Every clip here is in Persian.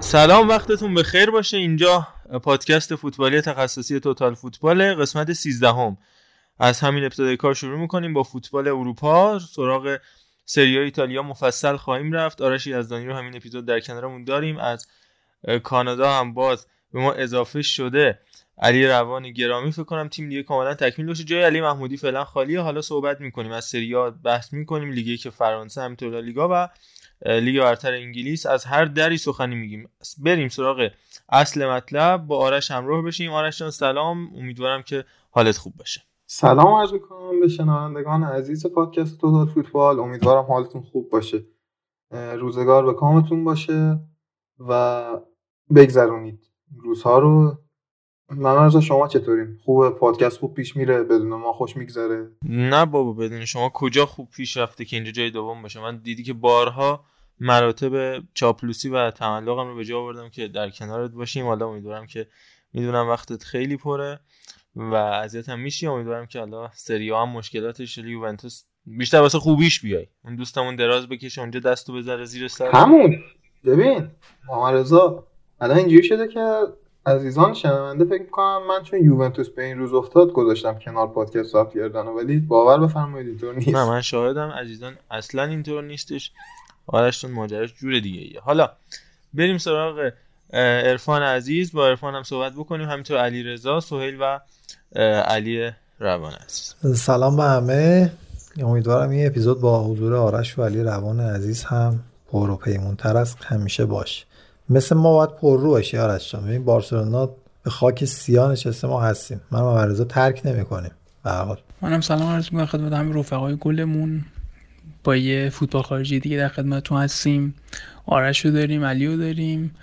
سلام وقتتون بخیر باشه اینجا پادکست فوتبالی تخصصی توتال فوتبال قسمت 13 هم. از همین ابتدای کار شروع می‌کنیم با فوتبال اروپا. سراغ سری ایتالیا مفصل خواهیم رفت. آرش یزدانی رو همین اپیزود در کنارمون داریم. از کانادا هم باز به ما اضافه شده. علی روانی گرامی فکر کنم تیم دیگه کاملا تکمیل باشه. جای علی محمودی فعلا خالیه. حالا صحبت می‌کنیم. از سری بحث می‌کنیم. لیگی که فرانسه همینطور لیگا و لیگ برتر انگلیس. از هر دری سخنی میگیم. بریم سراغ اصل مطلب. با آرش همراه بشیم. آرش جان سلام. امیدوارم که حالت خوب باشه. سلام عرض می‌کنم به شنوندگان عزیز پادکست توتال فوتبال. امیدوارم حالتون خوب باشه. روزگار به کامتون باشه و بگذرونید. روزها رو من شما چطورین؟ خوب پادکست خوب پیش میره بدون ما خوش میگذره؟ نه بابا بدون شما کجا خوب پیش رفته که اینجا جای دوم باشه؟ من دیدی که بارها مراتب چاپلوسی و تملقم رو به جا آوردم که در کنارت باشیم. حالا امیدوارم که می‌دونم وقتت خیلی پره. و اذیت هم میشی. امیدوارم که حالا سری هم مشکلاتش یوونتوس بیشتر واسه خوبیش بیای. اون دوستمون دراز بکشه اونجا دستو بذاره زیر سر. همون. ببین محمد رضا الان اینجوری شده که عزیزان شنونده فکر کنم من چون یوونتوس به این روز افتاد گذاشتم کنار پادکست ضبط کردن ولی باور بفرمایید اینطور نیست. نه من شاهدم. عزیزان اصلا اینطور نیستش. آرشتون ماجراش جور دیگه ایه. حالا بریم سراغ عرفان عزیز. با عرفان هم صحبت بکنیم. همینطور علی رضا سهیل و علی روان عزیز. سلام به همه. امیدوارم این اپیزود با حضور آرش و علی روان عزیز هم پر و پیمونتر از همیشه باشه مثل ما باید پر رو باشی آرش جان. ببین بارسلونا به خاک سیاه نشسته ما هستیم. من و مرزا ترک نمی‌کنیم. به حال. منم سلام عرض می‌کنم خدمت همه رفقای گلمون. با یه فوتبال خارجی دیگه در خدمتتون هستیم. آرش رو داریم علی رو داریم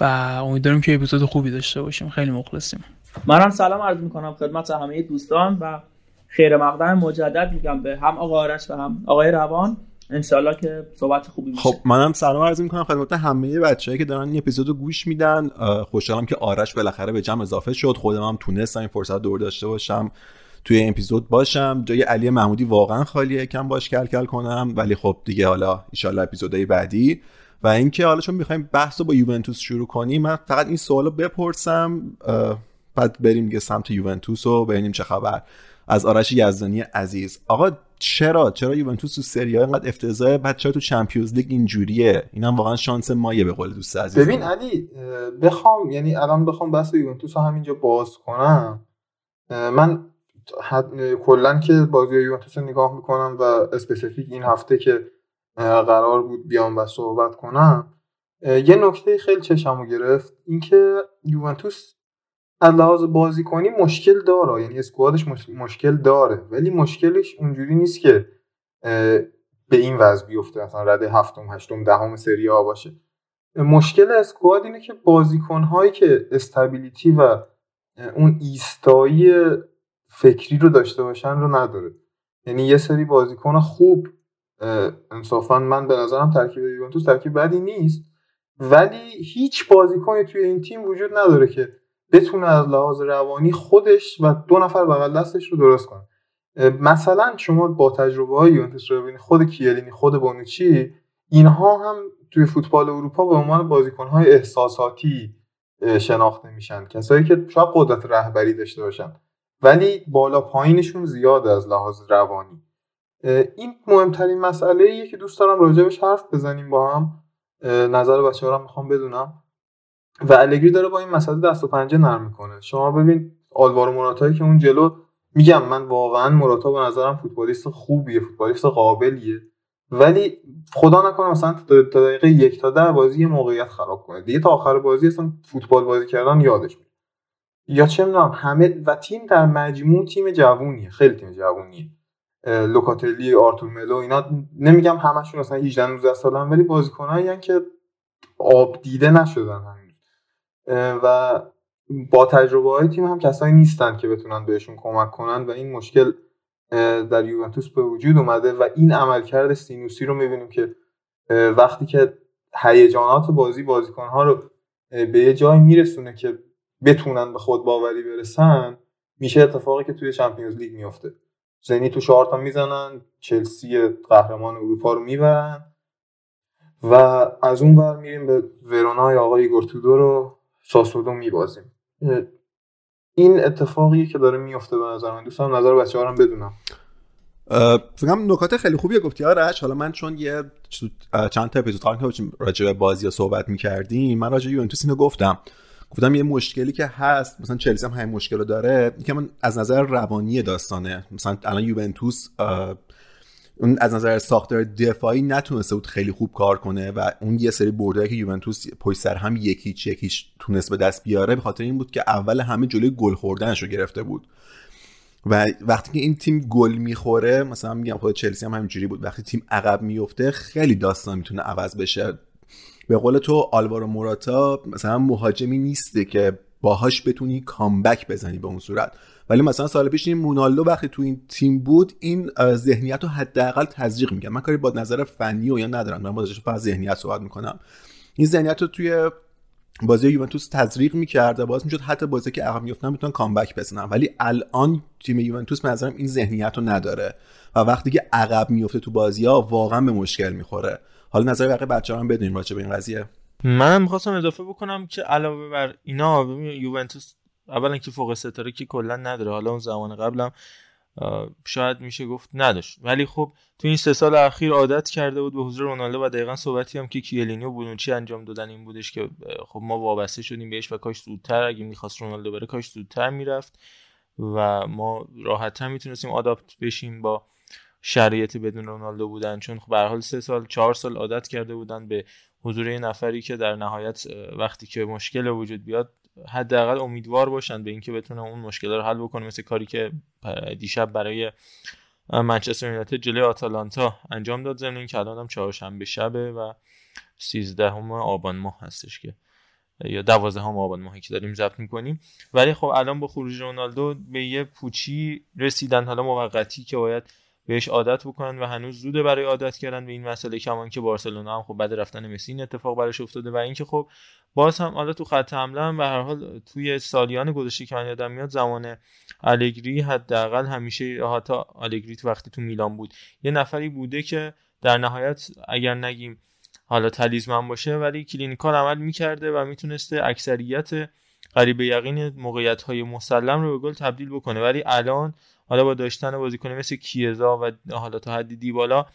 و امیدوارم که اپیزود خوبی داشته باشیم. خیلی مخلصیم. منم سلام عرض می‌کنم خدمت همه دوستان و خیر مقدم مجدد میگم به هم آقا آرش و هم آقای روان. انشالله که صحبت خوبی میشه. خب منم سلام عرض می‌کنم خدمت همه بچه‌ای که دارن این اپیزودو گوش میدن. خوشحالم که آرش بالاخره به جمع اضافه شد. خودم هم تونستم این فرصت دور داشته باشم توی این اپیزود باشم. جای علی محمودی واقعا خالیه کم باش کل کل کنم. ولی خب دیگه حالا ان اپیزودهای بعدی. و اینکه حالا چون می‌خوایم بحث رو با یوونتوس شروع کنیم من فقط این سوالو بپرسم. بعد بریم دیگه سمت یوونتوس و ببینیم چه خبر. از آرش یزدانی عزیز. آقا چرا؟ چرا یوونتوس تو سری اینقدر افتضاحه؟ بعد چرا تو چمپیونز لیگ اینجوریه؟ اینم واقعا شانس مایه به قول دوست عزیز. ببین علی بخوام یعنی الان بخوام بحث یوونتوس رو همینجا باز کنم. من کلا که بازی یوونتوس رو نگاه می‌کنم و specific این هفته که قرار بود بیام و صحبت کنم یه نکته خیلی چشممو گرفت. اینکه یوونتوس از لحاظ بازیکنی مشکل داره. یعنی squadش مشکل داره. ولی مشکلش اونجوری نیست که به این وضع بیفته. مثلا رده هفتم هشتم دهم سری آ باشه. مشکل squad اینه که بازیکنهایی که stability و اون ایستایی فکری رو داشته باشن رو نداره. یعنی یه سری بازیکن خوب انصافا من به نظرم ترکیب یوونتوس ترکیب بدی نیست. ولی هیچ بازیکنی توی این تیم وجود نداره که بتونه از لحاظ روانی خودش و دو نفر بغل دستش رو درست کنه. مثلا شما با تجربه های یوونتوس رو ببینید خود کیلینی خود بونوچی اینها هم توی فوتبال اروپا به عنوان بازیکن های احساساتی شناخته میشن. کسایی که شاید قدرت رهبری داشته باشن ولی بالا پایینشون زیاد از لحاظ روانی. این مهمترین مسئله ایه که دوست دارم راجبش حرف بزنیم با هم. نظر بچه ها می‌خوام بدونم. و الگری داره با این مسئله دست و پنجه نرم می‌کنه. شما ببین آلوارو موراتایی که اون جلو میگم من واقعا موراتا به نظرم فوتبالیست خوبیه فوتبالیست قابلیه. ولی خدا نکنه مثلا تا دقیقه یک تا ده بازی یه موقعیت خراب کنه. دیگه تا آخر بازی اصلا فوتبال بازی کردن یادش میاد. یا چه می‌دونم همه و تیم در مجموع تیم جوونیه خیلی تیم جوونیه. لوکاتلی آرتور ملو اینا نمیگم همشون مثلا 18 19 سالن ولی بازیکنایی که آب دیده نشدن هنوز و با تجربه های تیم هم کسایی نیستن که بتونن بهشون کمک کنن و این مشکل در یوونتوس به وجود اومده و این عملکرد سینوسی رو می‌بینیم که وقتی که هیجانات بازی بازیکنها رو به یه جایی میرسونه که بتونن به خود باوری برسن میشه اتفاقی که توی چمپیونز لیگ میفته زنی تو چهار تا می‌زنن چلسی قهرمان اروپا رو می‌برن و از اون ور میریم به ورونای آقای گورتودو رو. ساسودو میبازیم. این اتفاقی که داره میفته به نظر من دوستم نظر بچه هم بدونم. فکرم نکات خیلی خوبی گفتی آرش. حالا من چون یه چند تا اپیزود که راجع به بازی صحبت می‌کردیم من راجع یوونتوس اینو گفتم. گفتم یه مشکلی که هست مثلا چلسی هم همین مشکل رو داره که من از نظر روانی داستانه مثلا الان یوونتوس اون از نظر ساختار دفاعی نتونسته بود خیلی خوب کار کنه و اون یه سری بردایی که یوونتوس پشت سر هم یکیچ یکیش تونست به دست بیاره به خاطر این بود که اول همه جلوی گل خوردنش رو گرفته بود. و وقتی که این تیم گل می‌خوره مثلا میگم خود چلسی هم همینجوری بود. وقتی تیم عقب میفته خیلی داستان می‌تونه عوض بشه. به قول تو آلوارو موراتا مثلا مهاجمی نیسته که باهاش بتونی کامبک بزنی به اون صورت. ولی مثلا سال پیش این مونالدو وقتی تو این تیم بود این ذهنیت رو حداقل تزریق میگم من کاری با نظر فنی و یا ندارم. من با فقط ذهنیت صحبت می‌کنم. این ذهنیت رو توی بازی یوونتوس تزریق می‌کرد و باز می‌شد حتی بازی که عقب میافتن می‌تونن کامبک بزنن. ولی الان تیم یوونتوس به نظرم این ذهنیت رو نداره. و وقتی که عقب میفته تو بازی ها واقعا به مشکل می‌خوره. حالا نظر بقیه بچه‌ها هم بدونیم راجع به این قضیه. من می‌خواستم اضافه بکنم که علاوه بر اینا یوونتوس اولا که فوق ستاره که کلا نداره. حالا اون زمان قبلم شاید میشه گفت نداشت. ولی خب تو این سه سال اخیر عادت کرده بود به حضور رونالدو و دقیقا صحبتی هم که کیلینی و بونوچی انجام دادن این بودش که خب ما وابسته شدیم بهش و کاش زودتر اگه می‌خواست رونالدو بره کاش زودتر می‌رفت و ما راحتتر می‌تونستیم آداپت بشیم با شرایط بدون رونالدو بودن. چون خب به حال سه سال چهار سال عادت کرده بودن به حضور یه نفری که در نهایت وقتی که مشکل وجود بیاد حداقل امیدوار باشن به اینکه بتونه اون مشکل رو حل بکنه مثل کاری که دیشب برای منچستر یونایتد جلوی آتالانتا انجام داد زمین که الان هم چهارشنبه شبه و 13 آبان ماه هستش که یا 12 آبان ماهی که داریم ضبط می‌کنیم. ولی خب الان با خروج رونالدو به یه پوچی رسیدن حالا موقتی که باید بهش عادت بکنن و هنوز زوده برای عادت کردن به این مسئله کمان که بارسلونا هم خب بعد رفتن مسی این اتفاق براش افتاده و اینکه خب باز هم حالا تو خط حمله هم به هر حال توی سالیان گذشته که من یادم میاد زمان الگری حداقل همیشه حتی الگری تو وقتی تو میلان بود یه نفری بوده که در نهایت اگر نگیم حالا talisman باشه ولی clinical عمل می‌کرده و می‌تونسته اکثریت قریب به یقین موقعیت های مسلم رو به گل تبدیل بکنه. ولی الان حالا با داشتن بازیکن مثل کیزا و حالا تا حدی دیبالا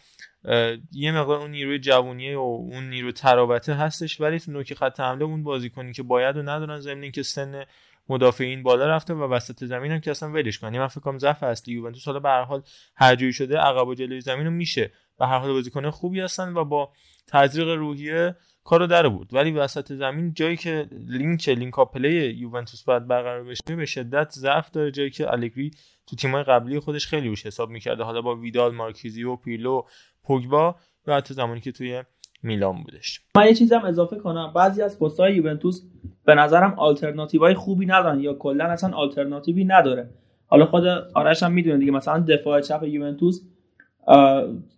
یه مقدار اون نیروی جوونیه و اون نیرو ترابطه هستش ولی تو نوک خط حمله اون بازیکنی که باید و ندارن زمین که سن مدافعین بالا رفته و وسط زمین هم که اصلا ولش کنی من فکر کنم ضعف اصلی یوونتوس حالا به هر حال هر جوری شده عقب و جلوی زمین رو میشه. به هر حال بازیکن خوبی هستن و با تزریق روحیه کارو در بود ولی وسط زمین جایی که لینک لینک پلی یوونتوس باید برقرار بشه به شدت ضعف داره. جایی که الگری تو تیمای قبلی خودش خیلی روش حساب می‌کرده. حالا با ویدال مارکیزی و پیلو پوگبا یا حتی زمانی که توی میلان بودش. من یه چیزم اضافه کنم. بعضی از پست‌های یوونتوس به نظرم آلترناتیوهای خوبی ندارن یا کلا اصلا آلترناتیوی نداره. حالا خود آرش هم می‌دونه دیگه مثلا دفاع چپ یوونتوس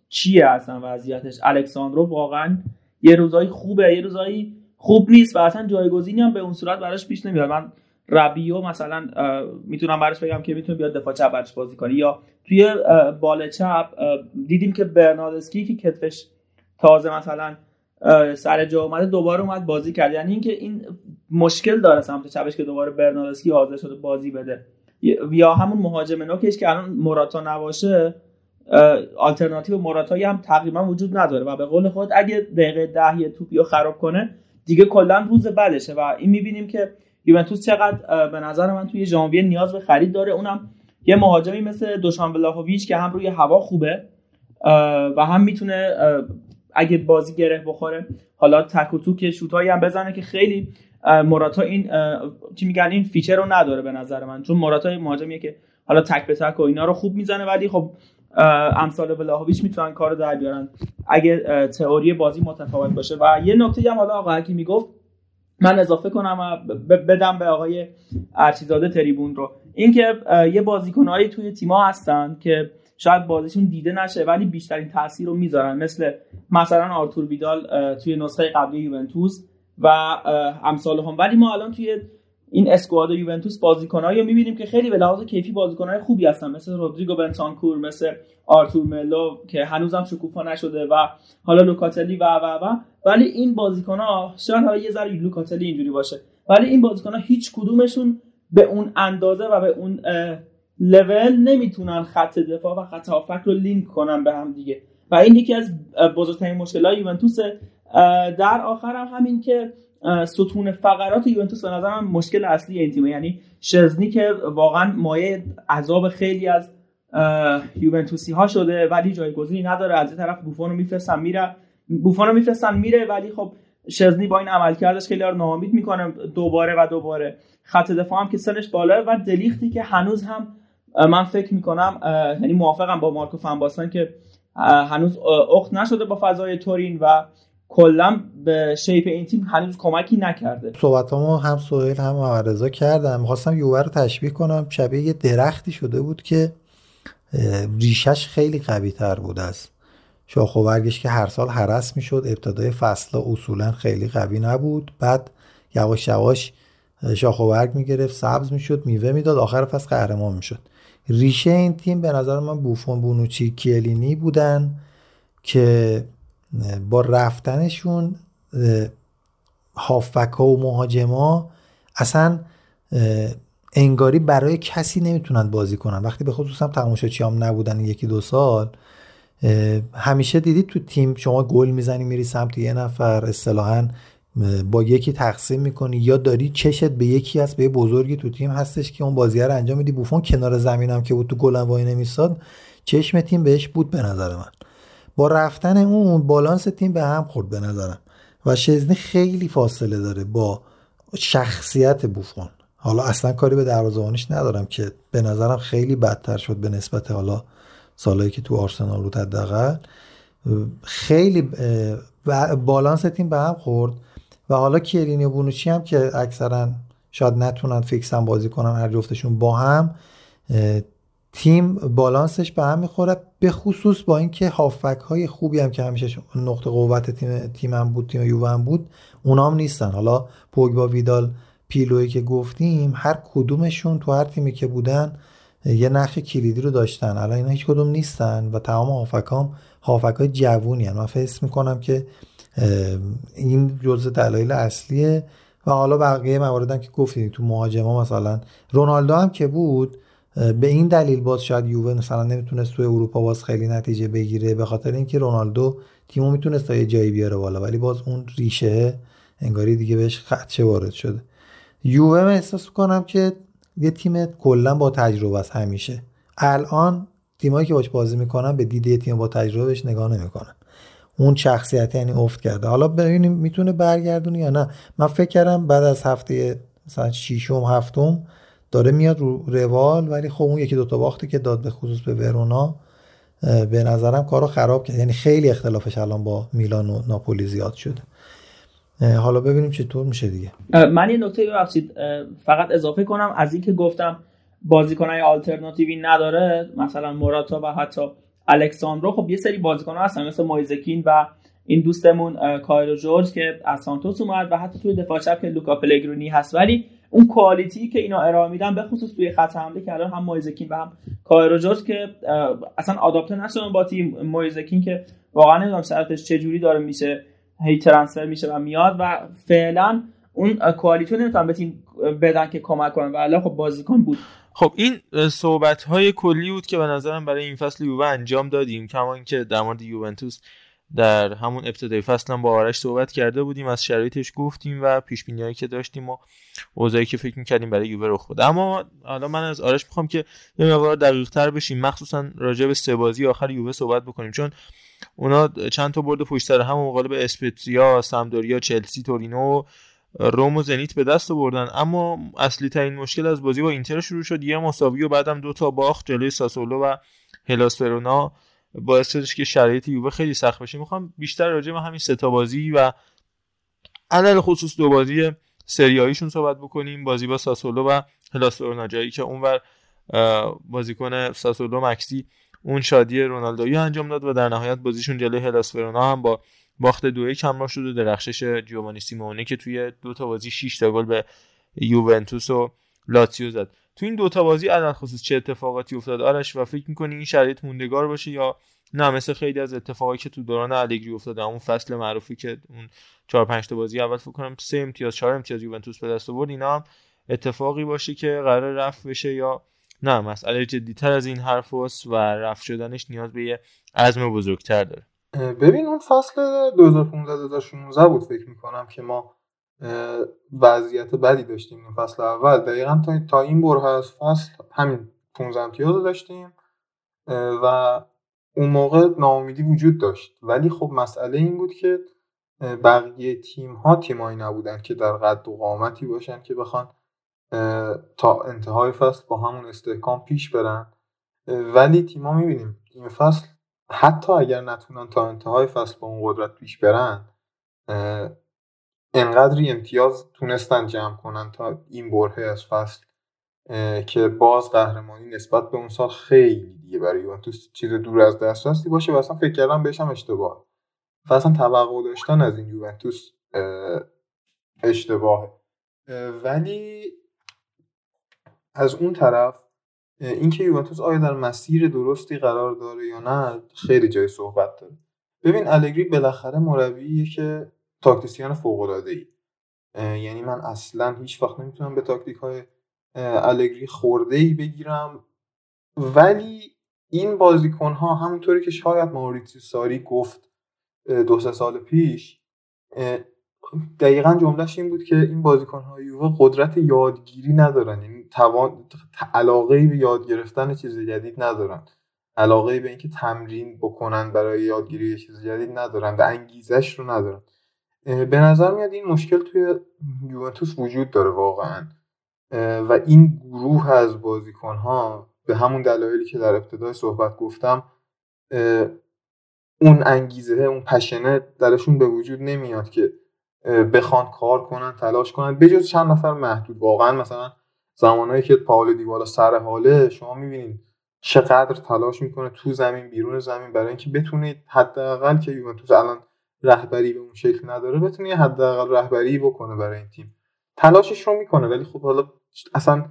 چیه اصلا وضعیتش؟ الکساندرو واقعا یه روزایی خوبه یه روزایی خوب نیست و اصلا جایگزینی هم به اون صورت براش پیش نمیاد. من ربیو مثلا می‌تونم براش بگم که می‌تونه بیاد دفاع چپ براش بازی کنه. یا توی بال چپ دیدیم که برناردسکی که کتفش تازه مثلا سر جا اومده دوباره اومد بازی کرد. یعنی اینکه این مشکل داره سمت چپش که دوباره برناردسکی حاضر شده بازی بده. یا همون مهاجم نوکش که الان موراتا نباشه آلترناتیو مراتایی هم تقریبا وجود نداره و به قول خود اگه دقیقه ده یه توپی رو خراب کنه دیگه کلا روز بعدشه و این می‌بینیم که یوونتوس چقدر به نظر من توی ژانویه نیاز به خرید داره. اونم یه مهاجمی مثل دوشان ولاهوویچ که هم روی هوا خوبه و هم می‌تونه اگه بازی گره بخوره حالا تک و توک شوتایی هم بزنه که خیلی موراتا این چی میگن این feature رو نداره به نظر من. چون موراتا مهاجمیه که حالا تک به تک و اینا رو خوب می‌زنه ولی خب امثال ولاهوویچ می‌تونن کار در بیارن. اگه تئوری بازی متفاوت باشه. و یه نکته هم حالا آقا حکیمی گفت من اضافه کنم و بدم به آقای ارچیزاده تریبون رو. اینکه یه بازیکنهایی توی تیما هستن که شاید بازیشون دیده نشه ولی بیشترین تاثیر رو می‌ذارن. مثل مثلا آرتور ویدال توی نسخه قبلی یوونتوس و امثال هم ولی ما الان توی این اسکواد یوونتوس بازیکنایی رو می‌بینیم که خیلی به لحاظ کیفی بازیکنای خوبی هستن مثل رودریگو بنتانکور مثل آرتور ملو که هنوزم شکوفا نشده و حالا لوکاتلی و و و. ولی این بازیکن‌ها شاید حالا یه ذره لوکاتلی اینجوری باشه. ولی این بازیکن‌ها هیچ کدومشون به اون اندازه و به اون لول نمی‌تونن خط دفاع و خط هافک رو لینک کنن به هم دیگه. و این یکی از بزرگترین مشکلات یوونتوس در آخر هم همین که ستون فقرات یوونتوس به نظرم مشکل اصلی این تیمه. یعنی شزنی که واقعا مایه عذاب خیلی از یوونتوسی ها شده ولی جایگزینی نداره. از این طرف بوفون رو میفرستن میره بوفون رو میفرستن میره ولی خب شزنی با این عملکردش خیلی رو ناامید می‌کنه. دوباره و دوباره خط دفاع هم که سنش بالاه و دلیختی که هنوز هم من فکر می‌کنم یعنی موافقم با مارکو فنباستن که هنوز اخت نشده با فضای تورین و کلا به شیپ این تیم هنوز کمکی نکرده. صحبتامو هم سهیل هم محمد کردم می‌خواستم یووه رو تشبیه کنم. شبیه یه درختی شده بود که ریشش خیلی قوی تر بود از شاخ و برگش که هر سال حرس می‌شد. ابتدای فصل اصولا خیلی قوی نبود. بعد یواش یواش شاخ و برگ می‌گرفت سبز می‌شد میوه می‌داد آخر فصل قهرمان می‌شد. ریشه این تیم به نظر من بوفون بونوچی کیلینی بودن که با رفتنشون هافبک و مهاجما اصلا انگاری برای کسی نمی‌تونن بازی کنن. وقتی به خصوص هم تماشاچی هم نبودن یکی دو سال همیشه دیدید تو تیم شما گل می‌زنی میری سمت یه نفر اصطلاحا با یکی تقسیم می‌کنی یا داری چشت به یکی از به بزرگی تو تیم هستش که اون بازی رو انجام میدی. بوفون کنار زمینم که بود تو گلم وای نمیستاد چشم تیم بهش بود به نظر من. با رفتن اون بالانس تیم به هم خورد به نظرم. و شزنی خیلی فاصله داره با شخصیت بوفون. حالا اصلا کاری به دروازه‌بانیش ندارم که به نظرم خیلی بدتر شد به نسبت حالا سالهایی که تو آرسنال بود حداقل. خیلی بالانس تیم به هم خورد. و حالا کیرینی و بونوچی هم که اکثرا شاید نتونن فیکسن بازی کنن هر جفتشون با هم تیم بالانسش به هم می‌خوره به خصوص با اینکه هافک های خوبی هم که همیشه نقطه قوت تیم تیمم بود تیم یووه بود اونام نیستن. حالا پوگبا ویدال پیلوی که گفتیم هر کدومشون تو هر تیمی که بودن یه نقش کلیدی رو داشتن. الان اینا هیچ کدوم نیستن و تمام هافکام هافک های جوونی هن. من فکر می‌کنم که این جزء دلایل اصلیه. و حالا بقیه مواردم که گفتید تو مهاجما مثلا رونالدو هم که بود به این دلیل باز شاید یووه مثلا نمی‌تونست توی اروپا باز خیلی نتیجه بگیره به خاطر اینکه رونالدو تیمو می‌تونست تا یه جایی بیاره بالا ولی باز اون ریشه انگاری دیگه بهش خدشه وارد شده. یووه من احساس کنم که یه تیم کلا با تجربه است همیشه. الان تیمایی که باش بازی می‌کنن به دیده تیم با تجربه بهش نگاه نمی‌کنن. اون شخصیت یعنی افت کرده. حالا ببینیم می‌تونه برگردونه یا نه. من فکر کردم بعد از هفته مثلا ششم هفتم داره میاد رو روال ولی خب اون یکی دوتا باختی که داد به خصوص به ورونا به نظرم کارو خراب کرد. یعنی خیلی اختلافش الان با میلان و ناپولی زیاد شده. حالا ببینیم چطور میشه دیگه. من یه نکته ببخشید فقط اضافه کنم. از اینکه گفتم بازیکنای آلترناتیوی نداره مثلا موراتا و حتی الکساندرو خب یه سری بازیکن هستن مثل مایزکین و این دوستمون کایرو جورج که از سانتوس اومد و حتی توی دفاع چپ که لوکا پلگرونی هست. ولی اون کوالیتی که اینا ارائه میدن به خصوص توی خط حمله که الان هم مایزکین و هم کایرو جورج که اصلا آداپته نشدن با تیم مایزکین که واقعا نمی‌دونم چه جوری داره میشه هی ترانسفر میشه و میاد و فعلا اون کوالیتی نمی‌تونن به تیم بدن که کمک کنن و الان خب بازیکن بود. خب این صحبت های کلی بود که به نظرم برای این فصل یووه انجام دادیم کما اینکه در مورد یوونتوس در همون ابتدای فصل هم با آرش صحبت کرده بودیم از شرایطش گفتیم و پیش بینیایی که داشتیم و اوضاعی که فکر می‌کردیم برای یووه رخ بده. اما حالا من از آرش می‌خوام که یه مقدار دقیق تر بشیم. مخصوصا راجع به سه بازی آخر یووه صحبت بکنیم. چون اونا چند تا برد پشت سر هم مقابل اسپتزیا، سامدوریا، چلسی، تورینو روم و زنیت به دست بردن اما اصلی ترین مشکل از بازی با اینتر شروع شد. یه مساوی و بعدم دو تا باخت جلوی ساسولو و هلاس باعث شدش که شرایط یووه خیلی سخت بشه. می‌خوام بیشتر راجع به همین سه تا بازی و علل خصوص دو بازی سریاییشون صحبت بکنیم. بازی با ساسولو و هلاس جایی که اونور بازیکن ساسولو مکسی اون شادی رونالدویی انجام داد و در نهایت بازیشون جلوی هلاس فرونا هم با باخت دو یک همراه شد و درخشش جوانی سیمونه که توی دو تا بازی 6 تا گل به یوونتوس و لاتسیو زد. تو این دو تا بازی علل خصوص چه اتفاقاتی افتاد آرش و فکر می‌کنی این شرایط موندگار باشه یا نه؟ مثل خیلی از اتفاقاتی که تو دوران الگری افتاده اون فصل معروفی که اون 4 5 تا بازی اول فکر کنم 3 امتیاز 4 امتیاز یوونتوس به دست آورد اینا هم اتفاقی باشه که قرار رفت بشه یا نه؟ مسئله جدیتر از این حرف و رفت شدنش نیاز به یه عزم بزرگتر داره. ببین اون فصل 2015 2016 بود فکر می‌کنم که ما وضعیت بدی داشتیم این فصل اول. دقیقا تا این بره از فصل همین 15 امتیاز داشتیم و اون موقع ناامیدی وجود داشت. ولی خب مسئله این بود که بقیه تیم ها تیمایی نبودن که در قد و قامتی باشن که بخوان تا انتهای فصل با همون استحکام پیش برن. ولی تیما می‌بینیم این فصل حتی اگر نتونن تا انتهای فصل با اون قدرت پیش برن انقدری امتیاز تونستن جمع کنن تا این برهه از فصل که باز قهرمانی نسبت به اون سال خیلی دیگه برای یوونتوس چیز دور از دسترسی باشه و اصلا فکر کردم بهشم اشتباه. و اصلا توقع داشتن از این یوونتوس اشتباهه. ولی از اون طرف اینکه یوونتوس آیا در مسیر درستی قرار داره یا نه خیلی جای صحبت داره. ببین الگری بالاخره مربیه که تاکتیسیان فوق العاده ای یعنی من اصلا هیچ وقت نمی‌تونم به تاکتیک های الگری خورده ای بگیرم. ولی این بازیکن ها همونطوری که شاید ماوریتسی ساری گفت دو سه سال پیش دقیقا جملهش این بود که این بازیکن های یووه قدرت یادگیری ندارن. یعنی توان علاقه به یاد گرفتن چیز جدید ندارن. علاقه به اینکه تمرین بکنن برای یادگیری چیز جدید ندارن و انگیزش رو ندارن. به نظر میاد این مشکل توی یوونتوس وجود داره واقعا. و این گروه از بازیکن ها به همون دلایلی که در ابتدای صحبت گفتم اون انگیزه اون پشنه درشون به وجود نمیاد که بخوان کار کنن تلاش کنن. بجز چند نفر محدود. واقعا مثلا زمانهایی که پاول دیوالا سر حاله شما می‌بینید چقدر تلاش می‌کنه تو زمین بیرون زمین برای اینکه بتونید حداقل که یوونتوس الان رهبری به اون شکل نداره بتونه حداقل رهبری بکنه برای این تیم. تلاشش رو می‌کنه ولی خب حالا اصلا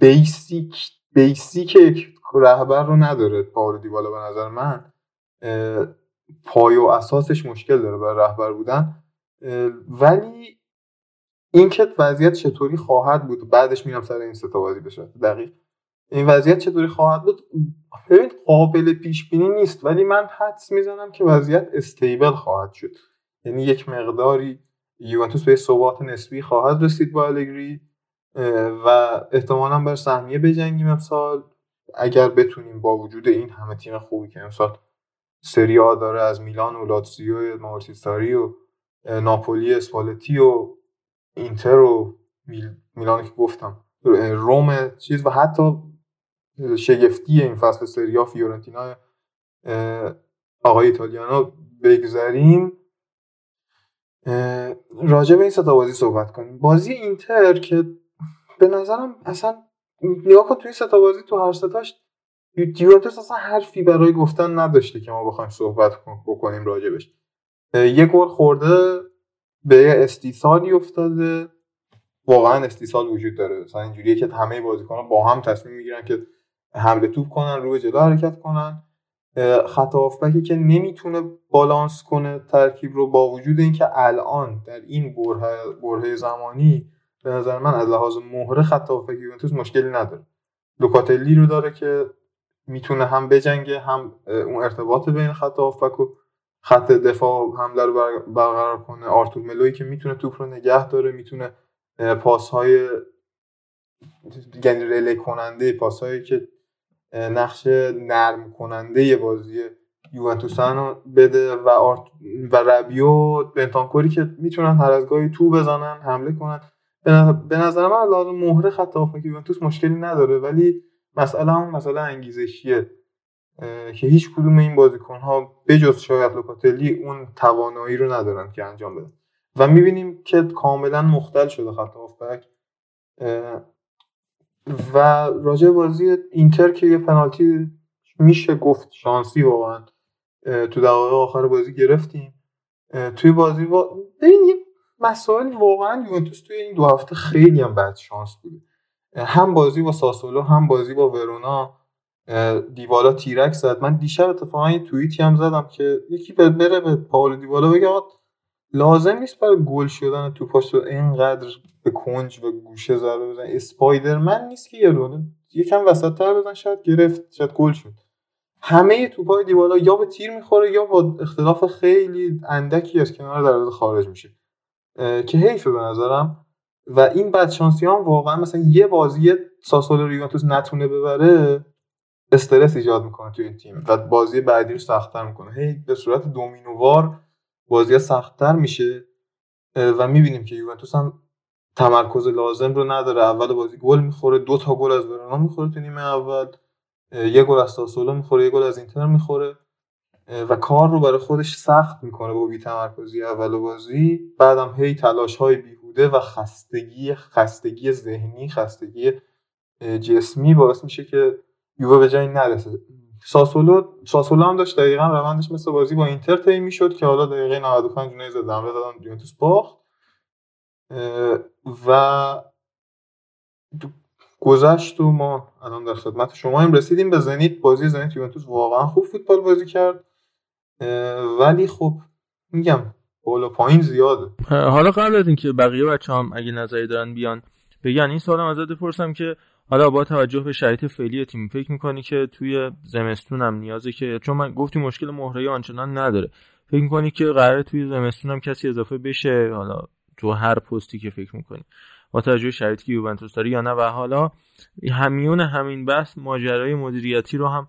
بیسیک بیسیک یک رهبر رو نداره پاول دیوالا به نظر من. پای و اساسش مشکل داره برای رهبر بودن. ولی اینکه وضعیت چطوری خواهد بود بعدش میرم سر این ستا بازی بشه دقیق. این وضعیت چطوری خواهد بود؟ ببین قابل پیش بینی نیست ولی من حدس می‌زنم که وضعیت استیبل خواهد شد. یعنی یک مقداری یوونتوس به ثبات نسبی خواهد رسید با الگری و احتمالا بر سهمیه بجنگیم امسال. اگر بتونیم با وجود این همه تیم خوبی که امسال سری آ داره از میلان و لاتزیو مارسیساری و ناپولی اسپالتی و اینتر و میلان که گفتم روم چیز و حتی شگفتی این فصل سریا فیورنتینا آقای ایتالیانو بگذریم. راجع به این ستا بازی صحبت کنیم. بازی اینتر که به نظرم اصلا نگاه کن توی ستا بازی تو هر ستاش یوونتوس اصلا حرفی برای گفتن نداشته که ما بخوایم صحبت بکنیم راجبش. یه گل خورده به استیصالی افتاده. واقعا استیصال وجود داره. مثلا اینجوریه که همه بازیکن‌ها با هم تصمیم می‌گیرن که حمله توپ کنن روی جلو حرکت کنن. خط هافبکی که نمی‌تونه بالانس کنه ترکیب رو با وجود اینکه الان در این برهه زمانی به نظر من از لحاظ مهره خط هافبک یوونتوس مشکلی نداره. لوکاتلی رو داره که می‌تونه هم بجنگه هم اون ارتباط بین خط هافبک و خط دفاع حمله رو برقرار کنه. آرتور ملوی که می‌تونه توپ رو نگه داره می‌تونه پاس های یعنی کننده پاس هایی که نقش نرم کننده بازی یوونتوسن رو بده و آرت و ربیو بنتانکوری که می‌تونن هر از گاهی تو بزنن حمله کنن. به نظر من لازم مهره خط که یوونتوس مشکلی نداره ولی مسئله هم مسئله انگیزشیه که هیچ کدوم این بازیکن ها بجز شاید لوکاتلی اون توانایی رو ندارن که انجام بدن. و می‌بینیم که کاملا مختل شده خط هافبک. و راجع بازی اینتر که یه پنالتی میشه گفت شانسی واقعا تو دقایق آخر بازی گرفتیم. توی بازی با... ببین مسائل واقعا یوونتوس توی این دو هفته خیلی هم بد شانس بوده. هم بازی با ساسولو هم بازی با ورونا دیوالا تیرک زد. من دیشب اتفاقا یه توییتی هم زدم که یکی بره به پاول دیوالا بگه لازم نیست برای گل شدن تو پاش رو اینقدر به کنج و گوشه ضربه بزن اسپایدرمن نیست که یه رو. یکم وسط تر بزن شاید گرفت شاید گل شد. همه توپای دیوالا یا به تیر می‌خوره یا با اختلاف خیلی اندکی از کنار دروازه خارج میشه. که حیفه به نظرم. و این بدشانسی هم واقعا مثلا یه بازی ساسولو یوونتوس نتونه ببره استرس ایجاد می‌کنه تو این تیم. و بازی بعدی رو سختتر می‌کنه. هی به صورت دومینووار بازی سختتر میشه و می‌بینیم که یوونتوس هم تمرکز لازم رو نداره. اول بازی گل می‌خوره دو تا گل از ورونا می‌خوره تو نیمه اول یه گل از ساسولو می‌خوره یه گل از اینتر می‌خوره و کار رو برای خودش سخت می‌کنه با بی تمرکزی اول بازی. بعدم هی تلاش های بیهوده و خستگی خستگی ذهنی خستگی جسمی باعث میشه که یووه به جایی نرسه. ساسولو ساسولو هم داشت دقیقا روندش مثل بازی با اینتر طی می‌شد که حالا دقیقه 95 جونه زد حمله دادن یوونتوس باخت. و گذشت و ما الان در خدمت شما هم رسیدیم به زنیت. بازی زنیت یوونتوس واقعا خوب فوتبال بازی کرد. ولی خب میگم بالا پایین زیاده. حالا قبل از اینکه بقیه بچه هم اگه نظری دارن بیان بگن این سوالم ازت بپرسم که حالا با توجه به شرایط فعلی تیم فکر می‌کنی که توی زمستون هم نیازه که چون من گفتی مشکل مهره آنچنان نداره. فکر می‌کنی که قراره توی زمستون هم کسی اضافه بشه؟ حالا تو هر پستی که فکر می‌کنی. با توجه شرایطی که یوونتوس داره یا نه. و حالا همیون همین بحث ماجرای مدیریتی رو هم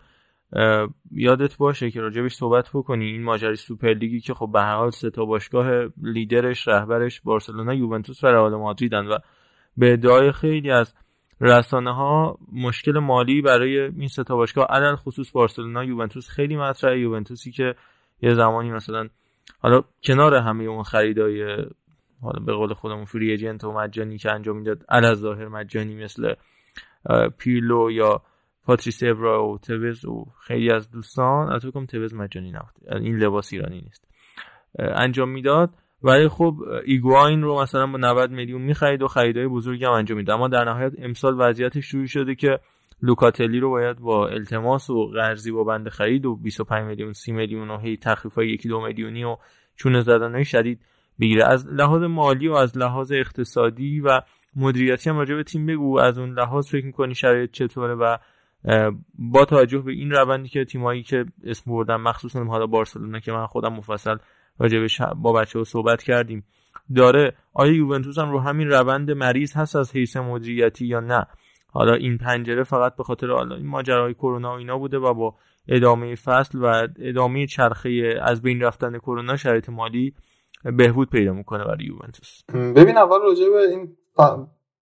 یادت باشه که راجبش صحبت بکنی. این ماجرای سوپرلیگی که خب به هر حال سه تا باشگاه لیدرش رهبرش بارسلونا یوونتوس و رئال مادریدن. و به ادعای خیلی از رسانه ها مشکل مالی برای این سه تا باشگاه علل خصوص بارسلونا یوونتوس خیلی مطرحه. یوونتوسی که یه زمانی مثلا حالا کنار همه اون خریدای حالا به قول خودمون فری ایجنت و مجانی که انجام می‌داد علل ظاهر مجانی مثل پیلو یا پاتریس ابرا و توز و خیلی از دوستان. از توز مجانی نبود این لباس ایرانی نیست. انجام می‌داد. ولی خب ایگواین رو مثلا با 90 میلیون می‌خرید و خریدای بزرگی هم انجام میده اما در نهایت امسال وضعیتش شروع شده که لوکاتلی رو باید با التماس و قرضی با بند خرید و 25 میلیون 30 میلیون و هی های یکی دو میلیونی و چونه های شدید بگیره. از لحاظ مالی و از لحاظ اقتصادی و مدیریتی هم راجع به تیم بگو. از اون لحاظ فکر می‌کنی شرایط چطوره و با توجه به این روندی که تیمایی که اسم بردن مخصوصا حالا بارسلونا که من خودم مفصل راجبش با بچه ها صحبت کردیم. داره آیا یوونتوس هم رو همین روند مریض هست از حیث مدیریتی یا نه؟ حالا این پنجره فقط به خاطر این ماجرای کرونا و اینا بوده و با ادامه فصل و ادامه چرخه از بین رفتن کرونا شرایط مالی بهبود پیدا می‌کنه برای یوونتوس. ببین اول راجع به این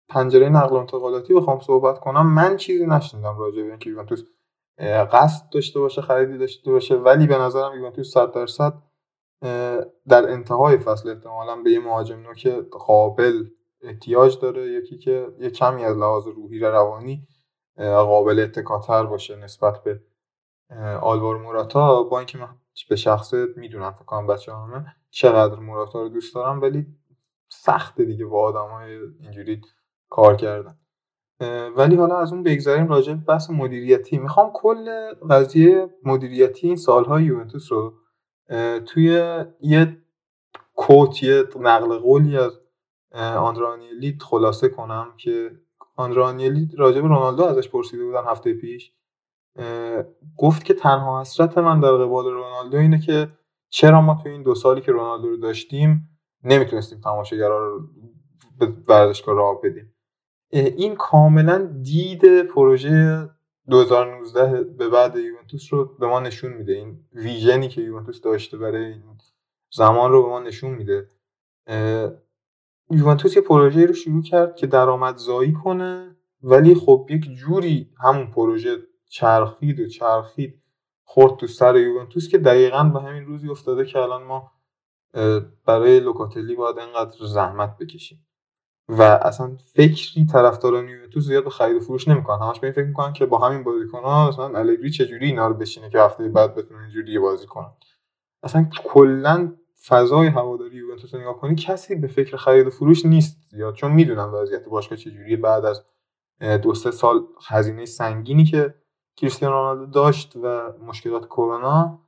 پنجره نقل و انتقالاتی بخوام صحبت کنم. من چیزی نشنیدم راجع به اینکه یوونتوس قصد داشته باشه خریدی داشته باشه ولی به نظرم یوونتوس 100 درصد در انتهای فصل احتمالا به یه مهاجم نوک قابل احتیاج داره یکی که یه کمی از لحاظ روحی و روانی قابل اتکاتر باشه نسبت به آلوار موراتا. با اینکه من به شخصه می‌دونم فکر کنم بچه همه چقدر موراتا رو دوست دارم ولی سخته دیگه با آدم های اینجوری کار کردن. ولی حالا از اون بگذاریم راجع به بحث مدیریتی. می‌خوام کل قضیه مدیریتی این سالهای یوونتوس رو توی یه کوت یه نقل قولی از آندرانیلی خلاصه کنم که آندرانیلی راجع به رونالدو ازش پرسیده بودن هفته پیش. گفت که تنها حسرت من در قبال رونالدو اینه که چرا ما تو این دو سالی که رونالدو رو داشتیم نمی‌تونستیم تماشاگرها رو به ورزشگاه راه بدیم. این کاملا دید پروژه 2019 به بعد یوونتوس رو به ما نشون میده. این ویژنی که یوونتوس داشته برای این زمان رو به ما نشون میده. یوونتوس یه پروژه رو شروع کرد که درآمدزایی کنه ولی خب یک جوری همون پروژه چرخید و چرخید خورد تو سر یوونتوس که دقیقا به همین روزی افتاده که الان ما برای لوکاتلی باید انقدر زحمت بکشیم. و اصلا فکری طرفداران یوونتوس زیاد به خرید و فروش نمی‌کنن. همش به این فکر می‌کنن که با همین بازیکن‌ها مثلا الگری چجوری اینا رو بشینه که هفته بعد بتونه اینجوری بازی کنن. اصلا کلا فضای هواداری یوونتوس نگاه کنی کسی به فکر خرید و فروش نیست زیاد چون می‌دونن وضعیت باشگاه چجوریه. بعد از دو سه سال هزینه سنگینی که کریستیانو رونالدو داشت و مشکلات کرونا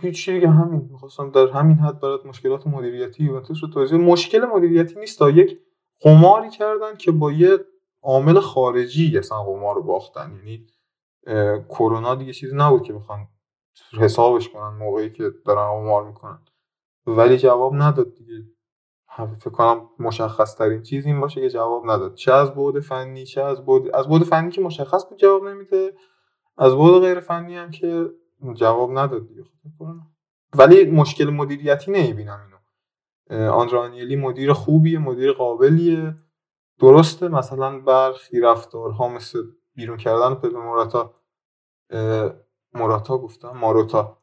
هیچ دیگه همین. می‌خواستم در همین حد برات مشکلات مدیریتی یوونتوس رو توضیح مشکل مدیریتی نیست. تا یک قماری کردن که با یه عامل خارجی اصلا قمار رو باختن. یعنی کرونا دیگه چیزی نبود که بخوان حسابش کنن موقعی که دارن قمار می‌کنن. ولی جواب نداد دیگه. فکر کنم مشخص ترین چیز این باشه که جواب نداد. چه از بعد فنی چه از بعد از بعد فنی که مشخص بود جواب نمیده. از بعد غیر فنی هم که جواب نداد دیگه خب ولی مشکل مدیریتی نمی‌بینم اینو. آندرانیلی مدیر خوبیه مدیر قابلیه. درسته مثلا برخی رفتارها مثل بیرون کردن پپ موراتا موراتا گفتم ماروتا.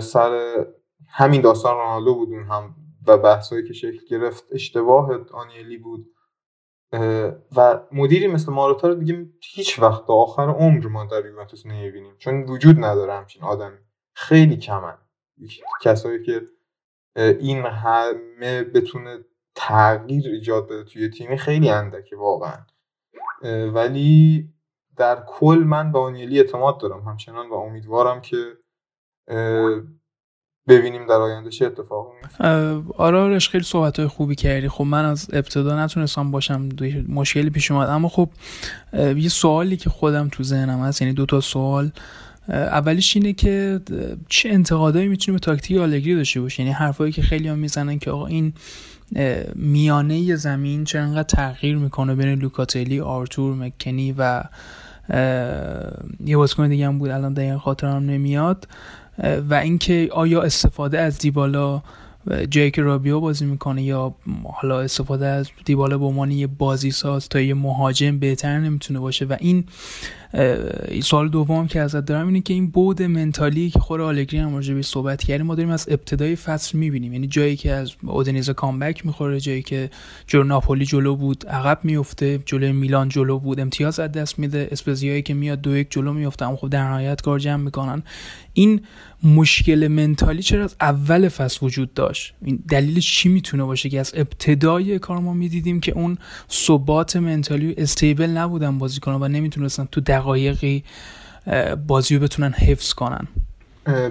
سر همین داستان رونالدو بود اون هم و بحثایی که شکل گرفت اشتباه آنیلی بود. و مدیری مثل ماروتا رو دیگه هیچ وقت تا آخر عمر ما در یوونتوس نمی‌بینیم. چون وجود نداره همچین آدمی خیلی کمن. کسایی که این همه بتونه تغییر ایجاد بده توی تیمی خیلی اندکه واقعا. ولی در کل من به آنیلی اعتماد دارم. همچنان و امیدوارم که ببینیم در آینده چه اتفاقی آره آرش خیلی صحبت های خوبی کردی. خب من از ابتدا نتونستم باشم مشکلی پیش اومد. اما خب یه سوالی که خودم تو ذهنم هست یعنی دو تا سوال. اولیش اینه که چه انتقادایی می‌تونیم به تاکتیک آلگری داشته باشه یعنی حرفایی که خیلی هم می‌زنن که آقا این میانه زمین چرا انقدر تغییر می‌کنه بین لوکاتلی آرتور مکنی و یه بازیکن دیگه هم بود الان دقیقا خاطرم نمیاد. و اینکه آیا استفاده از دیبالا جایی که رابیو بازی می‌کنه یا حالا استفاده از دیبالا به عنوان یه بازی ساز تا یه مهاجم بهتر نمی‌تونه باشه و این سوال دوم که ازت دارم اینه که این بود منتالی که خور آلگری هم راجع به صحبت کردیم ما داریم از ابتدای فصل می‌بینیم. یعنی جایی که از اودنیزا کامبک می‌خوره جایی که جلو ناپولی جلو بود عقب میفته جلو میلان جلو بود امتیاز از دست میده اسپزیایی که میاد دو یک جلو میفته اما خب در نهایت کار جمع می‌کنن. این مشکل منتالی چرا از اول فصل وجود داشت؟ این دلیل چی می‌تونه باشه که از ابتدای کار ما می‌دیدیم که اون ثبات منتالی استیبل نبودن بازیکنان و نمی‌تونستن تو دقایقی بازی رو بتونن حفظ کنن.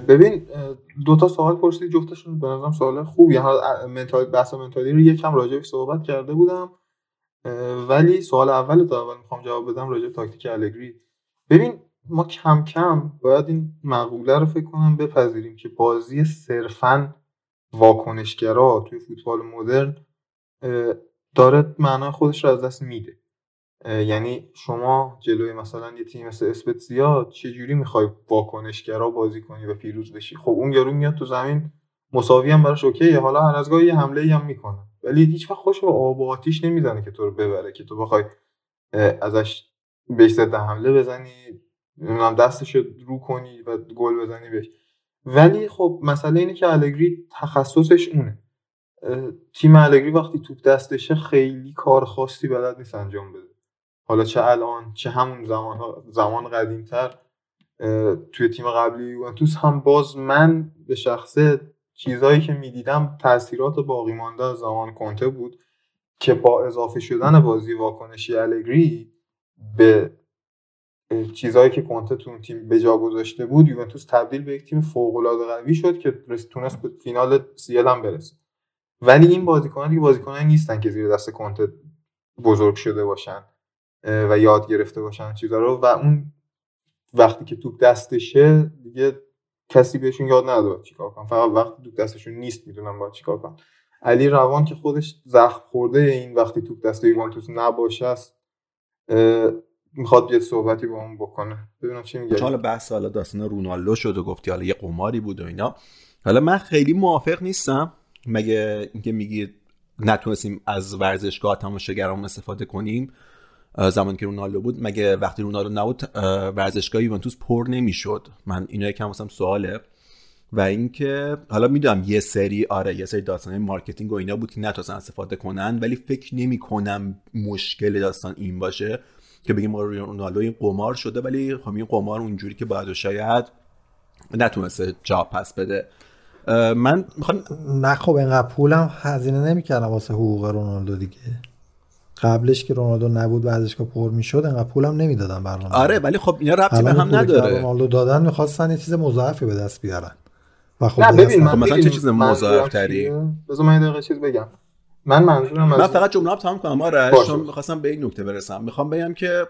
ببین دو تا سوال پرسیدی جفتشون به نظرم سوال خوبی. منتال بحث منتالی رو یکم راجعش صحبت کرده بودم. ولی سوال اول تا اول می‌خوام جواب بدم راجع تاکتیک الگری. ببین ما کم کم باید این مقوله رو فکر کنم بپذیریم که بازی صرفا واکنشگرا توی فوتبال مدرن داره معنای خودش رو از دست میده. یعنی شما جلوی مثلا یه تیم مثل اسپتزیا چجوری می‌خوای واکنشگرا بازی کنی و پیروز بشی؟ خب اون یارو میاد تو زمین مساوی هم براش اوکیه. حالا هر از گاهی یه حمله هم می‌کنه. ولی هیچ وقت خوش به آب و آتیش نمی‌زنه که تو رو ببره که تو بخوای ازش بهش ضد حمله بزنی نمی‌دونم دستش رو کنی و گل بزنی بهش. ولی خب مسئله اینه که الگری تخصصش اونه. تیم الگری وقتی توپ دستشه خیلی کار خاصی بلد نیست انجام بده. حالا چه الان چه همون زمان زمان قدیمتر توی تیم قبلی یوونتوس هم باز من به شخصه چیزهایی که می‌دیدم تاثیرات باقی مانده از زمان کنته بود که با اضافه شدن بازی واکنشی الگری به چیزهایی که کنته تو اون تیم به جا گذاشته بود یوونتوس تبدیل به یک تیم فوق العاده قوی شد که تونست به فینال سیل هم برسه. ولی این بازیکنان دیگه بازیکنانی نیستن که زیر دست کنته بزرگ شده باشن. و یاد گرفته باشن چیزا رو. و اون وقتی که توپ دستشه دیگه کسی بهشون یاد نداد چیکار کنن فقط وقتی توپ دستشون نیست می‌دونن باید چیکار کنن. علی روان که خودش زخم خورده این وقتی توپ دست یوونتوس نباشه است می‌خواد بیاد صحبتی با اون بکنه. ببینم چی میگه. حالا بحث حالا داستان رونالدو شد و گفتی حالا یه قماری بود و اینا. حالا من خیلی موافق نیستم. مگه اینکه میگی نتونستیم از ورزشگاه تماشاگران استفاده کنیم؟ زمان که رونالدو بود مگه وقتی رونالدو نبود ورزشگاه یوونتوس پر نمی‌شد؟ من اینا یکم واسم سواله. و اینکه حالا می‌دونم یه سری آره یه سری داستان marketing و اینا بود که نتونستن استفاده کنن ولی فکر نمی کنم مشکل داستان این باشه که بگیم رونالدو این قمار شده ولی خب این قمار اونجوری که باید و شاید نتونسته جا پس بده. من می‌خوام نه خب اینقدر پولم هزینه نمی‌کردم واسه حقوق رونالدو دیگه. قبلش که رونالدو نبود ورزشگاه پر می‌شد انقدر پولم نمی‌دادن برنامه آره ولی خب اینا ربطی به هم نداره. رونالدو دادن می‌خواستن یه چیز مضاعفی به دست بیارن. و خب نه ببین من مثلا چه چیز مضاعف تری بذار من دقیقه چیز بگم. من منظورم من فقط جمله تمام کنم آره چون می‌خواستم به این نکته برسم. می‌خوام بگم که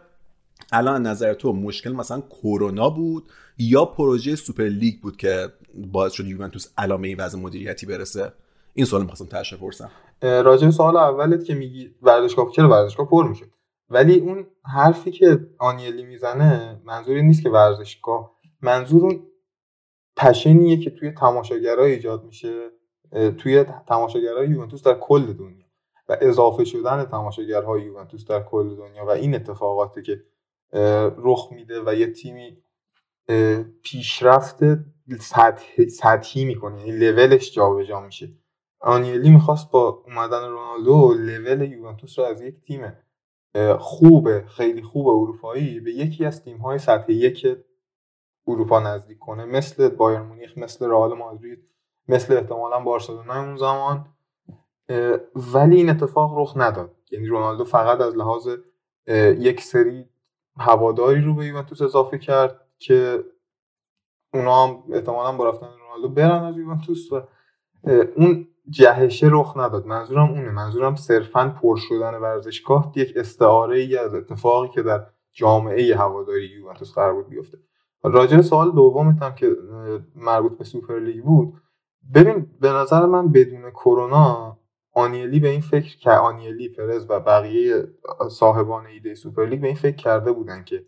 الان نظر تو مشکل مثلا کرونا بود یا پروژه سوپر لیگ بود که باعث شد یوونتوس علامه این وضع مدیریتی برسه؟ این سوال می‌خواستم تشه پرسم راجع به سوال اولت که میگی ورزشگاه چرا ورزشگاه پر میشه؟ ولی اون حرفی که آنیلی می‌زنه منظوری نیست که ورزشگاه منظور اون پشنیه که توی تماشاگرها ایجاد میشه توی تماشاگرهای یوونتوس در کل دنیا و اضافه شدن تماشاگرهای یوونتوس در کل دنیا و این اتفاقاتی که رخ میده و یه تیمی پیشرفت سطحی می‌کنه یعنی لولش جابجا میشه. آنیلی می‌خواست با اومدن رونالدو لول یوونتوس رو از یک تیم خوب خیلی خوب اروپایی به یکی از تیم های سطح یک اروپا نزدیک کنه مثل بایر مونیخ مثل رئال مادرید مثل احتمالا بارسلونا اون زمان ولی این اتفاق رخ نداد. یعنی رونالدو فقط از لحاظ یک سری هواداری رو به یوونتوس اضافه کرد که اونا هم احتمالا با رفتن رونالدو برن از یوونتوس و اون جهشه رخ نداد. منظورم اونه. منظورم صرفا پر شدن ورزشگاه یک استعاره ای از اتفاقی که در جامعه هواداری یوونتوس قرار بود بیفته. راجع سوال دومت هم که مربوط به سوپر لیگ بود ببین به نظر من بدون کرونا آنیلی به این فکر که آنیلی پرز و بقیه صاحبان ایده سوپر لیگ به این فکر کرده بودن که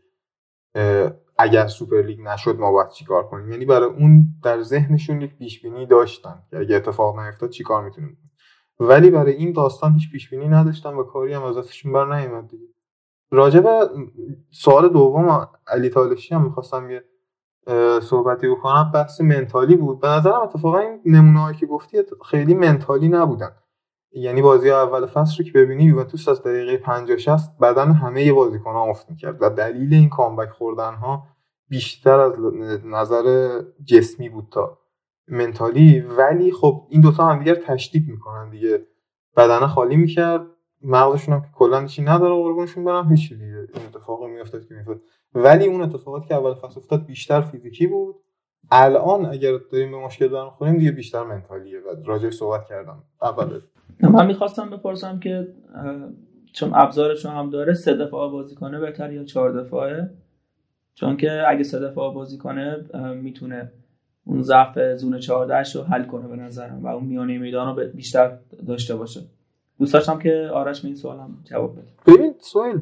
اگر سوپر لیگ نشد ما باید چیکار کنیم؟ یعنی برای اون در ذهنشون یک پیش بینی داشتن که اگه اتفاق نیفتاد چیکار می‌تونیم ولی برای این داستان هیچ پیش بینی نداشتن و کاری هم از دستشون بر نیومد دیگه. راجع سوال دوم علی تالشی هم می‌خواستم یه صحبتی بکنم. بحث mentalی بود. به نظرم اتفاقا این نمونه که گفتی خیلی منتالی نبودن. یعنی بازی اول فصل رو که ببینی یوونتوس از دقیقه 50 60 بدن همه بازیکن ها افت می‌کرد و دلیل این کامبک خوردن ها بیشتر از نظر جسمی بود تا منتالی. ولی خب این دوتا هم دیگر تشدید می‌کنن دیگه. بدنه خالی می‌کرد. مغزشون هم که کلا چی نداره قربونشون برم هیچ دیگه. این اتفاقی میافتاد که میافتاد. ولی اون اتفاقاتی که اول فصل افتاد بیشتر فیزیکی بود. الان اگر داریم به مشکل دارم خوریم دیگه بیشتر منتالیه و راجع صحبت کردم. اول من می‌خواستم بپرسم که چون ابزارشون هم داره سه دفعه بازی کنه بهتر یا چهار دفعه؟ چون که اگه سه دفعه بازی کنه می‌تونه اون ضعف زون 14 رو حل کنه به نظرم و اون میانه میدان رو بیشتر داشته باشه. دوست داشتم که آرش به این سوالم جواب بده. ببین سوال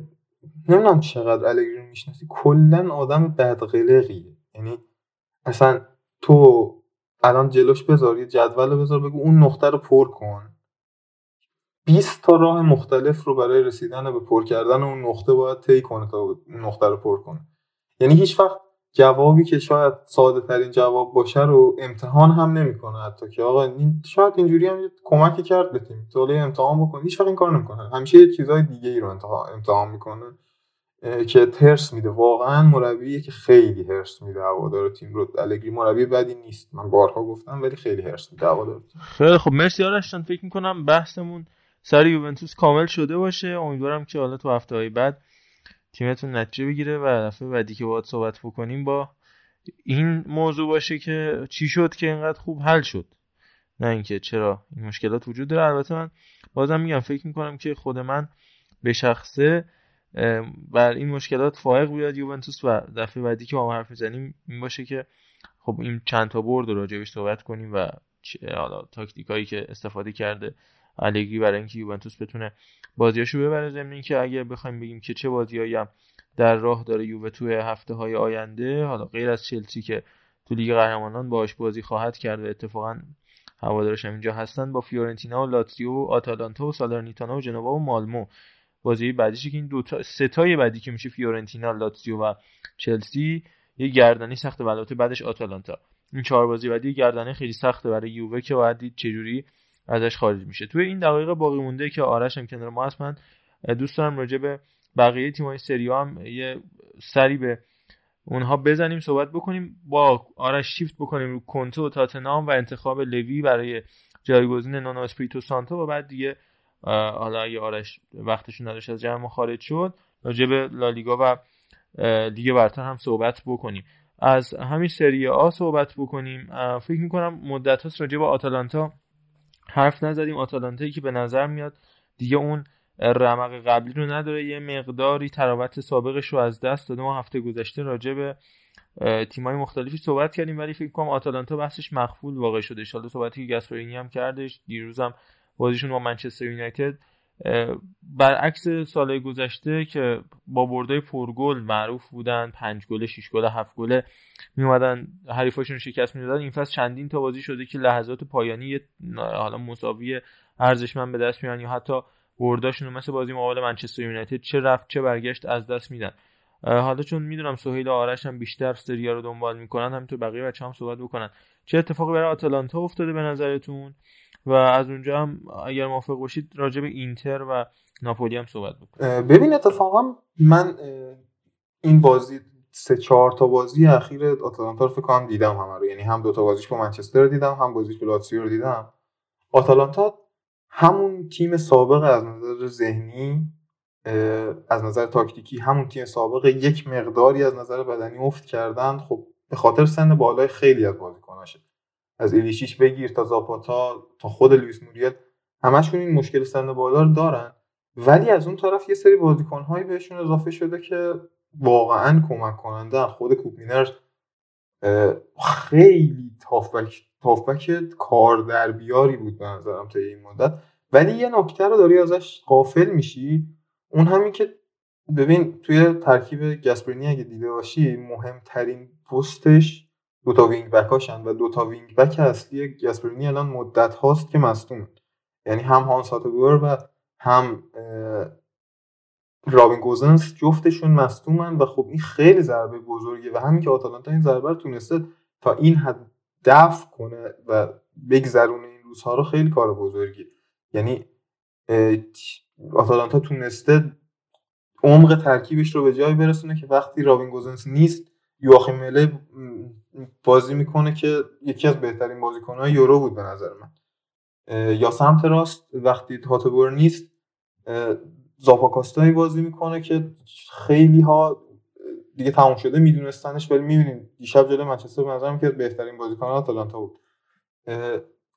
نمی‌دونم چقدر الگری می‌شناسی کلا آدم بدقلقیه. یعنی اصلا تو الان جلوش بذار یه جدول بذار بگو اون نقطه رو پر کن. 20 تا راه مختلف رو برای رسیدن به پر کردن اون نقطه باید طی کنه تا اون نقطه رو پر کنه. یعنی هیچ وقت جوابی که شاید ساده ترین جواب باشه رو امتحان هم نمی‌کنه حتی که آقا شاید اینجوری هم کمکی کرد به تیم تو امتحان بکن. هیچ وقت این کار نمی‌کنه. همیشه چیزای دیگه ای رو امتحان می‌کنه. که ترس میده. واقعا مربیه که خیلی هرس میده هوادار تیم رو الگری مربی بدی نیست. من بارها گفتم ولی خیلی هرس میده هوادار خیلی خب مرسی آرشتان فکر می‌کنم بحثمون سر یوونتوس کامل شده باشه. امیدوارم که حالا تو هفته های بعد تیمتون نتیجه بگیره و دفعه بعدی که باید صحبت بکنیم با این موضوع باشه که چی شد که اینقدر خوب حل شد. نه اینکه چرا این مشکلات وجود داره. البته من بازم میگم فکر می‌کنم که خود من به شخصه بر این مشکلات فائق بیاد یوونتوس و دفعه بعدی که ما حرف می‌زنیم این باشه که خب این چند تا برد راجعش صحبت کنیم و حالا تاکتیکایی که استفاده کرده الگری برای اینکه یوونتوس بتونه بازیاشو ببره ضمن اینکه اگه بخوایم بگیم که چه بازیایی هم در راه داره یووه توی هفته های آینده حالا غیر از چلسی که تو لیگ قهرمانان باش بازی خواهد کرد و اتفاقا هوادارش هم اینجا هستن با فیورنتینا و لاتزیو و آتالانتا و سالرنیتانا و جنوا و مالمو. بازی بعدیشه که این دو تا ستای بعدی که میشه فیورنتینا لاتزیو و چلسی یه گردنی سخته البته بعدش آتالانتا. این چهار بازی بعدی گردنه خیلی سخته برای یووه که باید دید چجوری ازش خارج میشه. توی این دقایق باقی مونده که آرش هم کنار ما هست. من دوست دارم راجع به بقیه تیم‌های سری هم یه سری به اونها بزنیم صحبت بکنیم. با آرش شیفت بکنیم رو کنتو و تاتنام و انتخاب لوی برای جایگزین نونو اسپریتو سانتو و بعد دیگه حالا اگه آرش وقتش نداشت از جمع خارج شد راجع به لالیگا و لیگ برتر هم صحبت بکنیم. از همین سری آ صحبت بکنیم. فکر می‌کنم مدت هاست راجع به آتالانتا حرف نزدیم. آتالانتایی که به نظر میاد دیگه اون رمق قبلی رو نداره. یه مقداری طراوت سابقش رو از دست داده. ما هفته گذشته راجع به تیمای مختلفی صحبت کردیم ولی فکر کنم آتالانتا بحثش مخفول واقع شده. ان صحبتی که گاسپرینی هم کردش دیروزم بازیشون با منچستر یونایتد برعکس سال گذشته که با بردای پرگل معروف بودن پنج گله شش گله هفت گله می اومدن حریفاشون رو شکست می‌دادن. این فصل چندین تا بازی شده که لحظات پایانی حالا مساوی ارزشمند به دست میارن یا حتی برداشون رو مثل بازی مقابل منچستر یونایتد چه رفت چه برگشت از دست میدن. حالا چون می‌دونم سهیل آرش هم بیشتر سریا رو دنبال می‌کنن همینطور بقیه بچه هم صحبت بکنن. چه اتفاقی برای آتالانتا افتاده به نظرتون؟ و از اونجا هم اگر موافق باشید راجع به اینتر و ناپولی هم صحبت بکنیم. ببین اتفاقا من این بازی سه چهار تا بازی اخیر آتالانتا رو فکر کنم دیدم همه رو. یعنی هم دو تا بازیش با منچستر رو دیدم هم بازیش با لاتسیو رو دیدم. آتالانتا همون تیم سابق از نظر ذهنی از نظر تاکتیکی همون تیم سابق یک مقداری از نظر بدنی افت کردن. خب به خاطر سن بالای خیلی از بازیکناشه. از ایلیشیش بگیر تا زاپاتا تا خود لوئیس موریل همشون این مشکل سن بالا رو دارن. ولی از اون طرف یه سری بازیکنهایی بهشون اضافه شده که واقعا کمک کننده خود کوپینر خیلی تافبک تافبک کار در بیاری بود به نظرم تا این مدت. ولی یه نکته رو داری ازش غافل میشی. اون همین که ببین توی ترکیب گاسپرینی اگه دیده باشی مهمترین پستش دوتا wing back هاشن و دوتا wing back اصلی گاسپرینی الان مدت هاست که مصدومه. یعنی هم هانس هاتبور و هم رابین گوزنس جفتشون مصدومن و خب این خیلی ضربه بزرگیه و همین که آتالانتا این ضربه رو تونسته تا این حد دفع کنه و بگذرونه این روزها رو خیلی کار بزرگی یعنی آتالانتا تونسته عمق ترکیبش رو به جای برسونه که وقتی رابین گوزنس نیست یواخیم مله بازی می‌کنه که یکی از بهترین بازیکنهای یورو بود به نظر من. یا سمت راست وقتی هاتبور نیست زاپاکاستایی بازی می‌کنه که خیلی ها دیگه تموم شده میدونستنش ولی می‌بینیم دیشب جلوی منچستر به نظرم که بهترین بازیکن آتالانتا بود.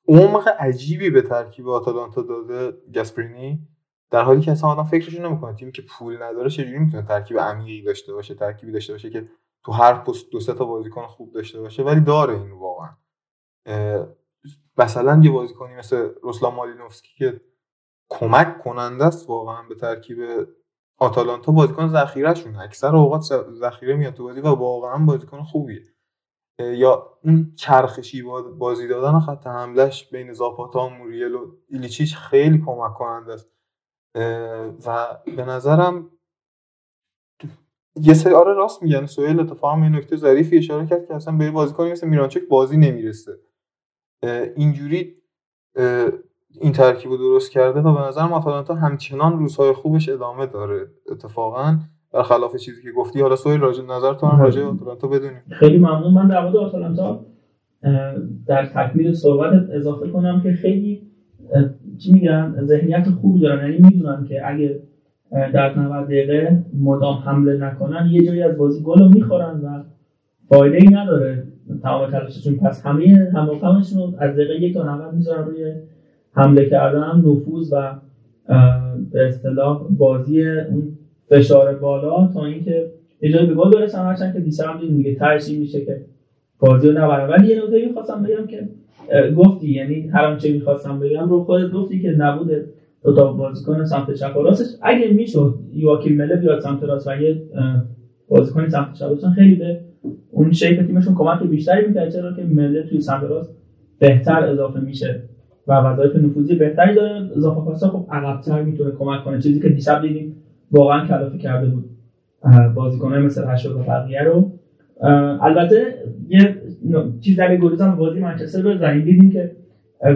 عمق عجیبی به ترکیب آتالانتا داده گاسپرینی در حالی که اصلا آدم فکرش نمی‌کنه. تیمی که پول نداره چجوری می‌تونه ترکیب عمیقی داشته باشه ترکیبی داشته باشه که تو هر پست دو سه تا بازیکن خوب داشته باشه ولی داره این واقعا. مثلا یه بازیکنی مثل روسلان مالینوفسکی که کمک کننده است واقعا به ترکیب آتالانتا بازیکن ذخیرهشون اکثر اوقات ذخیره میاد تو بازی و واقعا بازیکن خوبیه. یا اون چرخشی بازی دادن خط حملش بین زاپاتا و موریل و ایلیچیچ خیلی کمک کننده است. و به نظرم یه سری آره راست میگن سویل اتفاقا یه نکته ظریفی اشاره کرد که اصلا به بازیکنی مثل میرانچک بازی نمی‌رسه. اینجوری این ترکیب رو درست کرده و به نظر آتالانتا همچنان روزهای خوبش ادامه داره اتفاقا. خلاف چیزی که گفتی حالا سویل راجع نظر تو هم راجع آتالانتا بدونیم. خیلی ممنون. من در مورد آتالانتا در تکمیل صحبت اضافه کنم که خیلی چی میگن ذهنیت خوبی دارن. یعنی می‌دونن که اگه در 90 دقیقه مدام حمله نکنن یه جایی از بازی گل رو می‌خورن و فایده ای نداره. تمام تلاششون پس همه هماهنگشون رو از دقیقه یک تا 90 می‌ذارن روی حمله کردن نفوذ و به اصطلاح بازی اون فشار بالا تا اینکه یه جایی به گل برسن هرچند که بیشتر هم دیگه ترش میشه که بازی رو نبرن. ولی یه نکته می‌خواستم بگم که گفتی یعنی هر آنچه می‌خواستم بگم رو خودت گفتی که نبود دو تا بازیکن سمت چپ و راستش. اگه می‌شد یواکیم مله بیاد سمت راست و یه بازیکن سمت چپ خیلی به اون شیپ تیمشون کمک بیشتری می‌کرد. چرا که مله توی سمت راست بهتر اضافه میشه و وظایف نفوذی بهتری داره. اضافه پاسا خب عقب‌تر می‌تونه کمک کنه. چیزی که دیشب دیدیم واقعا کلافه کرده بود. بازیکن‌های مثل رشاد و بقیه رو. البته یه چیز در گلزن بازی منچستر رو زنیم دیدیم که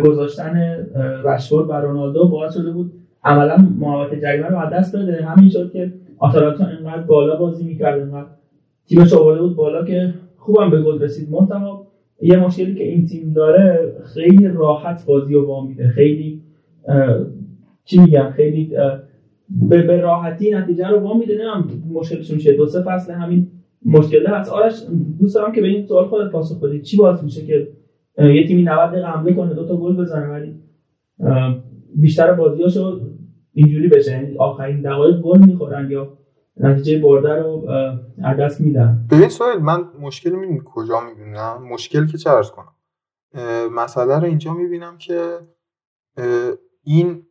گذاشتن رشفورد و رونالدو باعث شده بود عملا محوطه جریمه رو دست بده. همین شد که آتالانتا اینقدر بالا بازی می‌کرد اینقدر تیمش آورده بود بالا که خوبم به گل رسید. منتها یه مشکلی که این تیم داره خیلی راحت بازی رو وام میده. خیلی چی میگم؟ خیلی به راحتی نتیجه رو وام میده. نمی‌دونم مشکلشون چیه؟ دو سه فصل همین مشکل هست. آرش دوست دارم که به این سوال خودت پاسخ بدی. چی باعث میشه که یه تیمی 90 دقیقه حمله کنه دو تا گل بزنه ولی بیشتر بازیاشو اینجوری بشه. یعنی آخرین دقایق گل می‌خورن یا نتیجه برده رو از دست میدن. ببین سوال من مشکل می‌بینم کجا می‌بینم؟ مشکل که چه ارز کنم؟ مسئله رو اینجا می‌بینم که این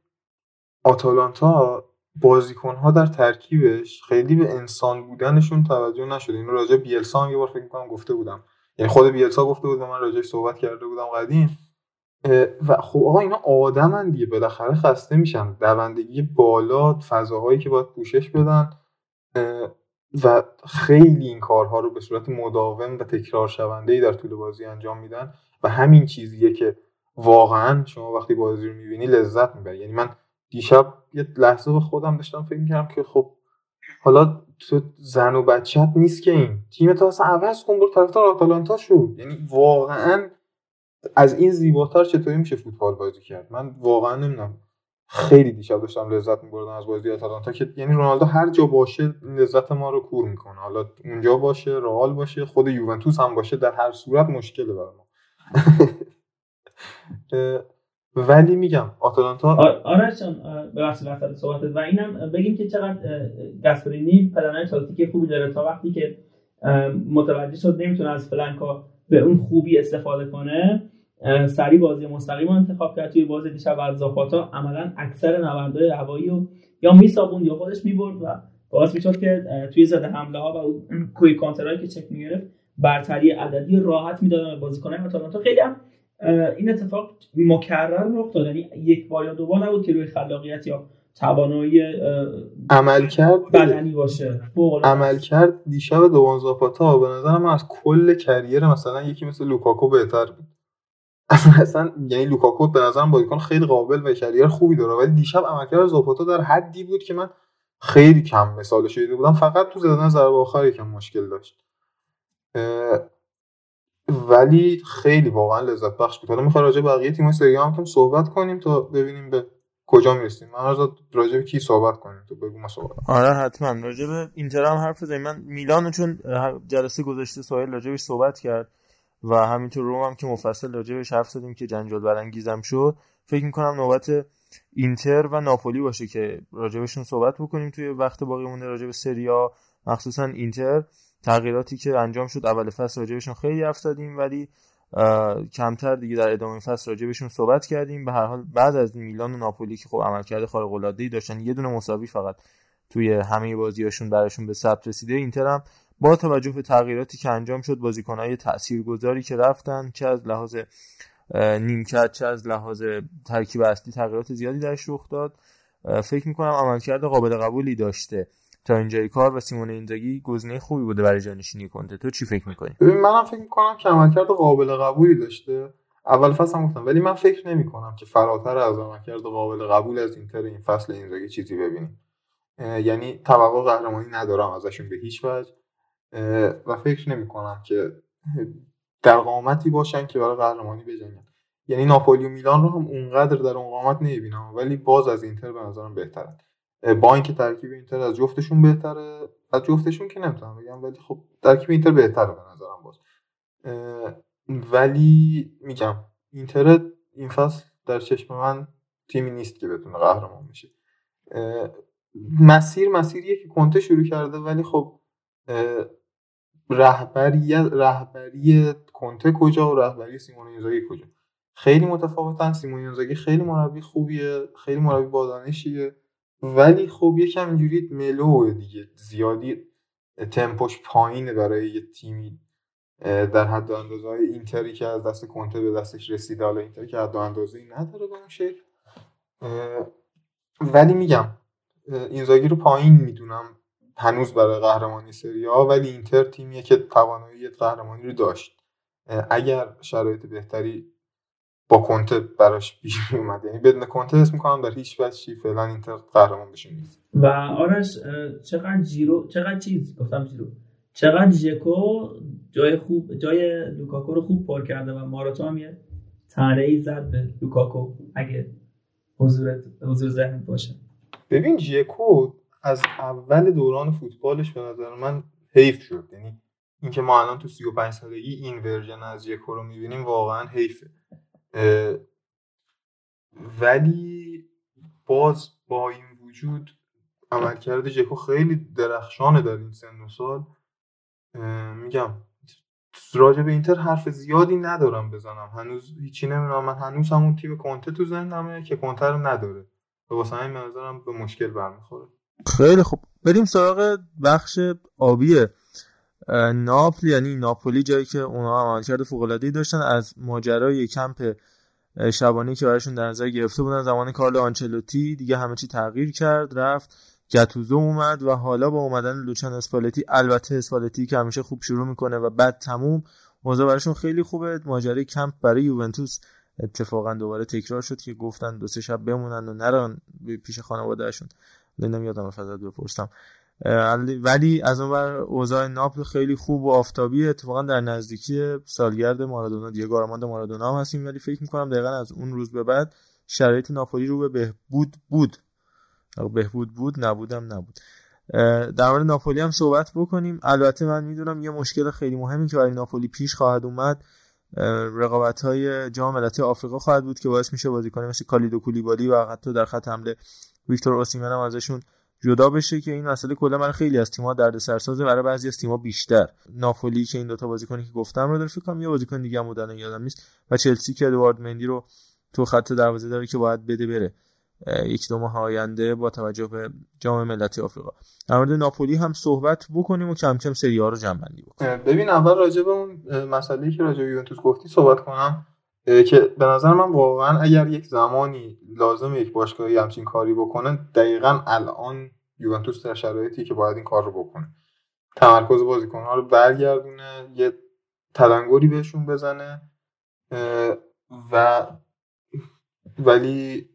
آتالانتا بازیکنها در ترکیبش خیلی به انسان بودنشون توجه نشده. اینو راجع بیلسا هم یه بار فکر می‌کنم گفته بودم. یعنی خود بیلسا گفته بود و من راجعش صحبت کرده بودم قدیم. و خب آقا اینا آدمن دیگه. بالاخره خسته میشن. دوندگی بالا فضاهایی که باید پوشش بدن. و خیلی این کارها رو به صورت مداوم و تکرار شونده ای در طول بازی انجام میدن. و همین چیزیه که واقعا شما وقتی بازی رو می‌بینی لذت می‌بری. یعنی من دیشب یه لحظه به خودم داشتم فکر می‌کردم که خب حالا تو زن و بچت نیست که این. تیم تو اصلا عوض کن برو طرفدار آتالانتا شد یعنی واقعا از این زیباتر چطوری میشه فوتبال بازی کرد؟ من واقعا نمی‌دونم. خیلی دیشب داشتم لذت میبردم از بازی آتالانتا که یعنی رونالدو هر جا باشه لذت ما رو کور می‌کنه. حالا اونجا باشه رئال باشه خود یوونتوس هم باشه در هر صورت مشکله برای ما. ولی میگم آتالانتا آرش جان ببخشید وسط صحبتت و اینم بگیم که چقدر گاسپرینی پلنای تاکتیکی خوبی داره تا وقتی که متوجه شد نمی‌تونه از فلنکا به اون خوبی استفاده کنه سری بازی مستقیم انتخاب کرد. توی بازی دیشب از زاپاتا عملا اکثر نبردهای هوایی رو یا میسابوند یا خودش می‌برد و باعث می‌شد که توی زده حمله ها و اون کوی کانترهایی که چک می‌گرفت برتری عددی راحت می‌دادن به بازیکنان آتالانتا. خیلی هم این اتفاق مکرر رخ داد. یعنی یک بار یا دو بار نبود که روی خلاقیت یا توانایی عمل کرد؟ بدنی باشه. عمل کرد دیشب دووان زاپاتا. به نظر من از کل career مثلا یکی مثل لوکاکو بهتر بود. اصلا یعنی لوکاکو به نظرم بازیکن خیلی قابل و career خوبی داره. ولی دیشب عملکرد زاپاتا در حدی بود که من خیلی کم مثالش دیده بودم. فقط تو زدن ضربه آخر یکم مشکل داشت. ولی خیلی واقعا لذت بخش بود. حالا می‌خوای راجع بقیه تیم‌های سری آ هم صحبت کنیم تا ببینیم به کجا می‌رسیم. من راجع به کی صحبت کنیم؟ تو بگو ما آره حتما. راجع به اینتر هم حرف بزنیم. من میلانو چون جلسه گذشته سوال راجع صحبت کرد و همینطور روم هم که مفصل راجع حرف زدیم که جنجال برانگیزم شد فکر می‌کنم نوبت اینتر و ناپولی باشه که راجبشون صحبت بکنیم توی وقت باقی مونده راجع به سریا مخصوصا اینتر. تغییراتی که انجام شد اول فصل راجبشون خیلی حرف زدیم ولی کمتر دیگه در ادامه فصل راجبشون صحبت کردیم. به هر حال بعد از میلان و ناپولی که خب عملکرد خارق العاده داشتن یه دونه مساوی فقط توی همه بازیاشون براشون به ثبت رسیده. اینتر هم با توجه به تغییراتی که انجام شد بازیکنهای تاثیرگذاری که رفتن چه از لحاظ نیمکت چه از لحاظ ترکیب اصلی تغییرات زیادی درش رخ داد. فکر می‌کنم عملکرد قابل قبولی داشته. تا اینجای کار و سیمون اینزاگی گزینه خوبی بوده برای جانشینی کنته. تو چی فکر می‌کنی؟ ببین منم فکر می‌کنم که عملکرد قابل قبولی داشته. اول فصل هم گفتم. ولی من فکر نمی کنم که فراتر از عملکرد قابل قبول از اینتر این فصل اینزاگی چیزی ببینیم. یعنی توقع قهرمانی ندارم ازشون به هیچ وجه. و فکر نمی کنم که در قامتی باشن که برای قهرمانی بجنگن. یعنی ناپولی و میلان رو هم اونقدر در اون قامت نمی‌بینم ولی باز از اینتر به نظرم بهترن با اینکه ترکیب اینتر از جفتشون بهتره از جفتشون که نمی‌تونم بگم ولی خب ترکیب اینتر بهتره به نظرم باز. ولی میگم اینتر این فصل در چشم من تیمی نیست که بتونه قهرمان بشه. مسیر مسیریه که کنته شروع کرده ولی خب رهبری رهبری کنته کجا و رهبری سیمون اینزاگی کجا؟ خیلی متفاوتن سیمون اینزاگی خیلی مربی خوبیه خیلی مربی بادانشیه ولی خب یکم اینجوری ملو دیگه زیادی تمپوش پایینه برای یه تیمی در حد اندازه های اینتری که از دست کنته به دستش رسیده حالا اینتری که حد اندازه نداره به اون شکل. ولی میگم اینزاگی رو پایین می‌دونم هنوز برای قهرمانی سری ها ولی اینتر تیمیه که توانایی قهرمانی رو داشت. اگر شرایط بهتری با کنته براش پیش اومد یعنی بدون کنته اسم می‌کنم در هیچ وجهی فعلا اینتر قهرمان بشه. و آرش چقدر جیرو چقدر چیز؟ گفتم جیرو. چقدر ژکو جای خوب جای لوکاکو رو خوب پر کرده و موراتا هم یه ای زد به لوکاکو اگه حضور حضور ذهن باشه. ببین ژکو از اول دوران فوتبالش به نظر من حیف شد. یعنی اینکه ما الان تو 35 سالگی این version از ژکو رو می‌بینیم واقعا حیفه. ولی باز با این وجود عملکرد ژکو خیلی درخشانه در این سن و سال. میگم راجع به اینتر حرف زیادی ندارم بزنم. هنوز هیچی نمی‌دونم. من هنوز همون تیم کنته تو ذهنمه که کنته نداره. و واسه همین به مشکل برمیخوره. خیلی خوب. بریم سراغ بخش آبی ناپل یعنی ناپولی جایی که اونا عملکرد فوق العاده داشتن از ماجرای کمپ شبانه که براشون در نظر گرفته بودن زمان کارلو آنچلوتی دیگه همه چی تغییر کرد رفت گتوزو اومد و حالا با اومدن لوچان اسپالتی البته اسپالتی که همیشه خوب شروع می‌کنه و بعد تموم موضوع براشون خیلی خوبه. ماجرای کمپ برای یوونتوس اتفاقا دوباره تکرار شد که گفتن دو سه شب بمونن و نران پیش خانوادهشون. نمی‌دونم یادم فقط بپرسم. ولی از اون بر اوضاع ناپل خیلی خوب و آفتابی اتفاقا در نزدیکی سالگرد مارادونا دیگو آرماندو مارادونا هم هستیم. ولی فکر می‌کنم دقیقا از اون روز به بعد شرایط ناپولی رو به بهبود بود. بهبود بود نبودم نبود. در مورد ناپولی هم صحبت بکنیم. البته من می‌دونم یه مشکل خیلی مهمی که برای ناپولی پیش خواهد اومد رقابت های جام ملتی آفریقا خواهد بود که باعث میشه بازیکن مثل کالیدو کولیبالی و حتی در خط حمله ویکتور اوسیمن هم ازشون جدا بشه که این مسئله کلا من خیلی از تیم‌ها درد سرسازه برای بعضی از تیم‌ها بیشتر. ناپولی که این دوتا بازیکنی که گفتم رو داره فکر کنم یه بازیکن دیگه هم بودن یادم نیست. و چلسی که ادوارد مندی رو تو خط دروازه داره که باید بده بره. یک دو ماه آینده با توجه به جام ملتی آفریقا. در مورد ناپولی هم صحبت بکنیم و کم کم سری ها رو جمع بندی بکنیم. ببین اول راجع به اون مسئله که راجع به یوونتوس گفتی صحبت کنم. که به نظر من واقعا اگر یک زمانی لازم یک باشگاهی همچین کاری بکنه دقیقا الان یوونتوس در شرایطی که باید این کار رو بکنه. تمرکز بازیکنها رو برگردونه یه تلنگری بهشون بزنه و ولی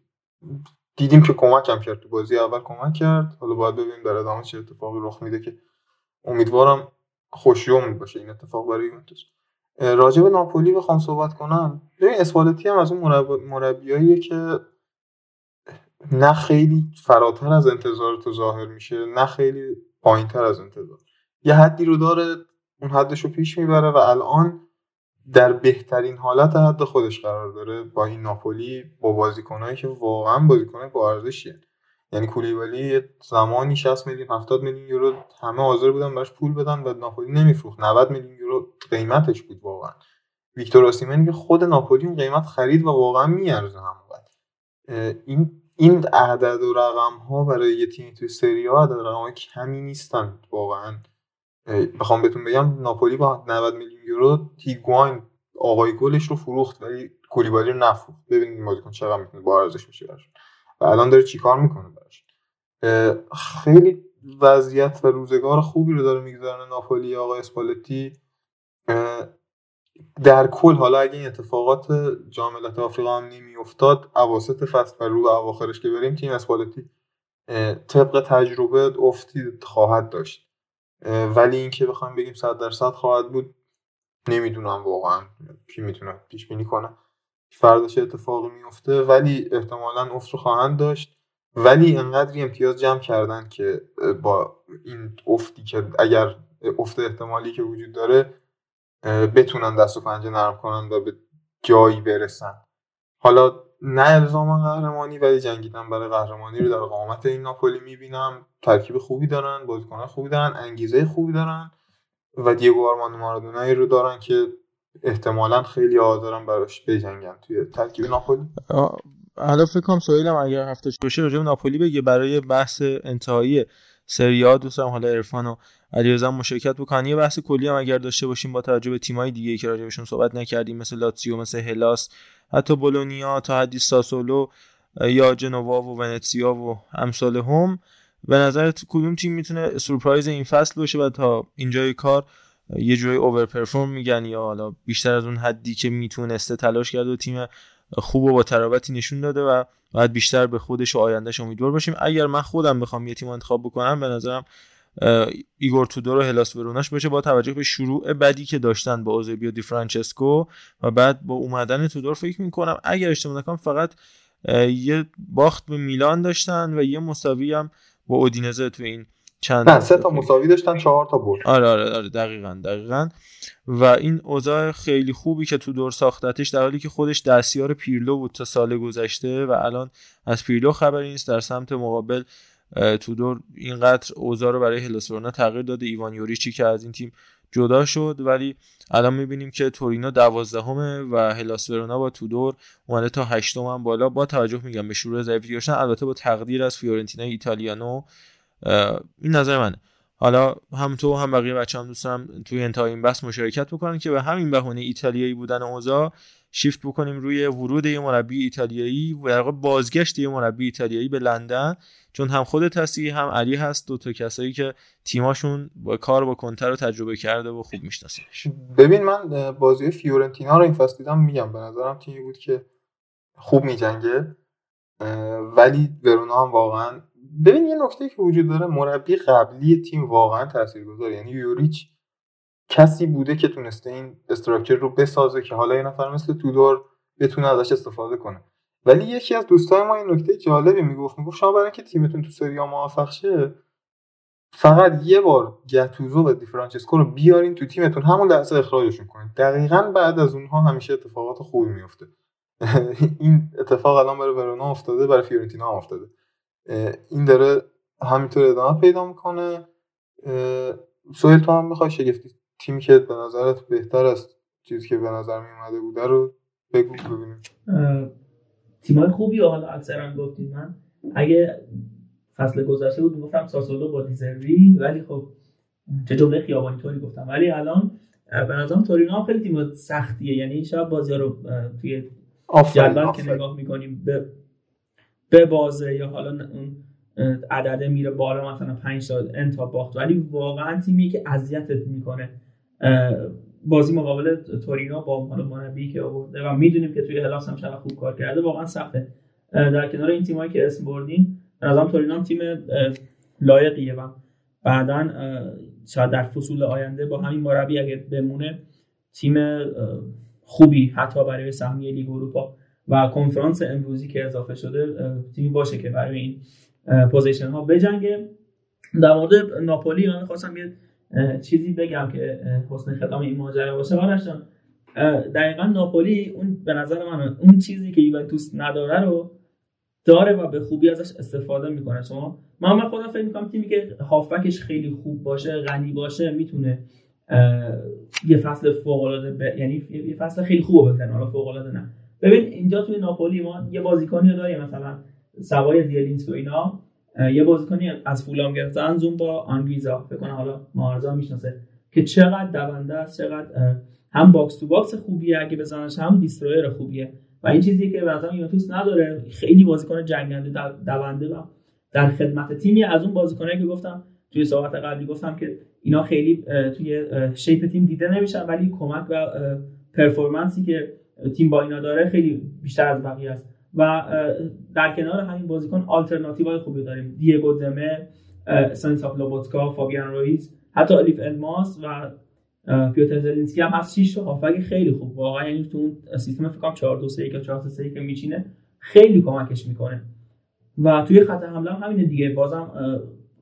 دیدیم که کمک هم کرد. تو بازی اول کمک کرد. حالا باید ببینیم در ادامه چه اتفاقی رخ میده که امیدوارم خوشیوم باشه این اتفاق برای یوونتوس. راجع به ناپولی بخوام صحبت کنم. ببین اسپالتی هم از اون مربیاییه که نه خیلی فراتر از انتظار تو ظاهر میشه نه خیلی پایینتر از انتظار. یه حدی رو داره اون حدش رو پیش می‌بره و الان در بهترین حالت حد خودش قرار داره با این ناپولی با بازیکنایی که واقعا بازیکنای با ارزشیه. یعنی کولیبالی زمانی 60 میلیون 70 میلیون یورو همه حاضر بودن براش پول بدن و ناپولی نمیفروخت. 90 میلیون یورو قیمتش بود واقعا. ویکتور اوسیمن که خود ناپولی اون قیمت خرید و واقعا میارزه هم این این عدد و رقم ها برای یه تیم توی سری ها عدد رقم کمی نیستن واقعا. بخوام بهتون بگم ناپولی با 90 میلیون یورو هیگواین آقای گلش رو فروخت ولی کولیبالی رو نفروخت. ببینید بازیکن چقدر می‌تونه با ارزش براش. و الان داره چیکار می‌کنه براش؟ خیلی وضعیت و روزگار خوبی رو داره می‌گذارن ناپولی آقای اسپالتی. در کل حالا اگه این اتفاقات جاملت آفریقا هم نمیافتاد اواسط فصل و رو اواخرش که بریم تیم اسپالتی طبق تجربه افتی خواهد داشت. ولی اینکه بخوایم بگیم صد درصد خواهد بود نمی‌دونم واقعا کی می‌تونه پیش بینی کنه. فردا چه اتفاقی میفته ولی احتمالا افت رو خواهند داشت. ولی انقدری امتیاز جمع کردن که با این افتی که اگر افت احتمالی که وجود داره بتونن دست و پنجه نرم کنن و به جایی برسن. حالا نه الزاما قهرمانی ولی جنگیدن برای قهرمانی رو در قامت این ناپولی می‌بینم. ترکیب خوبی دارن بازیکنان خوبی دارن انگیزه خوبی دارن و دیگو آرماندو مارادونایی رو دارن که احتمالا خیلی آزارم براش بجنگن توی ترکیب ناپولی. حالا فکر کنم سویلم اگر هفتهش بشه راجع ناپولی بگه. برای بحث انتهایی سری ها دوستم حالا عرفان و علیرضا مشارکت بکنن. یه بحث کلی هم اگر داشته باشیم با توجه به تیمای دیگه که راجبشون صحبت نکردیم مثل لاتزیو مثل هلاس حتی بولونیا تا حدی ساسولو یا جنوا و ونتسیا و امثال هم. به نظر کدوم تیم می‌تونه سورپرایز این فصل باشه و تا اینجای کار یه جوری اوور پرفورم میگن یا حالا بیشتر از اون حدی که می‌تونسته تلاش کرده و تیم خوب و با تراوتی نشون داده و باید بیشتر به خودش و آیندهش امیدوار باشیم. اگر من خودم بخوام یه تیم انتخاب بکنم به نظرم ایگور تودور و هلاس وروناش باشه با توجه به شروع بدی که داشتن با اوزبیو دی فرانچسکو و بعد با اومدن تودور فکر می‌کنم اگر اشتباه نکنم فقط یه باخت به میلان داشتن و یه مساوی هم با اودینزه تو این چند نه سه تا مساوی داشتن چهار تا برد. آره آره آره دقیقا دقیقا. و این اوضاع خیلی خوبی که تو دور ساختتش در حالی که خودش دستیار پیرلو بود تا سال گذشته و الان از پیرلو خبری نیست در سمت مقابل تو دور اینقدر اوضاع رو برای هلاسورونا تغییر داده. ایوان یوریچی که از این تیم جدا شد ولی الان می‌بینیم که تورینو دوازدهمه و هلاس ورونا با تودور اومده تا هشتم هم بالا. با توجه میگم به شروع ضعیفی داشتن البته با تقدیر از فیورنتینا ایتالیانو این نظر منه. حالا هم تو هم بقیه بچه هم دوست دارم توی انتهای این بحث مشارکت بکنن که به همین بهونه ایتالیایی بودن اوضاع شیفت بکنیم روی ورود یه مربی ایتالیایی و در بازگشت یه مربی ایتالیایی به لندن. چون هم خودت هستی هم علی هست دو تا کسایی که تیماشون با کار با کنتر رو تجربه کرده و خوب میشناسیش ببین من بازی فیورنتینا رو این فصل دیدم میگم به نظرم تیمی بود که خوب میجنگه. ولی ورونا هم واقعا ببین یه نکته که وجود داره مربی قبلی تیم واقعا تاثیرگذاره یعنی یوریچ کسی بوده که تونسته این استراکچر رو بسازه که حالا یه نفر مثل تودور بتونه ازش استفاده کنه. ولی یکی از دوستای ما این نکته جالبی می‌گفت می‌گفت شما برای اینکه تیمتون تو سری موفق شه فقط یه بار گتوزو و دیفرانچسکو رو بیارین تو تیمتون همون لحظه اخراجشون کنید دقیقا بعد از اونها همیشه اتفاقات خوبی میفته این اتفاق الان برای ورونا افتاده برای فیورنتینا هم افتاده. این داره همینطور ادامه پیدا می‌کنه. سویل تو هم می‌خوای شگفتی تیمی که به نظرت بهتر است چیزی که به نظر می اومده بوده رو بگو ببینیم. تیمای خوبی حالا اکثرا گفتیم من. اگه فصل گذشته بود گفتم ساسولو با دیزروی ولی خب چه جمله خیابانی طوری گفتم. ولی الان به نظرم تورینو خیلی تیم سختیه. یعنی شاید بازی رو توی جدول که نگاه می‌کنیم به به بازه یا حالا اون عدده میره بالا مثلا 5 تا انتا باخت ولی واقعا تیمی که اذیتت می‌کنه بازی مقابل تورینو با حالا مربی که آورده و می‌دونیم که توی هلاس هم چقدر خوب کار کرده واقعا سخته. در کنار این تیمایی که اسم بردین نظرم تورینو هم تیم لایقیه و بعدا شاید در فصول آینده با همین مربی اگه بمونه تیم خوبی حتی برای سهمیه لیگ اروپا. و کنفرانس امروزی که اضافه شده تیمی باشه که برای این position ها بجنگه. در مورد ناپولی من خواستم یه چیزی بگم که حسن ختام این ماجرا باشه. آرش دقیقا ناپولی اون به نظر من اون چیزی که یوونتوس نداره رو داره و به خوبی ازش استفاده می‌کنه. شما من من خودم فکر می‌کنم تیمی که هافبکش خیلی خوب باشه غنی باشه می‌تونه یه فصل فوق العاده یعنی یه فصل خیلی خوب بزنه حالا فوق العاده نه. ببین اینجا توی ناپولی ما یه بازیکنی داریم مثلا سوای زیلینسکی و اینا. یه بازیکنی از فولام گرفتن زامبو آنگیسا فکر کنم حالا ممرضا می‌شناسه که چقدر دونده است چقدر هم box to box خوبیه اگه بزنش هم destroyer خوبیه. و این چیزی که مثلا یوونتوس نداره. خیلی بازیکن جنگنده دونده و در خدمت تیمی. از اون بازیکنایی که گفتم توی صحبت قبلی گفتم که اینا خیلی توی shape تیم دیده نمیشن ولی کمک و performance ی که تیم با اینا داره خیلی بیشتر از بقیه است. و در کنار همین بازیکن آلترناتیو های خوبی داریم. دیگو دمه سانیساف لوبوتکا فابیان رویز حتی الیف الماس و پیوتر زلینسکی هم 6 تا هافبک خیلی خوب. واقعا یعنی تو اون سیستم فکر کنم 4 2 3 1 4 3 که میچینه خیلی کمکش می‌کنه. و توی خط حمله هم همینه دیگه. بازم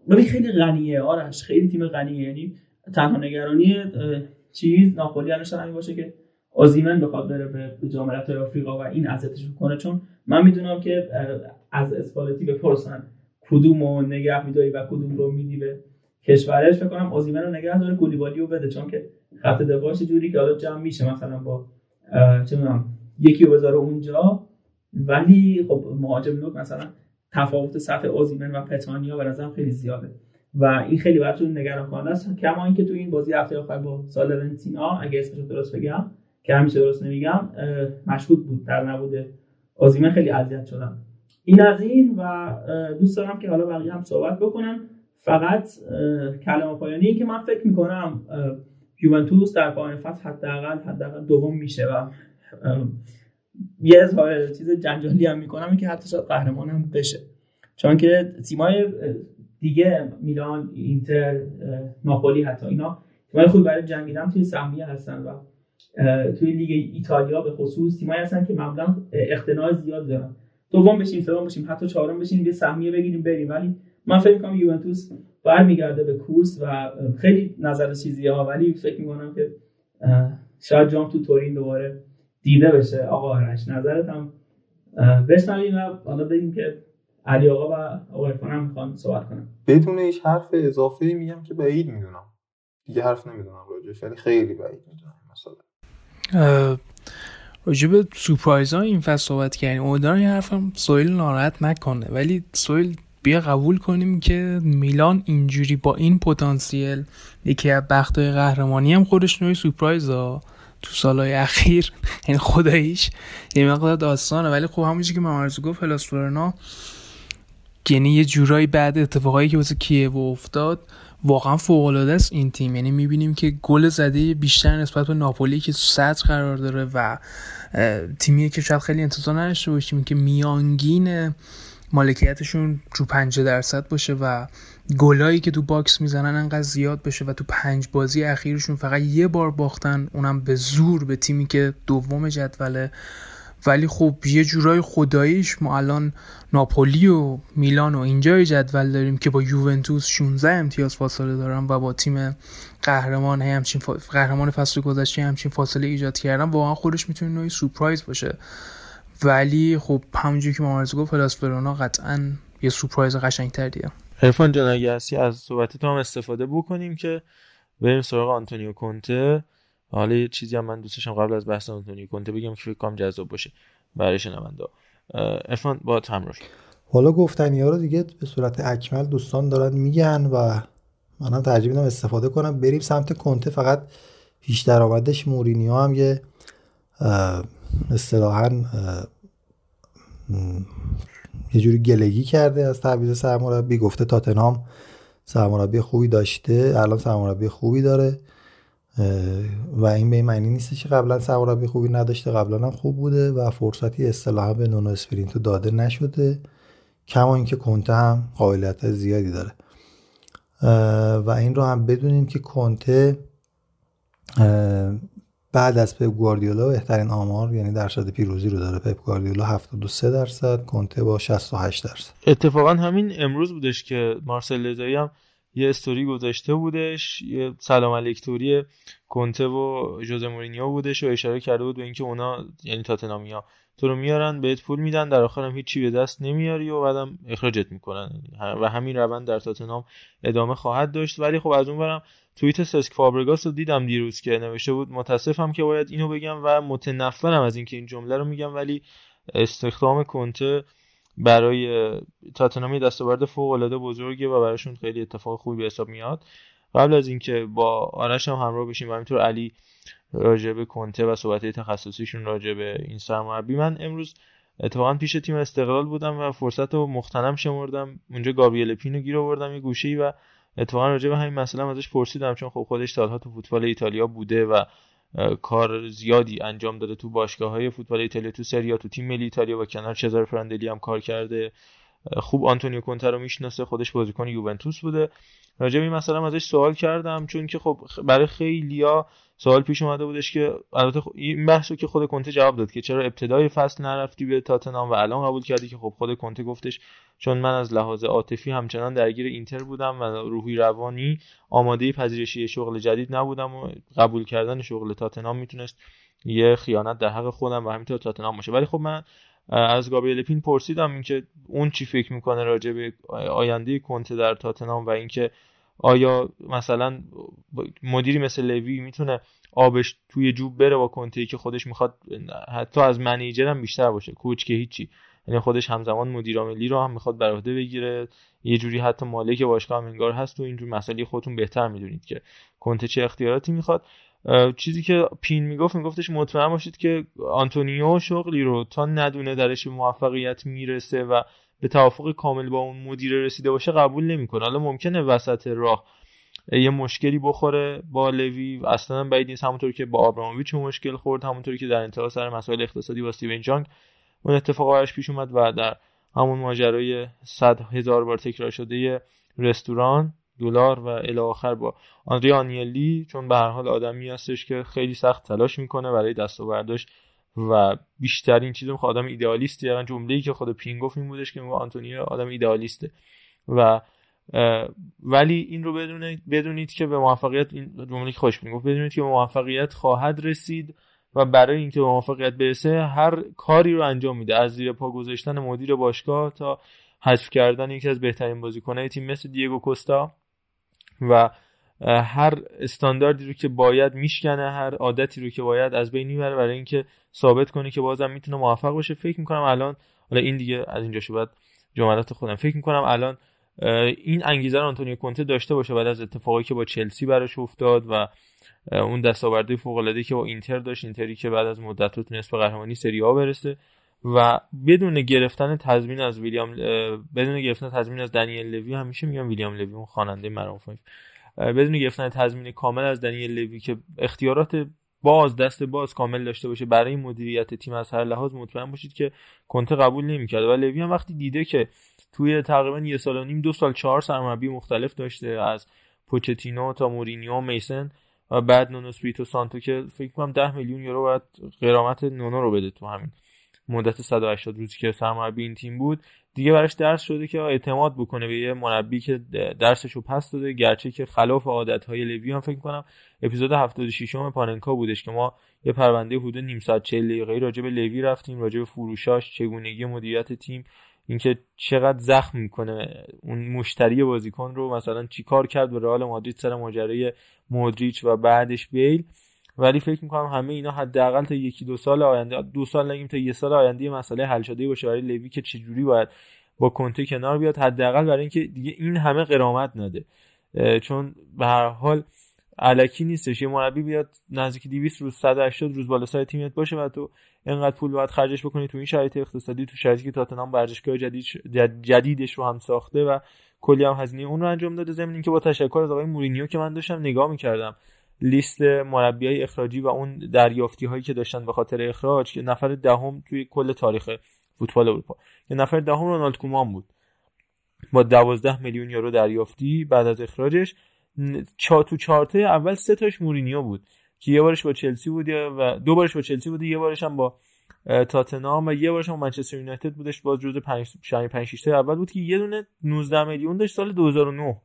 ببین خیلی غنیه. آرش خیلی تیم غنیه. یعنی تنها نگرانی چیز ناپولی همین باشه که آزیمن بخواد بره به جام آفریقا و این اذیتش کنه چون من می‌دونم که از اسپالتی بپرسن کدوم رو نگه میداری و کدوم رو میدی به کشورش فکر کنم اوزیمن رو نگه داره کولیبالی رو بده چون که خط دفاعش جوری که حالا جمع میشه مثلا با چه یکی رو بذاره اونجا. ولی خب مهاجم نوک مثلا تفاوت سطح اوزیمن و پتانیا به نظرم خیلی زیاده. و این خیلی براتون نگران کننده است کما اینکه تو این بازی هفته آخر با سالرنتینا اگه اسمش درست بگم که همیشه درست نمیگم مشهود بود. در نبوده اوزیمن خیلی اذیت شدم. این از این و دوست دارم که حالا بقیه هم صحبت بکنم فقط کلمه پایانی که من فکر می‌کنم یوونتوس در پایان فصل حداقل حداقل دوم میشه و یه اظهار چیز جنجالی هم می‌کنم که حتی شاید قهرمان هم بشه. چون که تیمای دیگه میلان اینتر ناپولی حتی اینا تیمای خوبی برای جنگیدن توی سهمیه هستن و توی لیگ ایتالیا به خصوص تیمایی هستن که معمولا اقتناع زیاد دارن. دوم بشیم سوم بشیم حتی چهارم بشیم یه سهمیه بگیریم بریم. ولی من فکر می‌کنم یوونتوس برمیگرده به کورس و خیلی نظر چیزی ها. ولی فکر می‌کنم که شاید جام تو تورین دوباره دیده بشه. آقا آرش نظرت هم بشنویم و حالا بگیم که علی آقا و آقا عرفان هم می‌خوان صحبت کنم بدون هیچ حرف اضافه میگم که بعید می‌دونم. دیگه حرف نمی‌دونم راجعش ولی خیلی بعید می‌دونم. به سورپرایز ها این فصل صحبت کردیم. امیدوارم این حرفم سویل ناراحت نکنه. ولی سویل بیا قبول کنیم که میلان اینجوری با این پتانسیل یکی از بختای قهرمانی هم خودش نوعی سورپرایز ها. تو سالهای اخیر یعنی خداییش یه مقدار داستانه. ولی خب همونجوری که ممرضا گفت هلاس ورونا یعنی یه جورایی بعد اتفاقایی که واسه کیه‌وو افتاد واقعا فوق العاده است این تیم. یعنی می‌بینیم که گل زده بیشتر نسبت به ناپولی که سطح قرار داره و تیمیه که شاید خیلی انتظار نداشته باشیم که میانگین مالکیتشون رو 5 درصد باشه و گلایی که تو box می‌زنن انقدر زیاد بشه و تو پنج بازی اخیرشون فقط یه بار باختن اونم به زور به تیمی که دوم جدوله ولی خب یه جورای خداییش ما الان ناپولی و میلان و اینجای جدول داریم که با یوونتوس 16 امتیاز فاصله دارن و با تیم قهرمان همچین قهرمان فصل گذشته همچین فاصله ایجاد کردن واقعا خودش می‌تونه نوعی سورپرایز باشه. ولی خب همونجوری که ممرضا گفت هلاس ورونا قطعا یه سورپرایز قشنگتر دیگه عرفان جان از صحبت تو هم استفاده بکنیم که بریم سراغ آنتونیو کونته. حالا یه چیزی هم من دوستشم قبل از بحث آنتونیو کونته بگم که فکر کنم جذاب باشه برای شنونده عرفان با همراه حالا گفتنی ها رو دیگه به صورت اکمل دوستان دارن میگن و منم ترجیح میدم استفاده کنم. بریم سمت کنته فقط پیش درآمدش مورینیو هم یه اصطلاحا یه جوری گلگی کرده از تعویض سرمربی. گفته تاتنهام سرمربی خوبی داشته الان سرمربی خوبی داره. و این به این معنی نیست که قبلا سرمربی خوبی نداشته قبلا هم خوب بوده و فرصتی اصطلاحا به نونو اسپرینتو داده نشده کما اینکه کنته هم قابلیت زیادی داره. و این رو هم بدونیم که کنته بعد از پپ گواردیولا بهترین آمار یعنی درصد پیروزی رو داره پپ گواردیولا 73 درصد کنته با 68 درصد. اتفاقا همین امروز بودش که مارسل لزایی هم یه استوری گذاشته بودش یه سلام علیکتوری کنته و ژوزه مورینیو بودش و اشاره کرده بود به اینکه اونا یعنی تاتنامیا تو رو میارن بهت پول میدن در آخر هم هیچی به دست نمیاری و بعدم اخراجت می‌کنن. و همین روند در تاتنام ادامه خواهد داشت. ولی خب از اون برم توییت سسک فابرگاس رو دیدم دیروز که نوشته بود متاسفم که باید اینو بگم و متنفرم از اینکه این جمله رو میگم ولی استخدام کنته برای تاتنامی دستاورد فوق العاده بزرگه و براشون خیلی اتفاق خوبی به حساب میاد. قبل از اینکه با آرش هم همراه بشیم و همینطور علی راجع کنته و صحبت تخصصیشون راجع به این سرمربی من امروز اتفاقا پیش تیم استقلال بودم و فرصت رو مختنم شمردم. اونجا گابریل پینو گیر آوردم یه گوشه و اتفاقا راجع به همین مسئله ازش پرسیدم چون خب خودش سالها تو فوتبال ایتالیا بوده و کار زیادی انجام داده تو باشگاه های فوتبال ایتالیا تو سریا تو تیم ملی ایتالیا و کنار چزار فرندلی هم کار کرده. خوب آنتونیو کونته رو می‌شناسه خودش بازیکن یوونتوس بوده. راجع به این مسئله ازش سوال کردم چون که خب برای خیلیا سوال پیش اومده بودش که البته این بحثو که خود کنته جواب داد که چرا ابتدای فصل نرفتی به تاتنام و الان قبول کردی که خب خود کنته گفتش چون من از لحاظ عاطفی همچنان درگیر اینتر بودم و روحی روانی آماده پذیرشی شغل جدید نبودم و قبول کردن شغل تاتنام می‌تونست یه خیانت در حق خودم و همینطور تاتنام باشه. ولی خب من از گابریل پین پرسیدم اینکه اون چی فکر می‌کنه راجع به آینده کنته در تاتنام و اینکه آیا مثلا مدیری مثل لوی می‌تونه آبش توی جوب بره با کنته که خودش می‌خواد؟ حتی از منیجر هم بیشتر باشه کوچ که هیچی. یعنی خودش همزمان مدیر عاملی رو هم می‌خواد بر عهده بگیره. یه جوری حتی مالک باشگاه هم انگار هست و اینجور مسئله خودتون بهتر می‌دونید که کنته چه اختیاراتی می‌خواد. چیزی که پین می‌گفت میگفتش مطمئن باشید که آنتونیو شغلی رو تا ندونه درش موفقیت می‌رسه و به توافق کامل با اون مدیر رسیده باشه قبول نمی‌کنه. حالا ممکنه وسط راه یه مشکلی بخوره با لوی اصلا بعید نیست. همونطور که با آبراموویچ مشکل خورد همونطور که در انتها سر مسائل اقتصادی با استیون جانگ اون اتفاق پیش اومد و در همون ماجرای صد هزار بار تکرار شده رستوران دلار و الی آخر با آندری آنیلی چون به هر حال آدمی هستش که خیلی سخت تلاش می‌کنه برای دست و بیشترین چیزو می‌خواد. آدم ایدئالیستی. یعنی جمله ای که خود پینگوف این بودش که آنتونیو آدم ایدئالیسته. و ولی این رو بدونید بدونید که به موفقیت این جمله که خوش می‌گفت بدونید که موفقیت خواهد رسید و برای اینکه به موفقیت برسه هر کاری رو انجام میده. از زیر پا گذاشتن مدیر باشگاه تا حذف کردن یکی از بهترین بازیکنهای تیم مثل دیگو کوستا. و هر استانداردی رو که باید میشکنه هر عادتی رو که باید از بین می‌بره برای اینکه ثابت کنه که بازم می‌تونه موفق باشه. فکر می‌کنم الان حالا این دیگه از اینجا شو بعد جملات خودم. فکر می‌کنم الان این انگیزه رو آنتونیو کونته داشته باشه بعد از اتفاقی که با چلسی براش افتاد و اون دستاوردهای فوق العاده که با اینتر داشت اینتری که بعد از مدت رو تونست به قهرمانی سری آ برسه. و بدون گرفتن تضمین از ویلیام بدون گرفتن تضمین از دنیل لوی همیشه میگم ویلیام لوی اون خواننده معروف بدون گرفتن تضمین کامل از دنیل لوی که اختیارات باز دست باز کامل داشته باشه برای مدیریت تیم از هر لحاظ مطمئن باشید که کنته قبول نمی‌کرد. و لوی هم وقتی دیده که توی تقریبا یه سال و نیم دو سال چهار سرمربی مختلف داشته از پوچتینو تا مورینیو میسن و بعد نونو سپیتو سانتو که فکر کنم 10 میلیون یورو باید قرامت نونو رو بده تو همین. مدت 180 روزی که سرمربی این تیم بود. دیگه براش درس شده که اعتماد بکنه به یه مربی که درسش رو پس داده. گرچه که خلاف عادت های لوی هم فکر کنم اپیزود 76 م پاننکا بودش که ما یه پرونده حدود نیم ساعت 40 دقیقه‌ای راجع به لوی رفتیم راجع به فروشاش چگونگی مدیریت تیم اینکه چقدر زخم می‌کنه اون مشتری بازیکن رو. مثلا چیکار کرد به رئال مادرید سر ماجرای مودریچ و بعدش بیل؟ ولی فکر می‌کنم همه اینا حداقل تا یکی دو سال آینده دو سال نگیم تا یه سال آینده مسئله حل شده باشه. برای لوی که چجوری باید با کنته کنار بیاد؟ حداقل برای اینکه دیگه این همه قرامت نده. چون به هر حال علکی نیستش. یه مربی بیاد نزدیک 200 روز 180 روز بالا سر تیمت باشه و تو اینقدر پول باید خرجش بکنی تو این شرایط اقتصادی تو شرایطی که تاتنهام ورزشگاه جدید جدیدش رو هم ساخته و کلی هم هزینه اون رو انجام داده. زمین که با تشکر از آقای مورینیو که من داشتم نگاه می‌کردم. لیست های اخراجی و اون دریافتی هایی که داشتن به خاطر اخراج که نفر دهم توی کل تاریخ فوتبال اروپا. که نفر دهم رونالد کومان بود. با 12 میلیون یورو دریافتی بعد از اخراجش چا تو چارته اول سه تاش مورینیو بود که یه بارش با چلسی بود و دو بارش با چلسی بود یه بارش هم با تاتنهام و یه بارش هم منچستر یونایتد بودش. باز جزء 5 5 اول بود که یه دونه 19 میلیون داشت سال 2009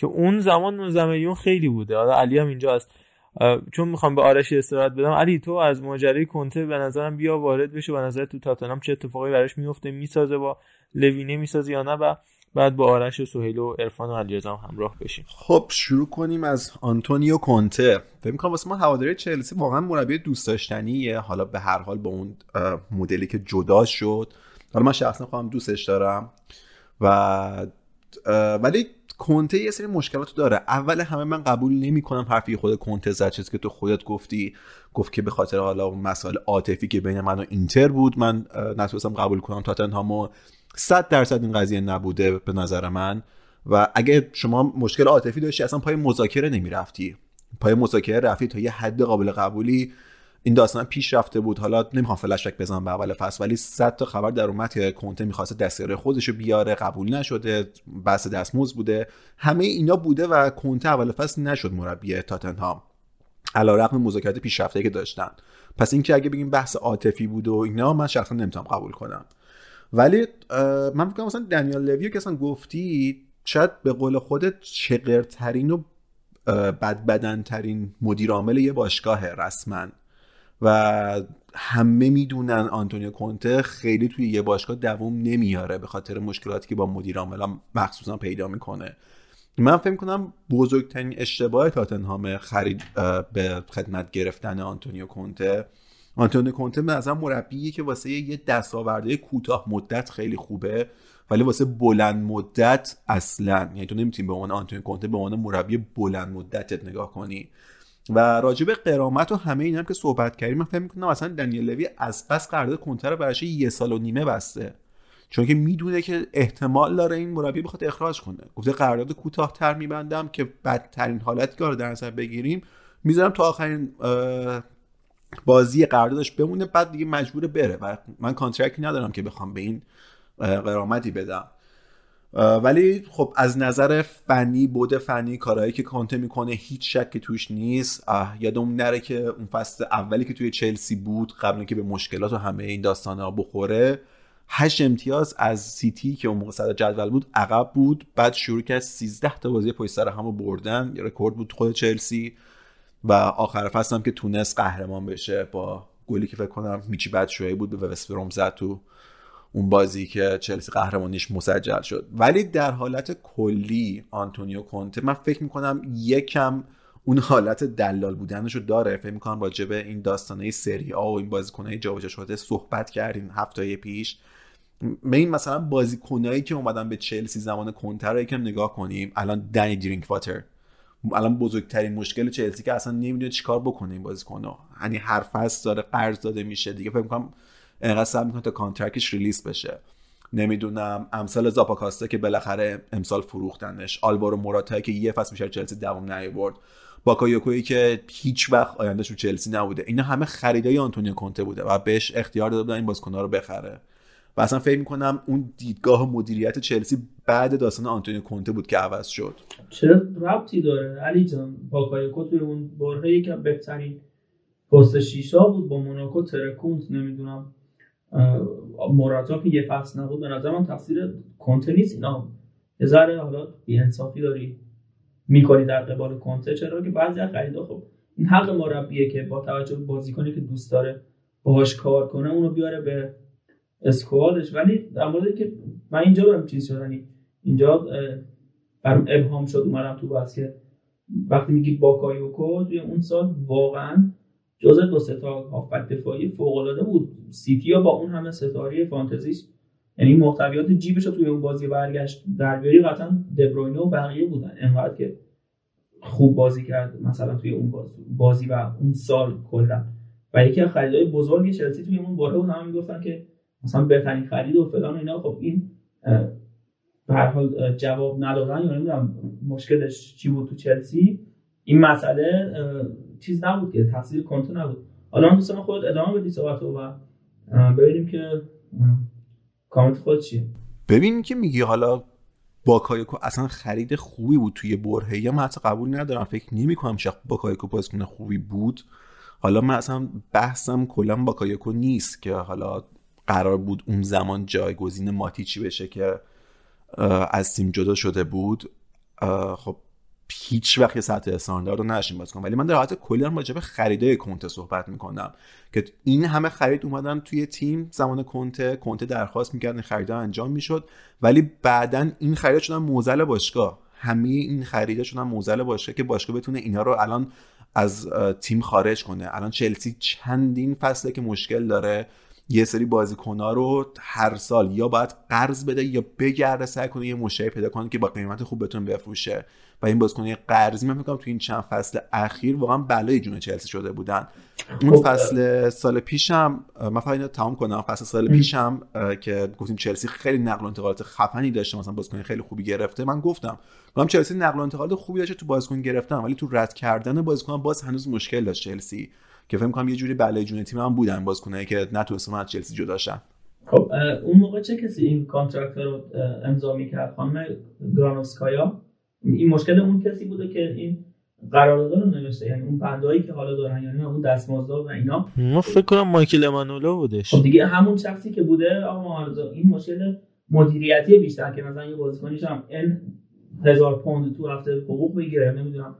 که اون زمان 19 میلیون خیلی بوده. حالا علی هم اینجا است چون می‌خوام به آرش استراحت بدم. علی تو از ماجرای کنته به نظرم بیا وارد بشه به نظر تو تاتنهام چه اتفاقی براش میفته؟ می‌سازه با لوینه می‌سازه یا نه؟ و بعد با آرش و سهیل و عرفان و علیرضا همراه بشیم. خب شروع کنیم از آنتونیو کنته. فکر می‌کنم واسه ما هواداری چلسی واقعا مربی دوست داشتنیه. حالا به هر حال با اون مدلی که جدا شد. حالا من شخصا خودم دوستش دارم. و ولی کنته یه سری مشکلات داره. اول همه من قبول نمی کنم حرفی خود کنته زد چیزی که تو خودت گفتی. گفت که به خاطر حالا مسائل عاطفی که بین من و اینتر بود من نتونستم قبول کنم تاتنهامو 100 درصد این قضیه نبوده به نظر من. و اگه شما مشکل عاطفی داشتی اصلا پای مذاکره نمی‌رفتی. پای مذاکره رفتی تا یه حد قابل قبولی. این داستان پیش رفته بود. حالا نمی‌خوام فلش بک بزنم به اول فصل ولی 100 تا خبر در اومد که کنته می‌خواسته دستیاره خودش رو بیاره قبول نشده بحث دستموز بوده. همه اینا بوده و کنته اول فصل نشد مربی تاتنهام. علیرغم مذاکرات پیشرفته که داشتن. پس اینکه اگه بگیم بحث عاطفی بود و اینا من شخصا نمی‌تونم قبول کنم. ولی من فکر مثلا دنیال لویو که اصلا گفتی شاید به قول خودت چقرترین و بد بدنترین مدیر عامل یه باشگاه رسما. و همه می‌دونن آنتونیو کونته خیلی توی یه باشگاه دووم نمیاره به خاطر مشکلاتی که با مدیر عامل مخصوصا پیدا می‌کنه. من فکر کنم بزرگترین اشتباه تاتنهام خرید به خدمت گرفتن آنتونیو کونته. آنتونیو کونته به نظر مربیه که واسه یه دستاورده کوتاه مدت خیلی خوبه ولی واسه بلند مدت اصلا یعنی تو نمی‌تونی به عنوان آنتونیو کونته به عنوان مربی بلند مدتت نگاه کنی. و راجب قرامت و همه اینا هم که صحبت کردیم من فکر می‌کنم اصلا دنیل لوی از بس قرارداد کنته رو براش یه سال و نیمه بسته. چون که می‌دونه که احتمال داره این مربی بخواد اخراج کنه. گفته قرارداد کوتاهتر میبندم که بدترین حالتی که رو در نظر بگیریم می‌ذارم تا آخرین بازی قراردادش بمونه بعد دیگه مجبور بره. و من کانترکتی ندارم که بخوام به این قرامتی بدم. ولی خب از نظر فنی بود فنی کارهایی که کانته می‌کنه هیچ شکی توش نیست. یادم نره که اون فصل اولی که توی چلسی بود قبل که به مشکلات و همه این داستان ها بخوره هشت امتیاز از سیتی که اون موقع صدر جدول بود عقب بود. بعد شروع کرد 13 تا بازی پشت سر همو بردن. یه رکورد بود خود چلسی. و آخر فصل هم که تونست قهرمان بشه با گلی که فکر کنم میچی باتشوایی بود به وستبروم زد تو اون بازی که چلسی قهرمانیش مسجل شد. ولی در حالت کلی آنتونیو کونته من فکر می‌کنم یکم اون حالت دلال بودنش رو داره. فکر می‌کنم راجع به این داستانه سری آ و این بازیکنهای جابجا شده صحبت کردیم هفته پیش. این مثلا بازیکنایی که اومدن به چلسی زمان کنته رو یکم نگاه کنیم. الان دنی درینک واتر الان بزرگترین مشکل چلسی که اصلا نمی‌دونه چیکار بکنه این بازیکن‌ها یعنی هر فصل داره قرض داده میشه دیگه. فکر می‌کنم انقدر سعی می‌کنه تا contract ش release بشه. نمی‌دونم امثال زاپاکوستا که بالاخره امسال فروختنش آلوارو موراتا که یه فصل میشه چلسی دوام نیاورد باکایوکویی که هیچ وقت آیندهش رو چلسی نبوده. اینا همه خریدای آنتونیو کونته بوده و بهش اختیار داده بودن این بازیکن‌ها رو بخره. و اصلا فکر می‌کنم اون دیدگاه مدیریت چلسی بعد داستان آنتونیو کونته بود که عوض شد. چه ربطی داره؟ علی جان باکایوکو توی اون برهه که بهترین پست شیشا بود با موناکو ترکوند نمی‌دونم. موراتا که یه فصل نبود به نظر من تقصیر کنته نیست. اینا یه ذره حالا بی‌انصافی داری می‌کنی در قبال کنته. چرا که بعضی از خریدا خب این حق مربیه که با توجه به بازیکنی که دوست داره باهاش کار کنه اونو بیاره به squad ش. ولی در مورد که من اینجا برم چیز شدنی اینجا برام ابهام شد اومدم تو بحث که وقتی میگی باکایوکو توی اون سال واقعا جزء دو ستا هافبک دفاعی فوق العاده بود. سیتی با اون همه ستاره فانتزیش یعنی محتویات جیبش رو توی اون بازی برگشت. در بیاری قطعا دبروینه و بقیه بودن. انقدر که خوب بازی کرد مثلا توی اون بازی و اون سال کلا. و یکی از خریدهای بزرگ چلسی توی اون باره بود. هم می‌گفتن که مثلا بهترین خرید و فلان و اینا. خب این به هر حال جواب ندادن. یا نمی‌دونم مشکلش چی بود تو چلسی. این مسئله چیز نبود که تفسیر کنته نبود. حالا دوستان خود ادامه بدی صحبت و ببینیم که کامنت خود چیه. ببین که میگی حالا باکایوکو اصلا خرید خوبی بود توی برهه یا من حتی قبول ندارم فکر نمی کنم شخص باکایوکو بازیکن خوبی بود. حالا من اصلا بحثم کلا باکایوکو نیست که حالا قرار بود اون زمان جایگزین ماتیچی بشه که از تیم جدا شده بود. خب هیچ وقت یه سطح استاندارد رو نشیم باز کنم. ولی من در حالت کلی دارم راجع به خریدای کنته صحبت می‌کنم که این همه خرید اومدن توی تیم زمان کنته کنته درخواست می‌کرد این خریده انجام می‌شد. ولی بعدا این خرید شدن موزل باشگاه. همه این خریده شدن موزل باشگاه که باشگاه بتونه اینا رو الان از تیم خارج کنه. الان چلسی چندین فصله که مشکل داره. یه سری بازیکن‌ها رو هر سال یا باید قرض بده یا بگرده سعی کنه یه مشتری پیدا کنه که با قیمت خوب بتونه بفروشه. و این بازیکن قرضی من میگم تو این چند فصل اخیر واقعا بلای جون چلسی شده بودن. اون خب، فصل سال پیشم من فقط اینو تمام کنم. فصل سال پیشم که گفتیم چلسی خیلی نقل و انتقالات خفنی داشته مثلا بازیکن خیلی خوبی گرفته. من گفتم گفتم چلسی نقل و انتقالات خوبی داشته تو بازیکن گرفتن ولی تو رد کردن بازیکن باز هنوز مشکل داشت چلسی. که فکر کنم یه جوری بلای جون تیم هم بودن بازیکنایی که نتونستن از چلسی جدا شن خب اون موقع چه کسی این contract رو امضا می‌کرد؟ خانم گرانوسکایا؟ این مشکل اون کسی بوده که این قرارداد رو نوشته یعنی اون بندایی که حالا دارن یعنی اون دستمزدها و اینا؟ ما فکر کنم مایکل امانولا بودش. خب دیگه همون شخصی که بوده آقا این مشکل مدیریتی بیشتر که مثلا یه بازیکنیش هم ان هزار پوند تو هفته حقوق بگیره نمی‌دونم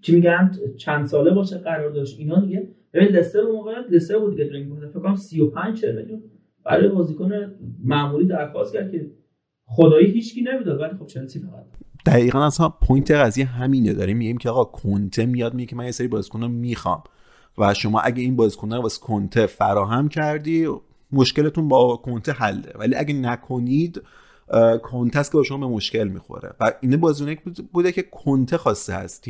چی میگن؟ چند ساله باشه قرار داشت. اینا دیگه ببین لستر اون موقع لستر بود دیگه درینگ فکر کنم 35 40 میلیون. برای بازیکن معمولی درخواست کرد که خدایی هیچکی نمی‌داد ولی خب چلسی فقط دقیقا اصلا پوینت قضیه همینه. داریم میگیم که آقا کنته میاد میگه که من یه سری بازیکن رو می‌خوام. و شما اگه این بازیکن رو واسه کنته فراهم کردی مشکلتون با کنته حله. ولی اگه نکنید کنته است که با شما به مشکل می‌خوره. و این بازیونه بوده که کنته خواسته از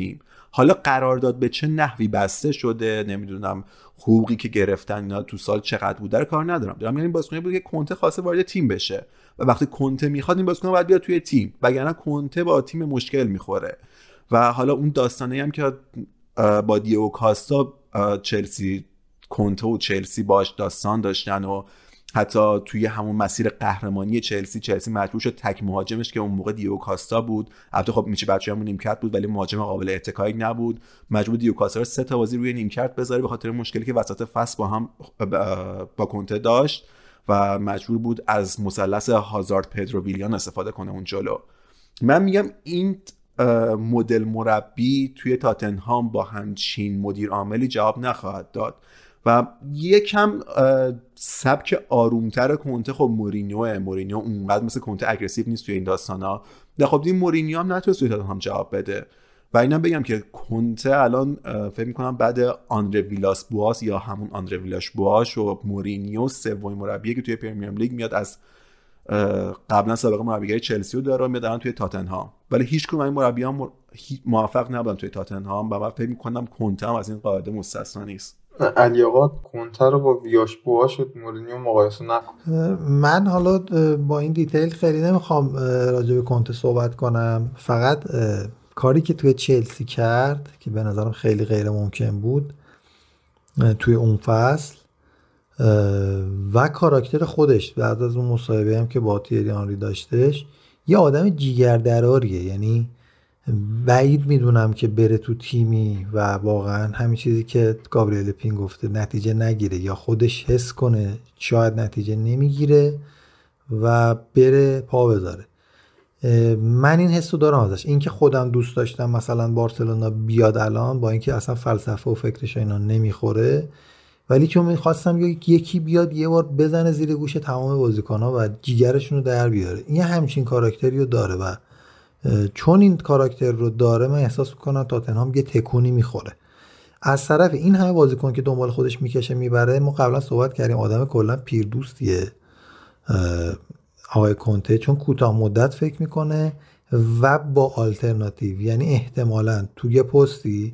حالا قرارداد به چه نحوی بسته شده؟ نمی‌دونم. حقوقی که گرفتن اینا تو سال چقدر بوده کار ندارم. دارم یعنی بازیکن بوده که کنته خواسته وارد تیم بشه و وقتی کنته می‌خواد این بازیکن باید بیاد توی تیم. وگرنه کنته با تیم مشکل می‌خوره. و حالا اون داستانه هم که با دیو کاستا چلسی کنته و چلسی باش داستان داشتن و حتی توی همون مسیر قهرمانی چلسی چلسی مجبور شد تک مهاجمش که اون موقع دیو کاستا بود. البته خب میچه بچه‌مون نیمکت بود ولی مهاجم قابل اتکایی نبود. مجبور دیو کاستا رو سه تا بازی روی نیمکت بذاره به خاطر مشکلی که وسط فصل با هم با کنته داشت و مجبور بود از مثلث هازارد پدرو ویلیان استفاده کنه اون جلو. من میگم این مدل مربی توی تاتنهام با همچین مدیر عاملی جواب نخواهد داد. و یکم سبک آرومتر کنته خب مورینیو مورینیو اونقدر مثل کنته aggressive نیست توی این داستان ها خب این مورینیو هم نتونست توی هم جواب بده. و اینم بگم که کنته الان فکر می‌کنم بعد آندره ویلاس بواس یا همون آندره ویلاش بواش و مورینیو سومین مربیه که توی پرمیر لیگ میاد از قبلا سابقه مربیگری چلسی رو داره میاد الان توی تاتنهام. ولی هیچ کدوم این مربیان موفق نبودن توی تاتنهام و من فکر می‌کنم کنته هم از این قاعده مستثنا نیست. علی آقا کنته رو با ویلاش بواش و مورینیو مقایسه نکن. من حالا با این detail خیلی نمی‌خوام راجع به کنته صحبت کنم. فقط کاری که توی چلسی کرد که به نظرم خیلی غیر ممکن بود توی اون فصل و کاراکتر خودش بعد از اون مصاحبه هم که با تیری آنری داشتش یه آدم جیگردراریه یعنی بعید می‌دونم که بره تو تیمی و واقعا همین چیزی که گابریل پین گفته نتیجه نگیره یا خودش حس کنه شاید نتیجه نمی‌گیره و بره پا بذاره. من این حس دارم ازش. اینکه خودم دوست داشتم مثلا بارسلونا بیاد الان با اینکه اصلا فلسفه و فکرش اینا نمی‌خوره. ولی چون می‌خواستم یکی بیاد یه بار بزنه زیر گوش تمام بازیکنها و جیگرشون رو در بیاره. این همچین کاراکتری رو داره و چون این کاراکتر رو داره من احساس می‌کنم تاتنهام یه تکونی می‌خوره. از طرف این همه بازیکن که دنبال خودش می‌کشه می‌بره ما قبلا صحبت کردیم آدم کلا پیردوستیه آقای کنته چون کوتاه مدت فکر می‌کنه و با آلترناتیو. یعنی احتمالا تو یه پستی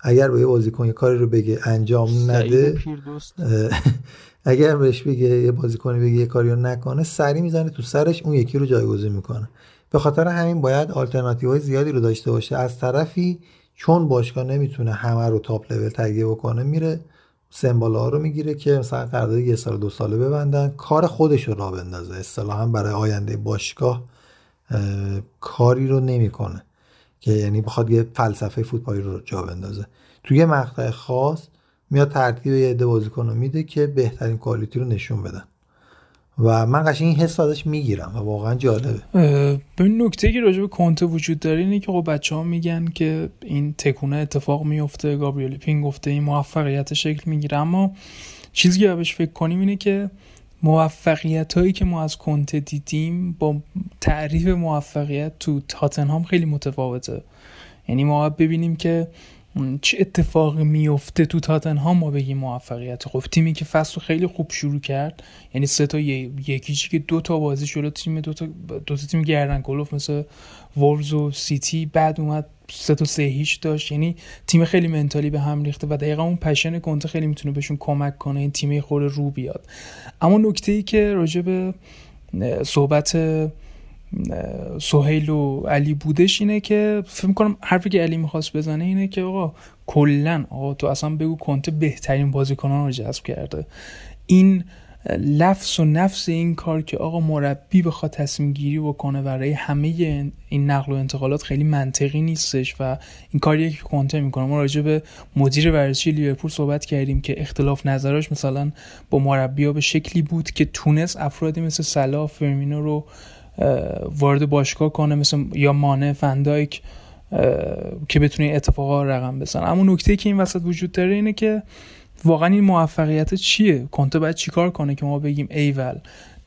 اگر به یه بازیکن یه کاری رو بگه انجام نده اگر بهش بگه یه بازیکنی بگه یه کاری رو نکنه سری می‌زنه تو سرش اون یکی رو جایگزین می‌کنه. به خاطر همین باید آلترناتیو های زیادی رو داشته باشه. از طرفی چون باشگاه نمی‌تونه همه رو تاپ لول تهیه بکنه میره سمبال ها رو می‌گیره که مثلا قرارداد یه سال دو ساله ببندن. کار خودش رو را بندازه. اصطلاحا برای آینده باشگاه کاری رو نمی‌کنه که یعنی بخواد یه فلسفه فوتبالی رو جا بندازه. توی مقطع خاص میاد ترتیب یه عده بازیکن رو میده که بهترین کوالیتی رو نشون بدن. و من قشنگ این حس ازش می‌گیرم و واقعا جالبه. ببین نکته که راجع به کنته وجود داره اینه که خب بچه ها میگن که این تکونه اتفاق میفته گابریل پین گفته این موفقیت شکل می‌گیره. اما چیزی که بهش فکر کنیم اینه که موفقیت هایی که ما از کنته دیدیم با تعریف موفقیت تو تاتنهام خیلی متفاوته. یعنی ما ببینیم که چه اتفاقی میفته تو تاتنهام ما بگیم موفقیت. خب تیمی که فصل خیلی خوب شروع کرد یعنی سه تا یکیچی که دو تا بازی شده تیم دو تا دو تا تیم گردن کلوف مثل وولز و سیتی بعد اومد سه تا سه هیچ داشت. یعنی تیم خیلی منتالی به هم ریخته و دقیقا اون پشن کنته خیلی می‌تونه بهشون کمک کنه این تیم خور رو بیاد. اما نکته ای که راجع به صحبت سهیل و علی بودش اینه که فکر کنم حرفی که علی می‌خواست بزنه اینه که آقا کلا آقا تو اصلا بگو کنته بهترین بازیکنان رو جذب کرده. این لفظ و نفس این کار که آقا مربی بخواد تصمیم گیری بکنه برای همه این نقل و انتقالات خیلی منطقی نیستش و این کاریه که کنته می‌کنه. ما راجع به مدیر ورزشی لیورپول صحبت کردیم که اختلاف نظراش مثلا با مربی ها به شکلی بود که تونست افرادی مثل سلا فرمینو رو وارد باشگاه کنه مثل یا مانع فندایک که بتونه اتفاقا رقم بزنه. اما نکته که این وسط وجود داره اینه که واقعا این موفقیت چیه؟ کنته باید چیکار کنه که ما بگیم ایول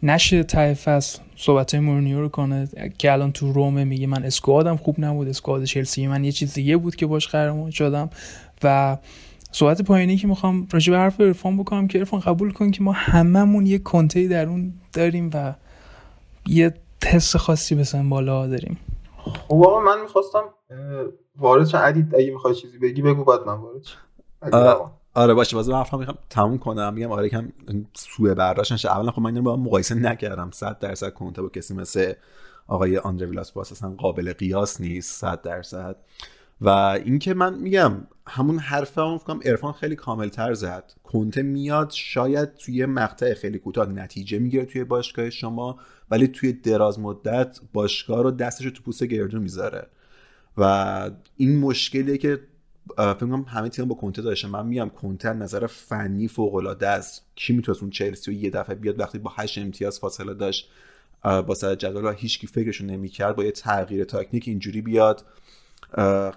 نشه ته فصل صحبت مورینیو رو کنه. که الان تو رومه میگه من اسکوادم خوب نبود اسکواد چلسی من یه چیز دیگه بود که باش قهرمان شدم. و صحبت پایینی که می‌خوام راجع به حرف ارفان بکنم که ارفان قبول کن که ما هممون یه کنته در اون داریم و یه حس خاصی به بالا داریم. خب آقا من می‌خواستم وارد چه عدید اگه می‌خوای چیزی بگی بگو بعد من وارد آره باشه. واسه من می‌خوام تموم کنم. میگم آره کم سوء برداشت نشه. اولا خب من اینو با مقایسه نکردم. 100 درصد کنته با کسی مثل آقای آندره ویلاس باس اصلا قابل قیاس نیست. 100 درصد. و اینکه من میگم همون حرفه هم فکرم ارفان خیلی کامل تر زد. کنته میاد شاید توی مقطع خیلی کوتاه نتیجه می‌گیره توی باشگاه شما ولی توی دراز مدت باشگاه رو دستش رو تو پوست گردون می‌ذاره. و این مشکلیه که فکر کنم همه تیم با کنته داشته. من میگم کنته نظر فنی فوق العاده است. کی می‌تونست اون چلسی و یه دفعه بیاد وقتی با 8 امتیاز فاصله داشت با سر جدول هیچ کی فکرشو نمی‌کرد با یه تغییر تاکنیک اینجوری بیاد.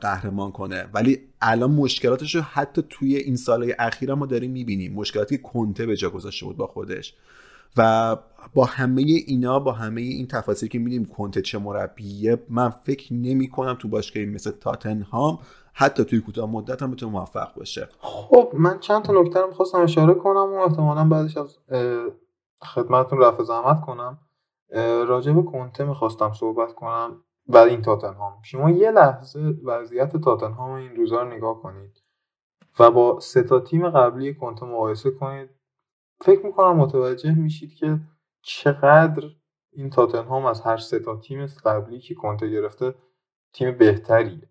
قهرمان کنه. ولی الان مشکلاتش رو حتی توی این سالهای اخیر ما داریم می‌بینیم. مشکلاتی که کنته به جا گذاشته بود با خودش. و با همه اینا با همه این تفاصیلی که میدیم کنته چه مربیه من فکر نمی کنم تو باشگاهی مثل تاتنهام حتی توی کوتاه مدت هم بتونه موفق باشه. خب من چند تا نکته رو می‌خواستم اشاره کنم و احتمالا بعدش از خدمتتون رفع زحمت کنم. راجع به کنته می‌خواستم صحبت کنم. برای این تاتنهام. شما یه لحظه وضعیت تاتنهام این روزا رو نگاه کنید و با سه تا تیم قبلی کنته مقایسه کنید. فکر می‌کنم متوجه میشید که چقدر این تاتنهام از هر سه تا تیم قبلی که کنته گرفته تیم بهتریه.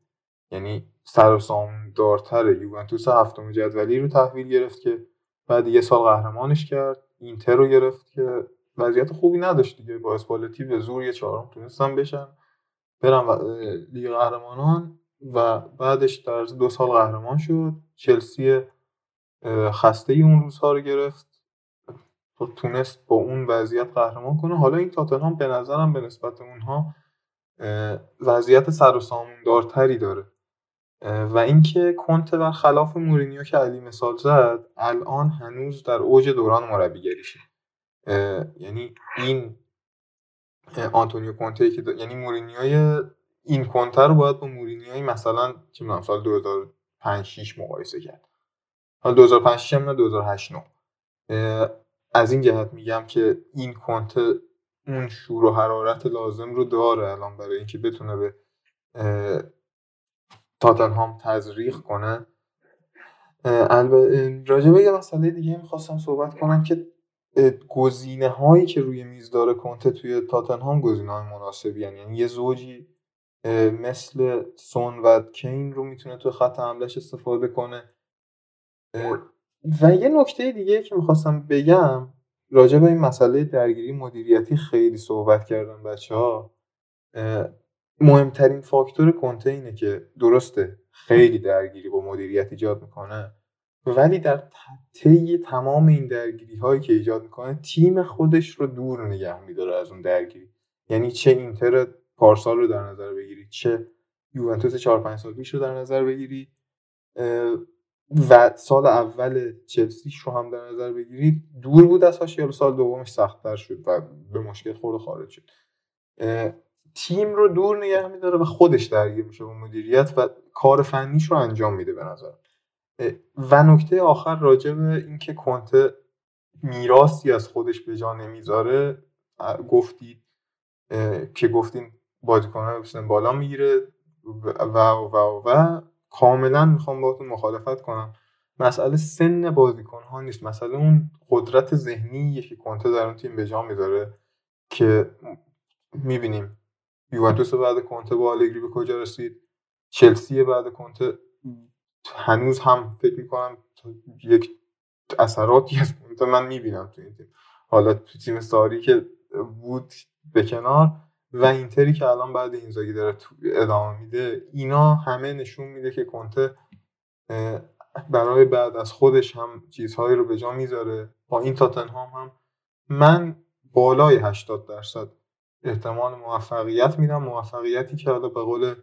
یعنی سر و دارتر یوونتوس هفتم جدولی رو تحویل گرفت که بعد یه سال قهرمانش کرد. اینتر رو گرفت که وضعیت خوبی نداشت دیگه. با اسپالتی به زور یه چهارم تونستن بشن. برن لیگ قهرمانان و بعدش در دو سال قهرمان شد. چلسی خسته ای اون روزها رو گرفت. و تونست با اون وضعیت قهرمان کنه. حالا این تاتنهام به نظرم به نسبت اونها وضعیت سر و دارتری داره. و اینکه کنته بر خلاف مورینیو که علی مثال زد الان هنوز در اوج دوران مربیگریشه. یعنی این آنتونیو کونته که یعنی مورینیوی این کنته رو باید با مورینیوی مثلا چه می‌دونم سال 2005 6 مقایسه کرد. حالا 2005 6 نه. 2008 9 از این جهت میگم که این کنته اون شور و حرارت لازم رو داره الان برای اینکه بتونه به تاتنهام تزریق کنه. البته راجع به یه مسئله دیگه می‌خواستم صحبت کنم که گزینه هایی که روی میز داره کنته توی تاتنهام گزینه های مناسبی یعنی یه زوجی مثل سون و کین رو می‌تونه تو خط حملش استفاده کنه. و یه نکته دیگه که می‌خواستم بگم راجع به این مسئله درگیری مدیریتی خیلی صحبت کردم بچه ها مهمترین فاکتور کنته اینه که درسته خیلی درگیری با مدیریت ایجاد می‌کنه. ولی در طی تمام این درگیری هایی که ایجاد می‌کنه تیم خودش رو دور نگه میداره از اون درگیری. یعنی چه اینتر پارسال رو در نظر بگیرید چه یوونتوس 4 5 سال پیش رو در نظر بگیرید و سال اول چلسیش رو هم در نظر بگیرید دور بود از حاشیه سال دومش سختتر شد و به مشکل خورده خارج شد. تیم رو دور نگه میداره و خودش درگیر میشه با مدیریت و کار فنیش رو انجام میده به نظر و نکته آخر راجع به اینکه کنته میراثی از خودش به جا نمی‌ذاره گفتید که گفتین بازیکن‌ها بسن بالا می‌گیره و و و کاملا می‌خوام باهاتون مخالفت کنم. مسئله سن بازیکن ها نیست. مسئله اون قدرت ذهنی که کنته در اون تیم به جا می‌ذاره که می‌بینیم. یوونتوس بعد کنته با آلگری به کجا رسید؟ چلسی بعد کنته هنوز هم فکر می‌کنم یک اثراتی از کنته من می‌بینم تو این تیم. حالا تو تیم ساری که بود به کنار و اینتری که الان بعد اینزاگی داره ادامه میده اینا همه نشون میده که کنته برای بعد از خودش هم چیزهایی رو به جا می‌ذاره. با این تاتنهام هم من بالای 80 درصد احتمال موفقیت میدم. موفقیتی که حالا به قول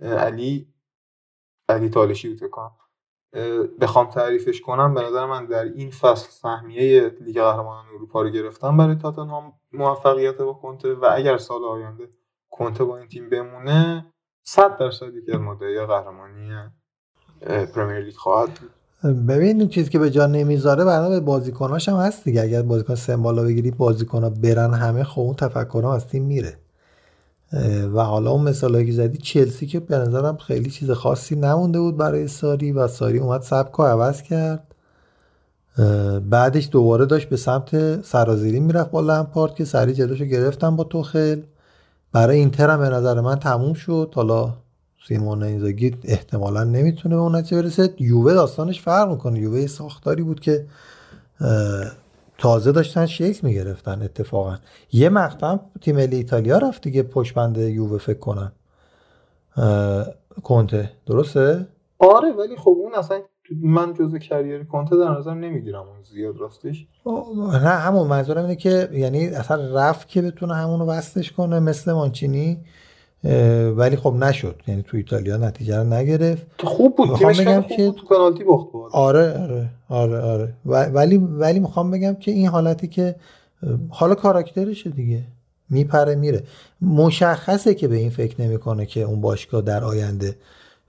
علی علی تالشی بود کنم بخوام تعریفش کنم به نظر من در این فصل سهمیه لیگ قهرمانان اروپا رو گرفتم برای تاتنهام موفقیت با کنته و اگر سال آینده کنته با این تیم بمونه 100 درصد یکی مدعی قهرمانی پرمیر لیگ خواهد بود. ببین این چیزی که به جا نمی‌ذاره بنا به بازیکناش هم هست دیگه. اگر بازیکن سمبالا بگیری بازیکنها برن همه خب اون تفکرها از تیم میره. و حالا اون مثالایی که زدی چلسی که به نظرم خیلی چیز خاصی نمونده بود برای ساری و ساری اومد سبک و عوض کرد. بعدش دوباره داشت به سمت سرازیری می‌رفت با لمپارد که سری جلوشو گرفتن با توخل. برای اینتر هم به نظر من تموم شد. حالا سیمون اینزاگی احتمالا نمی‌تونه به اون نتیجه برسه. یووه داستانش فرق می‌کنه. یووه ساختاری بود که تازه داشتن شکل می‌گرفتن اتفاقا. یه مقطع تیم ملی ایتالیا رفت دیگه پشت بند یووه فکر کنم. کنته. درسته؟ آره ولی خب اون اصلا من جزء کریر کنته در نظر نمی‌گیرم اون زیاد راستش. نه همون منظورم اینه که یعنی اصلا رفت که بتونه همونو وصلش کنه مثل مانچینی. ولی خب نشد. یعنی تو ایتالیا نتیجه رو نگرفت. خوب بود. تیمش بگم که تو پنالتی باخت بود آره آره آره آره. ولی ولی می‌خوام بگم که این حالتی که حالا کاراکترشه دیگه. میپره میره. مشخصه که به این فکر نمی‌کنه که اون باشگاه در آینده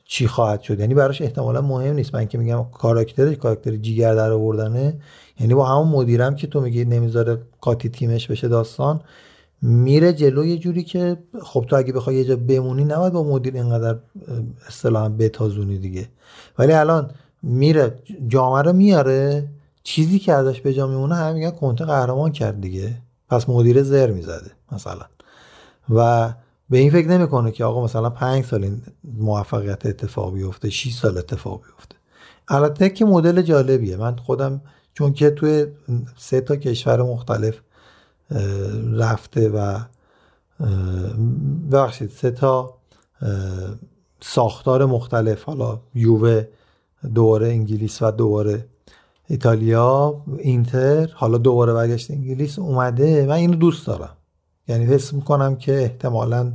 چی خواهد شد. یعنی براش احتمالا مهم نیست. من که میگم کاراکترش کاراکتر جیگر در آوردنه یعنی با همون مدیرم که تو میگی نمی‌ذاره قاطی تیمش بشه داستان. میره جلو یه جوری که خب تو اگه بخوای یه جا بمونی نباید با مدیر اینقدر اصطلاحا بتازونی دیگه. ولی الان میره جامعه رو میاره چیزی که ازش به جا میمونه هم میگن کنته قهرمان کرد دیگه. پس مدیر زر می‌زده مثلا. و به این فکر نمی‌کنه که آقا مثلا پنج سال این موفقیت اتفاق بیفته 6 سال اتفاق بیفته. البته که مدل جالبیه. من خودم چون که توی سه تا کشور مختلف رفته و ببخشید سه تا ساختار مختلف حالا یووه دوباره انگلیس و دوباره ایتالیا اینتر حالا دوباره برگشت انگلیس اومده. من اینو دوست دارم. یعنی حس می‌کنم که احتمالا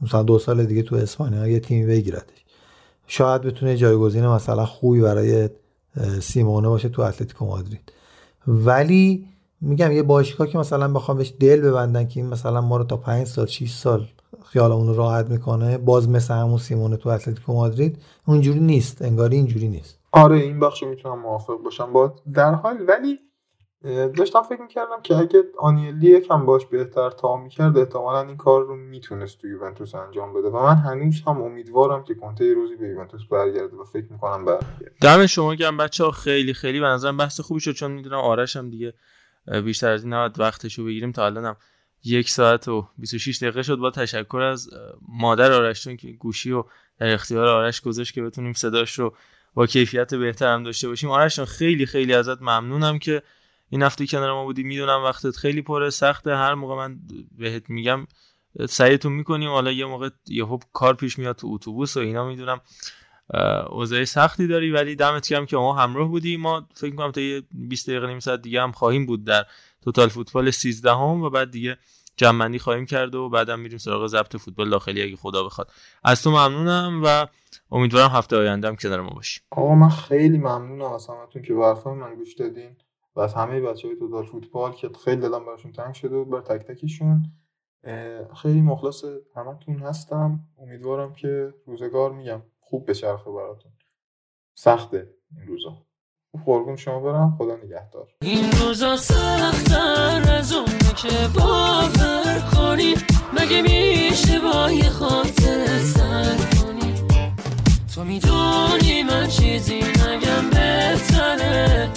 مثلا دو سال دیگه تو اسپانیا یه تیمی بگیردش. شاید بتونه جایگزین مثلا خوبی برای سیمونه باشه تو اتلتیکو مادرید. ولی میگم یه باشگاه که مثلا بخوام بهش دل ببندن که این مثلا ما رو تا 5 سال 6 سال خیال اون راحت می‌کنه باز مثل همون سیمونه تو اتلتیکو مادرید اونجوری نیست انگاری اینجوری نیست. آره این بخش می‌تونم موافق باشم با در حال. ولی داشتم فکر می‌کردم که اگه آنیلی یکم باش بهتر تا می‌کرد احتمالا این کار رو می‌تونست تو یوونتوس انجام بده. و من هنوز هم امیدوارم که کنته یه روزی به یوونتوس برگرده و فکر می‌کنم برگرده. دم شما گرم بچه ها خیلی خیلی. به نظرم بحث خوبی شد چون می‌دونم آرش هم دیگه بیشتر از این نباید وقتش رو بگیریم تا الانم یک ساعت و 26 دقیقه شد. با تشکر از مادر آرش که گوشی و در اختیار آرش گذاشت که بتونیم صداش رو با کیفیت بهتر هم داشته باشیم. آرش خیلی خیلی ازت ممنونم که این هفته کنار ما بودی. می‌دونم وقتت خیلی پره سخته. هر موقع من بهت میگم سعیتون می‌کنیم. حالا یه موقع یهو کار پیش میاد تو اتوبوس و اینا می‌دونم. اوضاع سختی داری ولی دمت گرم که ما همراه بودی ما فکر می‌کنم تا یه 20 دقیقه نیم ساعت دیگه هم خواهیم بود در توتال فوتبال 13 هم و بعد دیگه جمعنی خواهیم کرد و بعدم میریم سراغ ضبط فوتبال داخلی اگه خدا بخواد. از تو ممنونم و امیدوارم هفته آینده هم کنار ما باشی. آقا من خیلی ممنونم از همتون که به من گوش دادین و از همه بچه های توتال فوتبال که خیلی دلم براشون تنگ شده بر تک تکشون خیلی مخلص همتون هستم. امیدوارم که روزگار میگم خوب بچرخه براتون. سخته این روزا. قربون شما برم. خدا نگهدار. این روزا سختر از اون که باور کنی. مگه میشه با یه خاطر سر کنی؟ تو می‌دونی من چیزی نگم بهتره.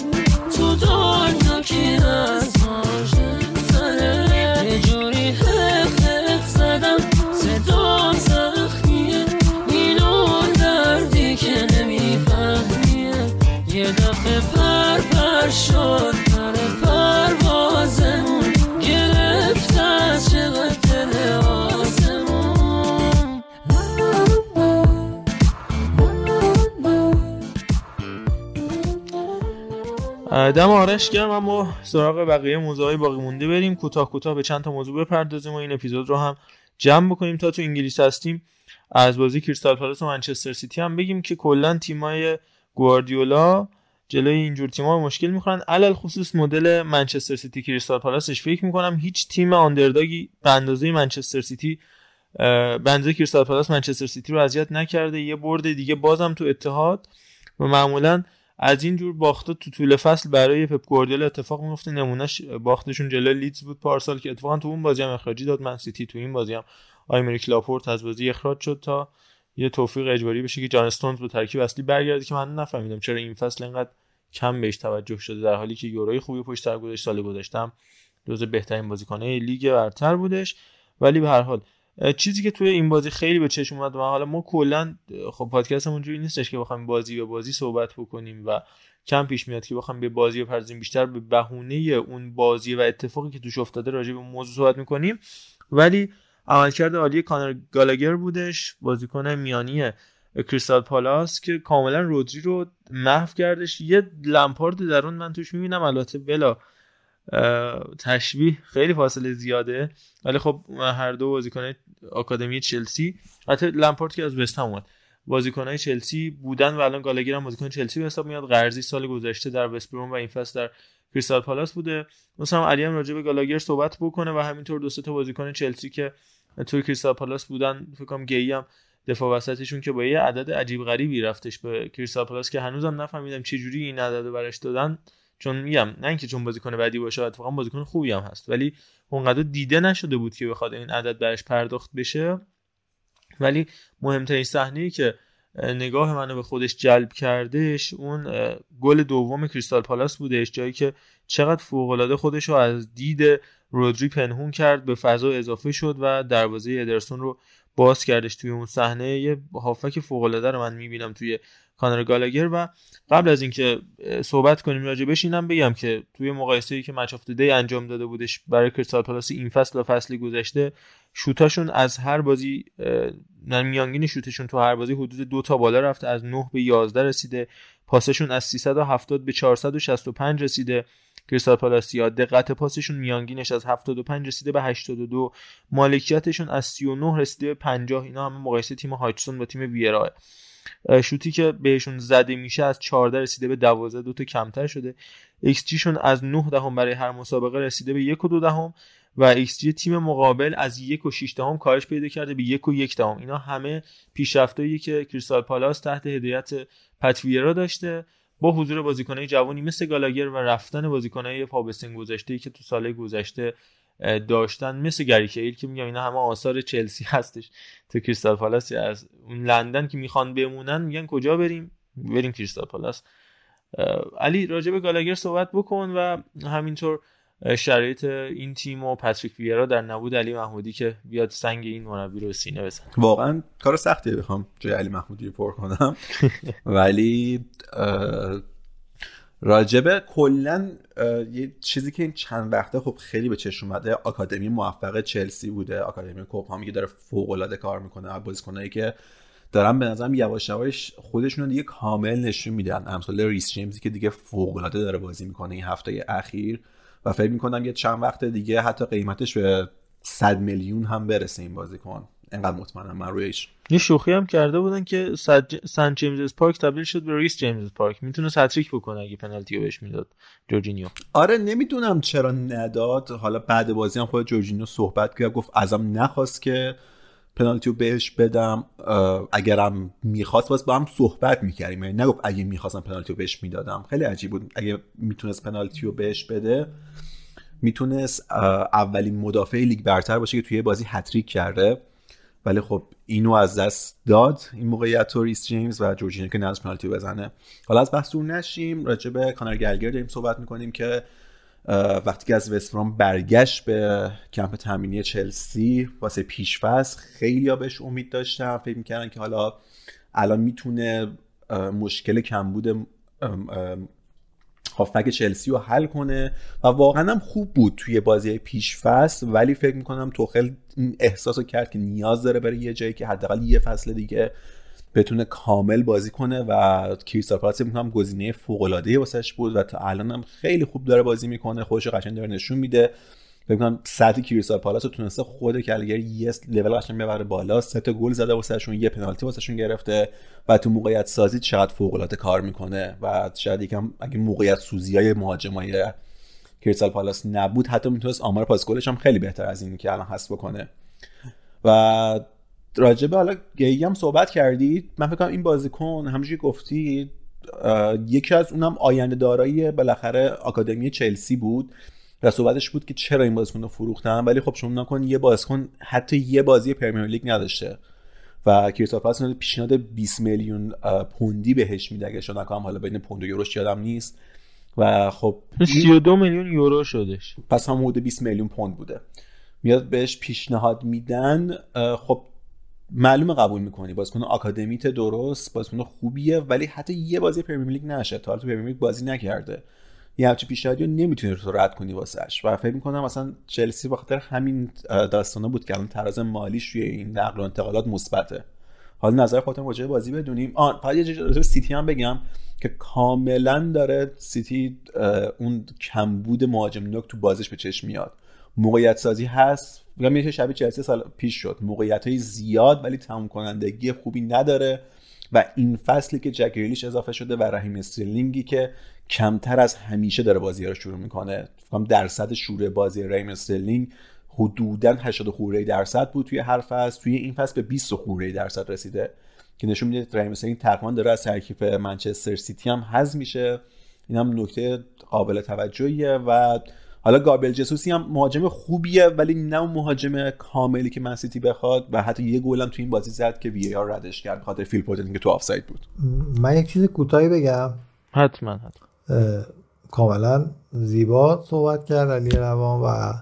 دم آرش گرم اما سراغ بقیه موضوعای باقی مونده بریم. کوتاه کوتاه به چند تا موضوع بپردازیم و این اپیزود رو هم جمع بکنیم تا تو انگلیس هستیم. از بازی کریستال پالاس و منچستر سیتی هم بگیم که کلا تیمای گواردیولا جلوی اینجور تیم‌ها مشکل می‌خورن. علی‌الخصوص مدل منچستر سیتی کریستال پالاسش فکر می‌کنم هیچ تیم underdog ی به اندازه منچستر سیتی به اندازه کریستال پالاس منچستر سیتی رو اذیت نکرده. یه برد دیگه بازم تو اتحاد و معمولا از این جور باختا تو طول فصل برای پپ گواردیولا اتفاق میفته نمونهش باختشون جلوی لیدز بود. پارسال که اتفاقا تو اون بازی هم اخراجی داد. من سیتی تو این بازی هم. آیمریک لاپورت از بازی اخراج شد تا یه توفیق اجباری بشه که جان استونز به ترکیب اصلی برگرده که من نفهمیدم چرا این فصل اینقدر کم بهش توجه شده در حالی که یوروی خوبی پشت سر گذاشت سال گذشتم جزو بهترین بازیکن‌های لیگ برتر بودش. ولی به هر حال چیزی که توی این بازی خیلی به چشم اومد و حالا ما کلا خب پادکستمون جوری نیستش که بخوایم بازی به بازی صحبت بکنیم و کم پیش میاد که بخوایم به بازی بپردازیم بیشتر به بهونه اون بازی و اتفاقی که توش افتاده راجع به موضوع صحبت می‌کنیم. ولی عملکرد عالی کانر گالاگر بودش بازیکن میانی کریستال پالاس که کاملا رودری رو محو کردش. یه لمپارد درون من توش می‌بینم البته بلا تشبیه خیلی فاصله زیاده. ولی خب هر دو بازیکن آکادمی چلسی حتی لمپارد که از وست هم اومد. بازیکنهای چلسی بودن و الان گالاگر هم بازیکن چلسی به حساب میاد. قرضی سال گذشته در وست و این فصل در کریستال پالاس بوده. مثلا علی هم راجع به گالاگر صحبت بکنه و همینطور دو تا بازیکن چلسی که توی کریستال پالاس بودن فکر کنم گیی هم دفاع وسطشون که با یه عدد عجیب غریبی رفتش به کریستال پالاس که هنوزم نفهمیدم چه جوری این عدد براش دادن. چون میگم نه اینکه چون بازیکن بدی باشه اتفاقا بازیکن خوبی هم هست. ولی اونقدر دیده نشده بود که بخواد این عدد برش پرداخت بشه. ولی مهمترین صحنه که نگاه منو به خودش جلب کردش اون گل دوم کریستال پالاس بودش. جایی که چقدر فوق العاده خودش رو از دید رودری پنهون کرد به فضا اضافه شد و دروازه ادرسون رو باز کردش توی اون صحنه. یه هافک فوق العاده رو من می‌بینم توی کانر گالاگر و قبل از اینکه صحبت کنیم راجع بهش اینم بگم که توی مقایسه ای که مچ اف دی انجام داده بودش برای کریستال پالاس این فصل و فصل گذشته شوتاشون از هر بازی میانگین شوتشون تو هر بازی حدود دو تا بالا رفته از 9 به 11 رسیده. پاسشون از 370 به 465 رسیده. کریستال پالاسیا دقت پاسشون میانگینش از 75 رسیده به 82 مالکیتشون از 39 رسیده به 50 اینا همه مقایسه تیم هاچسون با تیم ویرا شوتی که بهشون زده میشه از 14 رسیده به 12 دو تا کمتر شده. ایکس شون از 9 دهم برای هر مسابقه رسیده به 1 و 2 دهم و ایکس جی تیم مقابل از 1 و 6 دهم کاهش پیدا کرده به 1 و 1 دهم. اینا همه پیشرفتایی که کریستال پالاس تحت هدایت پتویرا داشته با حضور بازیکنهای جوانی مثل گالاگر و رفتن بازیکنهای پا به سن گذشته که تو سال گذشته داشتن. مثل گری کیهیل که میگم اینا همه آثار چلسی هستش. تو کریستال پالاس از اون لندن که می‌خوان بمونن میگن کجا بریم؟ بریم کریستال پالاس. علی راجع به گالاگر صحبت بکن و همینطور شرایط این تیم و پاتریک ویرا در نبود علی محمودی که بیاد سنگ این مربی رو سینه بزن واقعا کار سختیه بخوام جای علی محمودی پر کنم. ولی راجبه کلا یه چیزی که این چند وقته خب خیلی به چشم اومده آکادمی موفق چلسی بوده آکادمی کوپ که داره فوق العاده کار می‌کنه بازیکنایی که دارن به نظرم یواش یواش خودشون دیگه کامل نشون میدن. امثال ریس جیمزی که دیگه فوق العاده داره بازی می‌کنه این هفته اخیر و فکر می‌کنم یه چند وقت دیگه حتی قیمتش به 100 میلیون هم برسه این بازیکن. انقدر مطمئنم من رویش. یه شوخی هم کرده بودن که سن جیمز پارک تبدیل شد به ریس جیمز پارک. می‌تونه هتریک بکنه اگه پنالتی رو بهش می‌داد جورجینیو. آره نمی‌دونم چرا نداد. حالا بعد بازی هم خود جورجینیو صحبت کرد گفت ازم نخواست که پنالتی رو بهش بدم. اگرم می‌خواست باز با هم صحبت می‌کردیم. یعنی نگفت اگه می‌خواستم پنالتی رو بهش می‌دادم. خیلی عجیب بود. اگه می‌تونست پنالتی رو بهش بده می‌تونست اولین مدافع لیگ برتر باشه که توی بازی هتریک کرده. ولی خب اینو از دست داد این موقعیت تو ریس جیمز و جورجینیو که نذاشت پنالتی بزنه. حالا از بحث دور نشیم راجع به کانر گالاگر داریم صحبت می‌کنیم که وقتی که از وست بروم برگشت به کمپ تمرینی چلسی واسه پیشفصل خیلی بهش امید داشتم. فکر می‌کردن که حالا الان می‌تونه مشکل کمبود هافک چلسی رو حل کنه و واقعا هم خوب بود توی بازی پیش فصل ولی فکر می‌کنم توخل این احساس رو کرد که نیاز داره برای یه جایی که حداقل یه فصل دیگه بتونه کامل بازی کنه و کریستال پالاس می‌کنم گزینه فوق العاده واسش بود و تا الان هم خیلی خوب داره بازی می‌کنه خودش قشنگ داره نشون میده. فکر کنم سطح کریستال پالاس رو تونسته خود کلگری یه لول قشنگ ببره بالا سه تا گل زده واسهشون یه پنالتی واسهشون گرفته و تو موقعیت سازی چقدر فوق العاده کار می‌کنه و شاید یکم اگه موقعیت سوزی های مهاجمای کریستال پالاس نبود حتی می‌تونست آمار پاس گلش هم خیلی بهتر از این که الان هست بکنه. و راجبه حالا گیی هم صحبت کردید من فکر این بازیکن همونجوری گفتی یکی از اونم آینده دارایی بالاخره آکادمی چلسی بود. و صحبتش بود که چرا این بازیکن رو فروختن ولی خب شما نکن یه بازیکن حتی یه بازی پرمیر لیگ نداشته. و کریستال پالاس پیشنهاد 20 میلیون پوندی بهش میده. اگه شما نکنم حالا بین پوند و یوروش یادم نیست. و خب 32 میلیون یورو شدش. پس هم حدود 20 میلیون پوند بوده. میاد بهش پیشنهاد میدن. خب معلومه قبول می‌کنی. بازیکن آکادمیت درست بازیکن خوبیه ولی حتی یه بازی پرمیر لیگ نشه. تا حالا تو پرمیر لیگ بازی نکرده. یه همچین پیشنهادی رو نمی‌تونی تو رد کنی واسش. و فکر می‌کنم مثلا چلسی بخاطر همین داستانه بود که الان تراز مالیش روی این نقل و انتقالات مثبته. حالا نظر خودتون راجع بازی بدونیم. آن فقط یه سیتی هم بگم که کاملا داره سیتی اون کمبود مهاجم نوک تو بازیش به چشم میاد. موقعیت سازی هست. میگم میشه شبیه چلسی سال پیش شد. موقعیت های زیاد ولی تموم کنندگی خوبی نداره. و این فصلی که جک گریلیش اضافه شده و رحیم استرلینگی که کمتر از همیشه داره بازی رو شروع می‌کنه. فکر درصد شروع بازی رحیم استرلینگ حدودا 80 خورده درصد بود توی هر فصل. توی این فصل به 20 خورده درصد رسیده. که نشون میده رحیم استرلینگ تقریبا داره از ترکیب منچستر سیتی هم حذف میشه. این هم نکته قابل توجهیه و حالا گابریل جسوسی هم مهاجم خوبیه ولی نه اون مهاجم کاملی که من سیتی بخواد و حتی یه گلم تو این بازی زد که VAR ردش کرد بخاطر فیل که تو آفساید بود. من یک چیز کوتاهی بگم. حتما حتما. کاملا زیبا صحبت کرد علی روان و